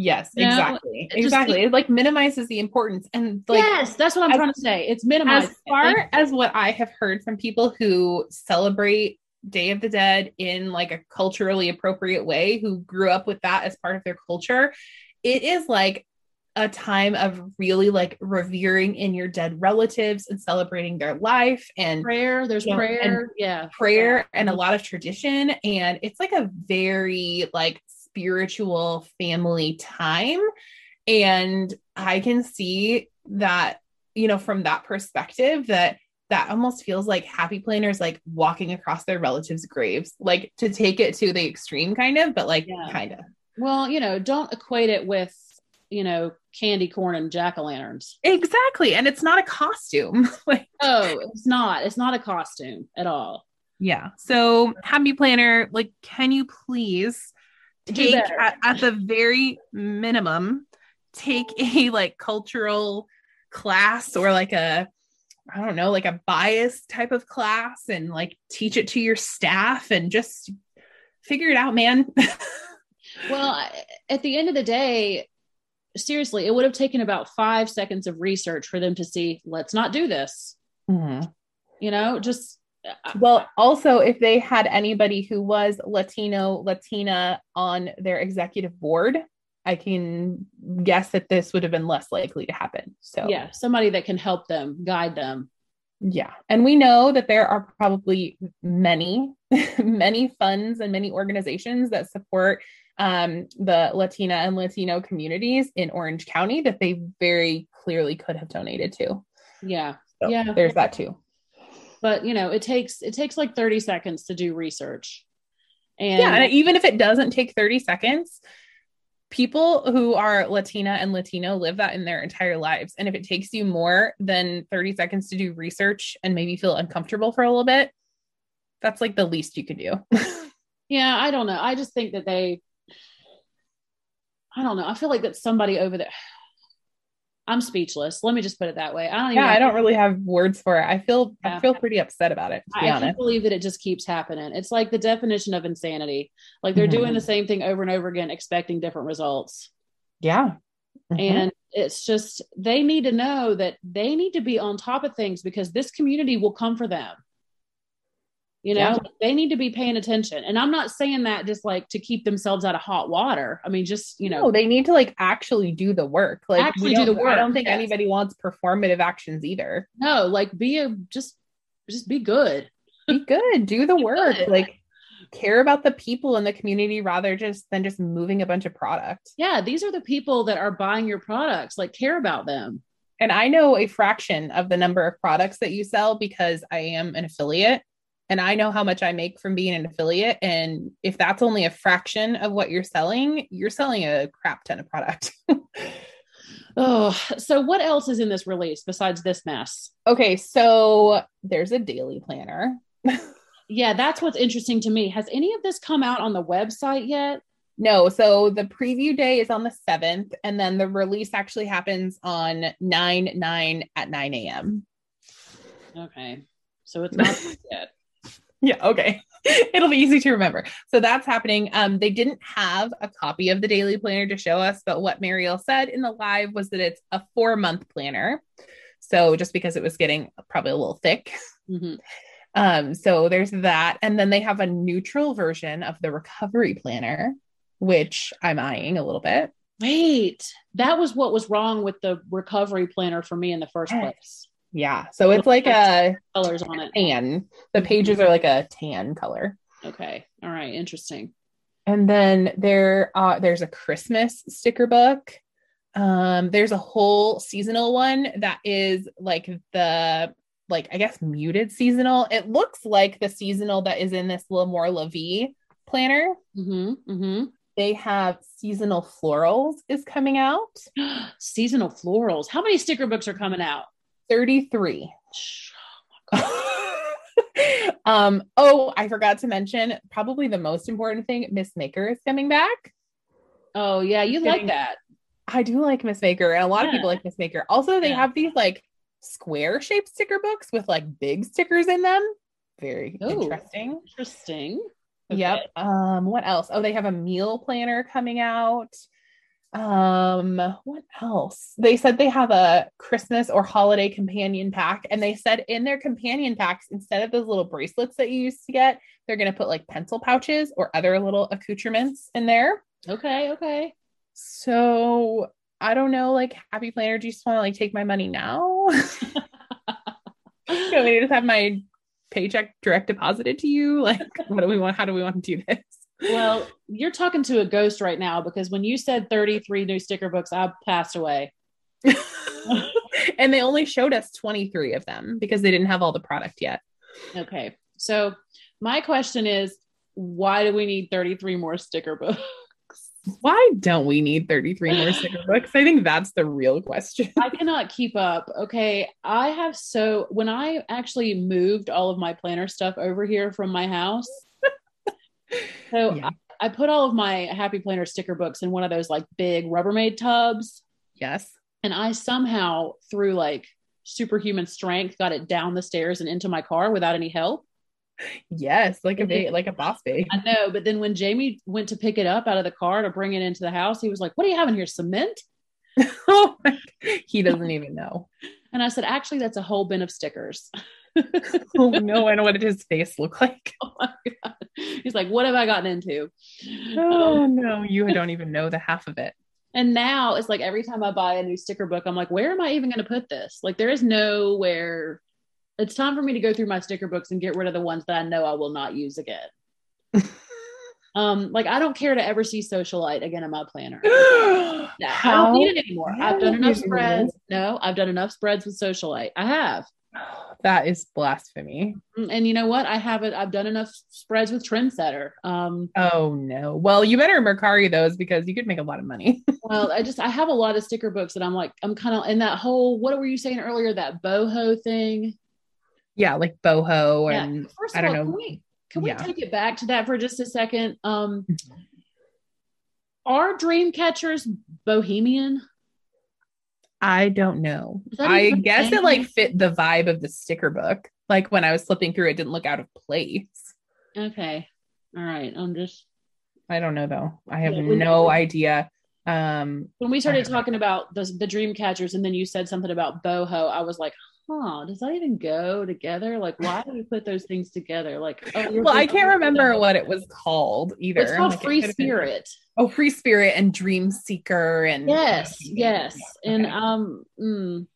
Yes, You know, exactly. just- exactly. It like minimizes the importance and like yes, that's what I'm as- trying to say. It's minimized. as far as what I have heard from people who celebrate Day of the Dead in like a culturally appropriate way, who grew up with that as part of their culture, it is like a time of really like revering in your dead relatives and celebrating their life and prayer, there's Yeah, prayer. and yeah. prayer and a lot of tradition and it's like a very like spiritual family time and i can see that you know from that perspective that that almost feels like happy planners like walking across their relatives graves like to take it to the extreme kind of but like Yeah. kind of Well, you know, don't equate it with, you know, candy corn and jack-o'-lanterns. exactly and it's not a costume <laughs> like Oh, it's not. It's not a costume at all. Yeah. So, happy planner, like, can you please take at, at the very minimum, take a <laughs> like cultural class or like a, I don't know, like a bias type of class and like teach it to your staff and just figure it out, man. <laughs> Well, at the end of the day, seriously, it would have taken about five seconds of research for them to see, let's not do this. Mm-hmm. You know, just Well, also, if they had anybody who was Latino, Latina on their executive board, I can guess that this would have been less likely to happen. So, yeah, somebody that can help them, guide them. Yeah. And we know that there are probably many, <laughs> many funds and many organizations that support um, the Latina and Latino communities in Orange County that they very clearly could have donated to. Yeah. So Yeah. There's that too. But you know, it takes it takes like 30 seconds to do research. And yeah. And even if it doesn't take 30 seconds, people who are Latina and Latino live that in their entire lives. And if it takes you more than 30 seconds to do research and maybe feel uncomfortable for a little bit, that's like the least you can do. <laughs> yeah, I don't know. I just think that they I don't know. I feel like that somebody over there I'm speechless. Let me just put it that way. I don't even yeah, I don't really have words for it. I feel Yeah. I feel pretty upset about it, to be I can't believe that it just keeps happening. It's like the definition of insanity. Like they're doing Mhm. the same thing over and over again, expecting different results. Yeah. Mhm. And it's just, they need to know that they need to be on top of things because this community will come for them. You know, Yeah. they need to be paying attention. And I'm not saying that just like to keep themselves out of hot water. I mean, just, you know, no, they need to like actually do the work. Like Actually do the don't- I don't think yes. anybody wants performative actions either. no, like be a, just, just be good. Be good, do the <laughs> work. good. Like care about the people in the community rather just than just moving a bunch of product. Yeah. These are the people that are buying your products, like care about them. And I know a fraction of the number of products that you sell because I am an affiliate and I know how much I make from being an affiliate. And if that's only a fraction of what you're selling, you're selling a crap ton of product. <laughs> Oh, so what else is in this release besides this mess? okay, so there's a daily planner. <laughs> Yeah, that's what's interesting to me. Has any of this come out on the website yet? No, so the preview day is on the 7th, and then the release actually happens on 9 9 at 9 a.m. Okay. So it's not <laughs> yet. Yeah, okay. <laughs> It'll be easy to remember. So that's happening. Um, they didn't have a copy of the daily planner to show us, but what Mariel said in the live was that it's a four month planner. So just because it was getting probably a little thick. Mhm. Um, so there's that. And then they have a neutral version of the recovery planner, which I'm eyeing a little bit. Wait, that was what was wrong with the recovery planner for me in the first Yes. place. Yeah. So it's like a Colors on it. tan. The pages are like a tan color. Okay. All right. Interesting. And then there uh there's a Christmas sticker book. Um there's a whole seasonal one that is like the like I guess muted seasonal. It looks like the seasonal that is in this L'Amour La Vie planner. Mm-hmm. Mm-hmm. they have seasonal florals is coming out. <gasps> Seasonal florals. How many sticker books are coming out? 33. <laughs> um, oh, I forgot to mention probably the most important thing, Miss Maker is coming back. Oh yeah, you like that. I do like Miss Maker, and a lot of people like Miss Maker. Also, they Yeah. have these like square shaped sticker books with like big stickers in them. Very Ooh. interesting. Interesting. Yep. Um, what else? Oh, they have a meal planner coming out. Um, what else? They said they have a Christmas or holiday companion pack, and they said in their companion packs, instead of those little bracelets that you used to get, they're gonna put like pencil pouches or other little accoutrements in there. Okay. Okay. So I don't know, like Happy Planner, do you just want to like take my money now? you want me to just have my paycheck direct deposited to you? Like, what do we want? How do we want to do this? Well, you're talking to a ghost right now because when you said 33 new sticker books, I passed away. <laughs> and they only showed us 23 of them because they didn't have all the product yet. Okay. So my question is, why do we need 33 more sticker books? Why don't we need 33 more sticker books? I think that's the real question. I cannot keep up. Okay. I have so when I actually moved all of my planner stuff over here from my house. So Yeah. I, I put all of my happy planner sticker books in one of those like big Rubbermaid tubs. Yes. And I somehow through like superhuman strength got it down the stairs and into my car without any help. Yes, like a ba- like a boss babe. I know, but then when Jamie went to pick it up out of the car to bring it into the house, he was like, "What do you have in here? Cement?" <laughs> oh he doesn't even know. And I said, "Actually, that's a whole bin of stickers." <laughs> Oh <laughs> no, I know what did his face look like. <laughs> oh my god! He's like, "What have I gotten into?" Oh Um, no, you don't even know the half of it. and now it's like every time I buy a new sticker book, I'm like, "Where am I even going to put this?" Like, there is nowhere. It's time for me to go through my sticker books and get rid of the ones that I know I will not use again. <laughs> um, like I don't care to ever see socialite again in my planner. <gasps> No, I don't need it anymore. I've done enough spreads. No, I've done enough spreads with socialite. I have. That is blasphemy. Mm, And you know what? I haven't. I've done enough spreads with Trendsetter. Um, Oh no. Well, you better Mercari those because you could make a lot of money. <laughs> well, I just I have a lot of sticker books that I'm like I'm kind of in that whole. What were you saying earlier? That boho thing. yeah, like boho Yeah. and First I don't all, know. can we can we Yeah. take it back to that for just a second? Um, <laughs> are dream catchers bohemian? I don't know. I guess thing? it like fit the vibe of the sticker book. Like when I was flipping through, it didn't look out of place. Okay, all right. I'm just I don't know though. I have Yeah, no idea. Um, when we started don't know. talking about the, the dream catchers and then you said something about boho i was like huh does that even go together like why do we put those things together like oh, well, I can't remember what it was called either. it's called Like, free been- spirit Oh, free spirit and dream seeker and yes yes. Yeah, and okay. um mm,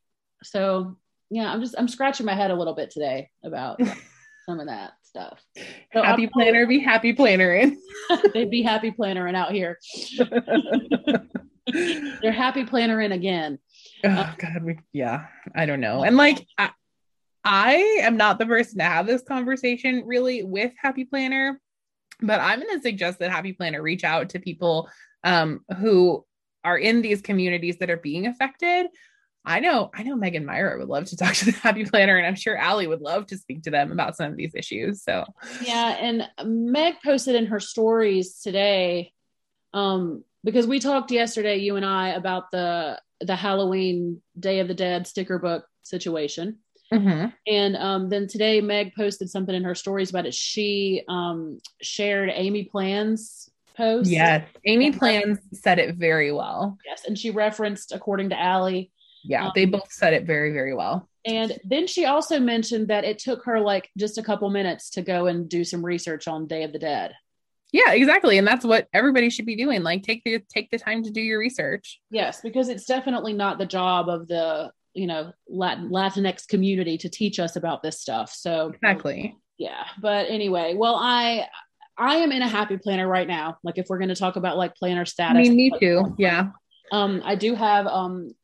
so yeah i'm just i'm scratching my head a little bit today about <laughs> some of that stuff. So happy I'm- planner be happy planner in. <laughs> they'd be happy planner and out here. <laughs> They're happy planner in again oh god we yeah i don't know. and like I, I am not the person to have this conversation really with happy planner but i'm going to suggest that happy planner reach out to people um who are in these communities that are being affected i know i know megan myra would love to <laughs> talk to the happy planner and i'm sure Allie would love to speak to them about some of these issues so Yeah, and Meg posted in her stories today, um, because we talked yesterday, you and I, about the the Halloween Day of the Dead sticker book situation. Mhm. And um, then today, Meg posted something in her stories about it. She um, shared Amy Plan's post. yes amy plans said it very well Yes. And she referenced, according to Allie. yeah Um, they both said it very very well And then she also mentioned that it took her like just a couple minutes to go and do some research on Day of the Dead. Yeah, exactly. And that's what everybody should be doing. Like take the take the time to do your research. Yes, because it's definitely not the job of the you know Latin Latinx community to teach us about this stuff. So Exactly. yeah. But anyway, well, I I am in a happy planner right now. Like if we're going to talk about like planner I status, mean, me too. Yeah. Um, I do have um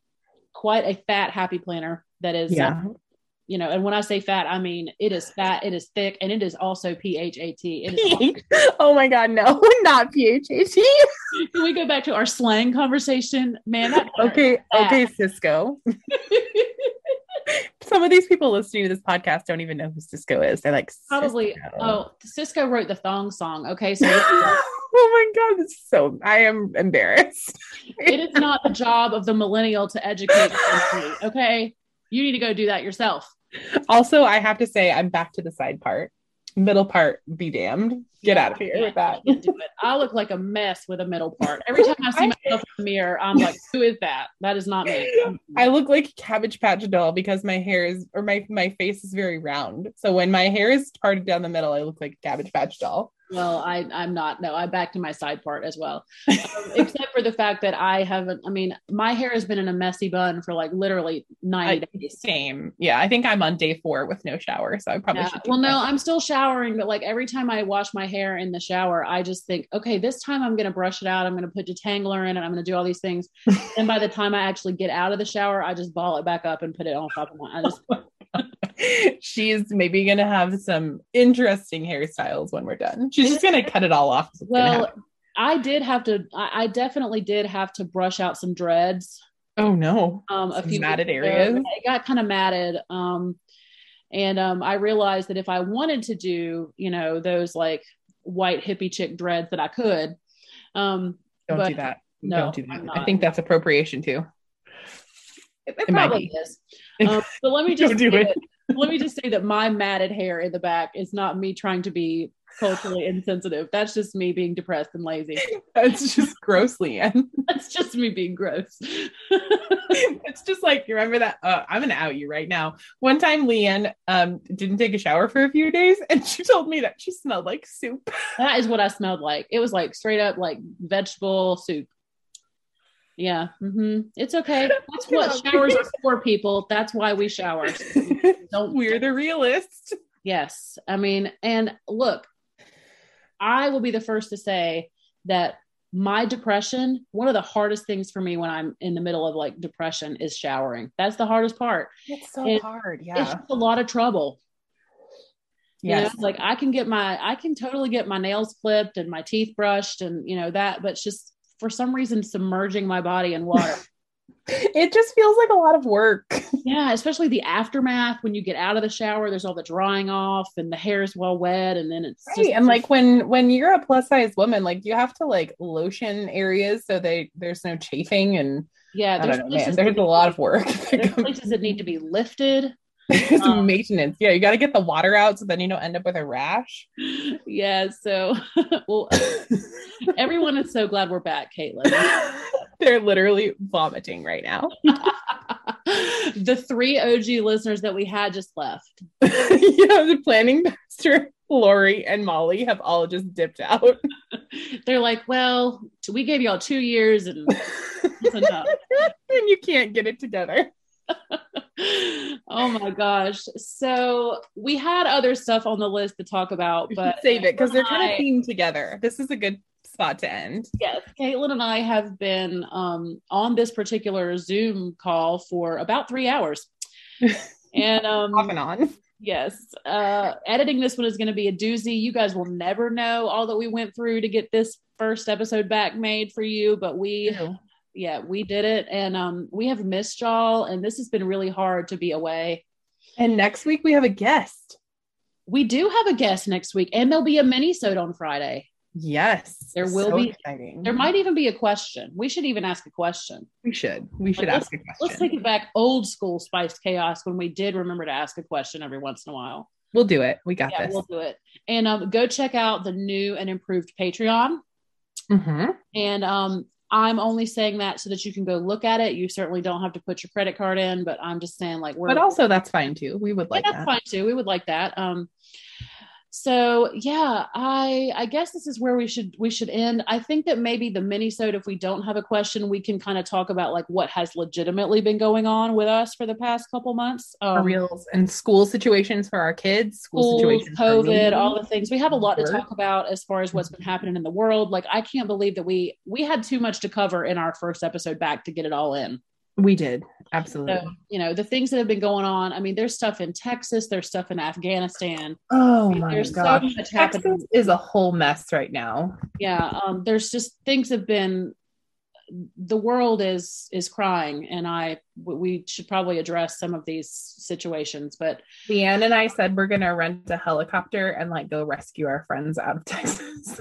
quite a fat happy planner that is uh, Yeah. You know, and when I say fat, I mean it is fat, it is thick, and it is also P H A T. It is. <laughs> oh my god, no, <laughs> not PHAT. <laughs> Can we go back to our slang conversation, man? okay, okay, Sisqó. Some of these people listening to this podcast don't even know who Sisqó is. They're like, Probably. Sisqó. Oh, Sisqó wrote the thong song. Okay, so oh my god, it's so I am embarrassed. it is not the job of the millennial to educate. Okay, you need to go do that yourself. Also, I have to say, I'm back to the side part. Middle part, be damned. Get out of here Yeah, with that. I can't do it. I look like a mess with a middle part. Every time I see myself in the mirror, I'm like, "Who is that? That is not me." I look like Cabbage Patch doll because my hair is, or my my face is very round. So when my hair is parted down the middle, I look like Cabbage Patch doll. Well, I I'm not. No, I'm back to my side part as well, um, <laughs> except for the fact that I haven't. I mean, my hair has been in a messy bun for like literally ninety I- days. Same. Yeah, I think I'm on day four with no shower, so I probably Yeah. should. Well, no. I'm still showering, but like every time I wash my hair in the shower, I just think, okay, this time I'm going to brush it out. I'm going to put detangler in it. I'm going to do all these things. <laughs> and by the time I actually get out of the shower, I just ball it back up and put it on top of my. I just, <laughs> <laughs> She's maybe gonna have some interesting hairstyles when we're done. She's just gonna cut it all off. Well. I did have to. I, I definitely did have to brush out some dreads. oh no, Um, a few matted ago. areas? It got kind of matted. Um, and um, I realized that if I wanted to do, you know, those like white hippie chick dreads, that I could. Um, don't but do that. no, don't do that. I think that's appropriation too. It, it It probably is. <laughs> Um, but let me just say it. that- let me just say that my matted hair in the back is not me trying to be culturally insensitive. That's just me being depressed and lazy. <laughs> That's just gross, Leanne. <laughs> That's just me being gross. it's just like you remember that. Uh, I'm gonna out you right now. One time, Leanne um didn't take a shower for a few days, and she told me that she smelled like soup. that is what I smelled like. It was like straight up like vegetable soup. Yeah, hmm it's okay. <laughs> That's what showers are for, people. That's why we shower. <laughs> Don't We're the realists. Yes. I mean, and look, I will be the first to say that my depression, one of the hardest things for me when I'm in the middle of like depression is showering. That's the hardest part. It's so It- hard. It's Yeah. just a lot of trouble. You know, like I can get my, I can totally get my nails clipped and my teeth brushed and, you know, that, but it's just for some reason submerging my body in water. <laughs> It just feels like a lot of work. <laughs> yeah. Especially the aftermath when you get out of the shower, there's all the drying off and the hair is well wet. And then it's Right. and like when when you're a plus size woman, like you have to like lotion areas so they there's no chafing and yeah, there's know, man. There's a lot of work. there's places that need to be lifted. There's <laughs> um, maintenance. Yeah, you got to get the water out so then you don't end up with a rash. Yeah, so <laughs> well, <laughs> everyone is so glad we're back, Caitlin. They're literally vomiting right now. the three OG listeners that we had just left. yeah, the planning master, Lori, and Molly have all just dipped out. They're like, well, we gave y'all two years and and you can't get it together. Oh my gosh. So we had other stuff on the list to talk about, but save it because they're kind of themed together. This is a good spot to end. Yes, Caitlin and I have been um, on this particular Zoom call for about three hours. <laughs> And um, Off and on. yes, uh, editing this one is going to be a doozy. You guys will never know all that we went through to get this first episode back made for you, but we, yeah, we did it. And um, we have missed y'all, and this has been really hard to be away. And next week we have a guest. We do have a guest next week, and there'll be a mini-sode on Friday. Yes. There will So be- exciting. There might even be a question. We should even ask a question. we should. We should Like, ask a question. Let's take it back old school spiced chaos when we did remember to ask a question every once in a while. we'll do it. We got yeah, this. we'll do it. And um, go check out the new and improved Patreon. Mhm. And um, I'm only saying that so that you can go look at it. You certainly don't have to put your credit card in, but I'm just saying like we're But also that's fine too. We would yeah, like that's that. fine too. We would like that. Um, so yeah, I I guess this is where we should we should end. I think that maybe the mini sode, if we don't have a question, we can kind of talk about like what has legitimately been going on with us for the past couple months. For Um, reals and school situations for our kids, school schools, situations, COVID, all the things. We have a lot to talk about as far as what's been happening in the world. Like I can't believe that we we had too much to cover in our first episode back to get it all in. We did. Absolutely. So, you know, the things that have been going on. I mean, there's stuff in Texas, there's stuff in Afghanistan. oh my there's so gosh. happening. Texas is a whole mess right now. Yeah. Um, there's just things have been the world is is crying and I we should probably address some of these situations, but Leanne and I said we're gonna rent a helicopter and like go rescue our friends out of <laughs> Texas.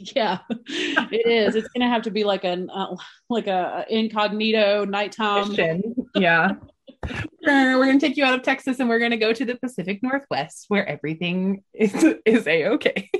<laughs> yeah, it is. It's gonna have to be like an uh, like a incognito nighttime. Mission. yeah. We're <laughs> gonna, we're gonna take you out of Texas and we're gonna go to the Pacific Northwest where everything is is a okay.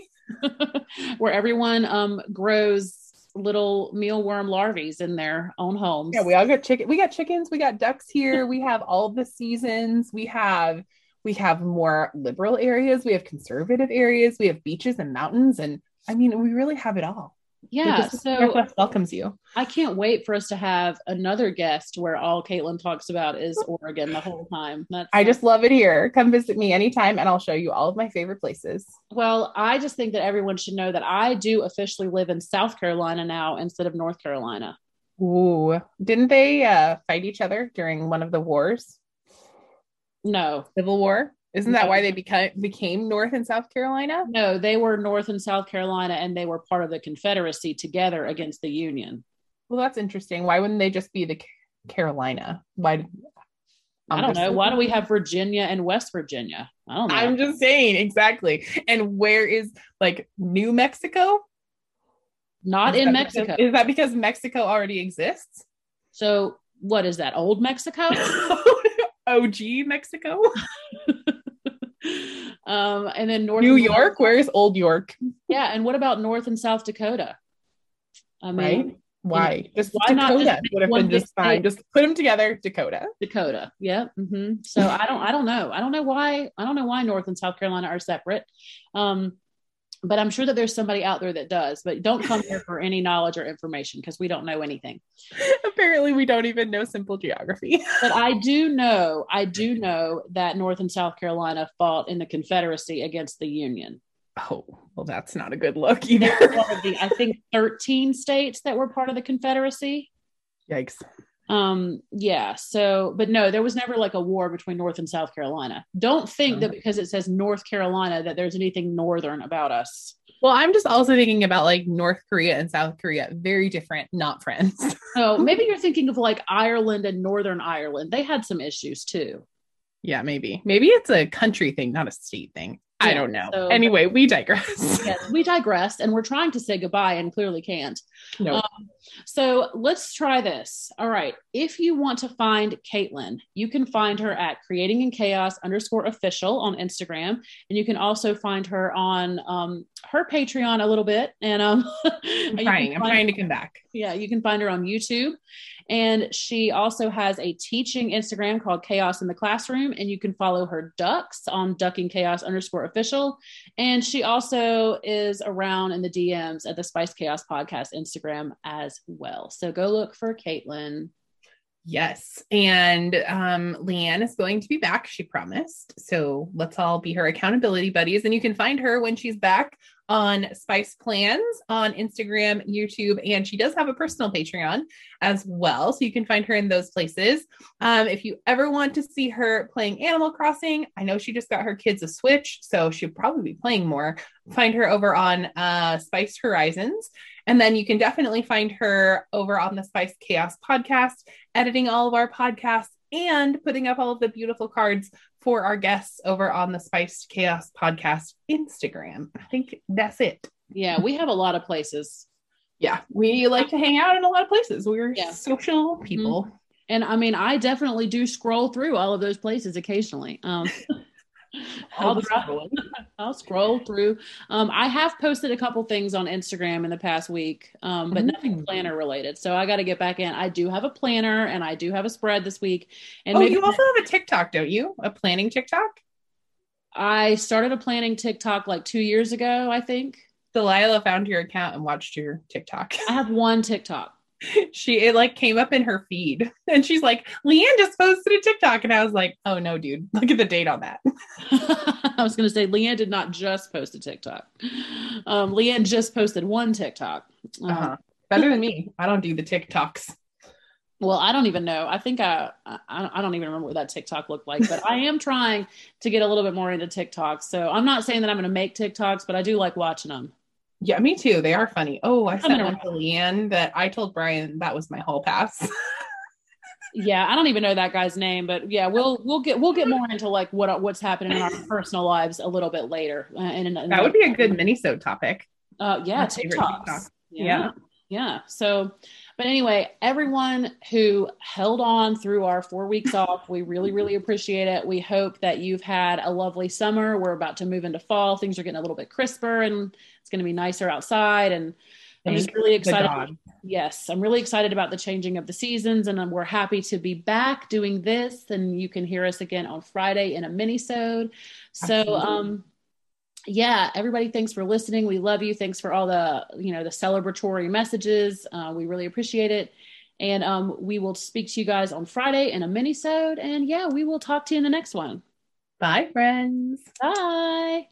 <laughs> where everyone um grows little mealworm larvae in their own homes. Yeah, we all got chicken. We got chickens. We got ducks here. we have all the seasons. We have we have more liberal areas. We have conservative areas. We have beaches and mountains, and I mean, we really have it all. Yeah. So Northwest welcomes you. I can't wait for us to have another guest where all Caitlin talks about is Oregon the whole time. That's I just love it here. Come visit me anytime, and I'll show you all of my favorite places. well, I just think that everyone should know that I do officially live in South Carolina now instead of North Carolina. Ooh, didn't they uh, fight each other during one of the wars? No, Civil War. Isn't that why they became became North and South Carolina? no, they were North and South Carolina and they were part of the Confederacy together against the Union. Well, that's interesting. Why wouldn't they just be the Carolina? Why? I I'm don't just- know. Why do we have Virginia and West Virginia? I don't know. I'm just saying exactly. And where is like New Mexico? Not Is in that because- Mexico. is that because Mexico already exists? So what is that? Old Mexico? <laughs> OG Mexico, <laughs> um, and then North New York. Where is Old York? Yeah, and what about North and South Dakota? I mean, Right? Why? Just why not just would have been just fine. state? Just put them together, Dakota. Dakota. Yeah. hmm So I don't. I don't know. I don't know why. I don't know why North and South Carolina are separate. Um, but I'm sure that there's somebody out there that does. But don't come here for any knowledge or information because we don't know anything. <laughs> Apparently, we don't even know simple geography. <laughs> But I do know. I do know that North and South Carolina fought in the Confederacy against the Union. Oh, well, that's not a good look either. the, I think, 13 states that were part of the Confederacy. Yikes. Um, yeah. So, but no, there was never like a war between North and South Carolina. Don't think that because it says North Carolina that there's anything northern about us. Well, I'm just also thinking about like North Korea and South Korea. Very different, not friends. <laughs> So maybe you're thinking of like Ireland and Northern Ireland. They had some issues too. yeah, maybe. Maybe it's a country thing, not a state thing. I don't know. so- anyway, we digress. Yes, we digress and we're trying to say goodbye and clearly can't. no. Um, so let's try this. All right. If you want to find Caitlin, you can find her at creating in chaos underscore official on Instagram. And you can also find her on um, her Patreon a little bit. And um, <laughs> I'm trying. I'm trying to come back. yeah, you can find her on YouTube. And she also has a teaching Instagram called Chaos in the Classroom. And you can follow her ducks on ducking chaos underscore official. And she also is around in the DMs at the Spiced Chaos Podcast Instagram as well. So go look for Caitlin. Yes. And um, Leanne is going to be back, she promised. So let's all be her accountability buddies. And you can find her when she's back on Spice Plans on Instagram, YouTube, and she does have a personal Patreon as well. So you can find her in those places. Um, if you ever want to see her playing Animal Crossing, I know she just got her kids a Switch, so she'll probably be playing more. Find her over on uh, Spice Horizons. And then you can definitely find her over on the Spiced Chaos podcast, editing all of our podcasts and putting up all of the beautiful cards for our guests over on the Spiced Chaos podcast Instagram. I think that's it. Yeah, we have a lot of places. Yeah, we like to hang out in a lot of places. We're Yeah. social people. And I mean, I definitely do scroll through all of those places occasionally. Um, <laughs> <laughs> I'll, scrolling. <laughs> I'll scroll through. Um, I have posted a couple things on Instagram in the past week, um, but nothing Mm. planner related. So I got to get back in. I do have a planner and I do have a spread this week. And oh, maybe you also have a TikTok, don't you? A planning TikTok? I started a planning TikTok like two years ago, I think. Delilah found your account and watched your TikTok. I have one TikTok. She it like came up in her feed <laughs> and she's like, Leanne just posted a TikTok. And I was like, oh no, dude, look at the date on that. <laughs> <laughs> I was going to say Leanne did not just post a TikTok. Um, Leanne just posted one TikTok. Um, Uh-huh. Better than me. I don't do the TikToks. well i don't even know i think I, I i don't even remember what that tiktok looked like but i am trying to get a little bit more into tiktok so i'm not saying that i'm going to make tiktoks but i do like watching them Yeah, me too. They are funny. Oh, I sent one to Leanne that I told Brian that was my whole pass. <laughs> yeah i don't even know that guy's name but yeah we'll we'll get we'll get more into like what what's happening in our personal lives a little bit later uh, and, and that would be a good mini-sode topic. uh yeah tiktoks TikTok. yeah. Yeah. yeah so but anyway everyone who held on through our four weeks off we really really appreciate it. We hope that you've had a lovely summer. We're about to move into fall. Things are getting a little bit crisper and it's going to be nicer outside. And i'm just really excited yes i'm really excited about the changing of the seasons and um, we're happy to be back doing this. And you can hear us again on friday in a mini-sode. So um yeah everybody thanks for listening. We love you. Thanks for all the you know the celebratory messages. Uh, we really appreciate it. And um, we will speak to you guys on friday in a mini-sode. And yeah we will talk to you in the next one. Bye, friends. bye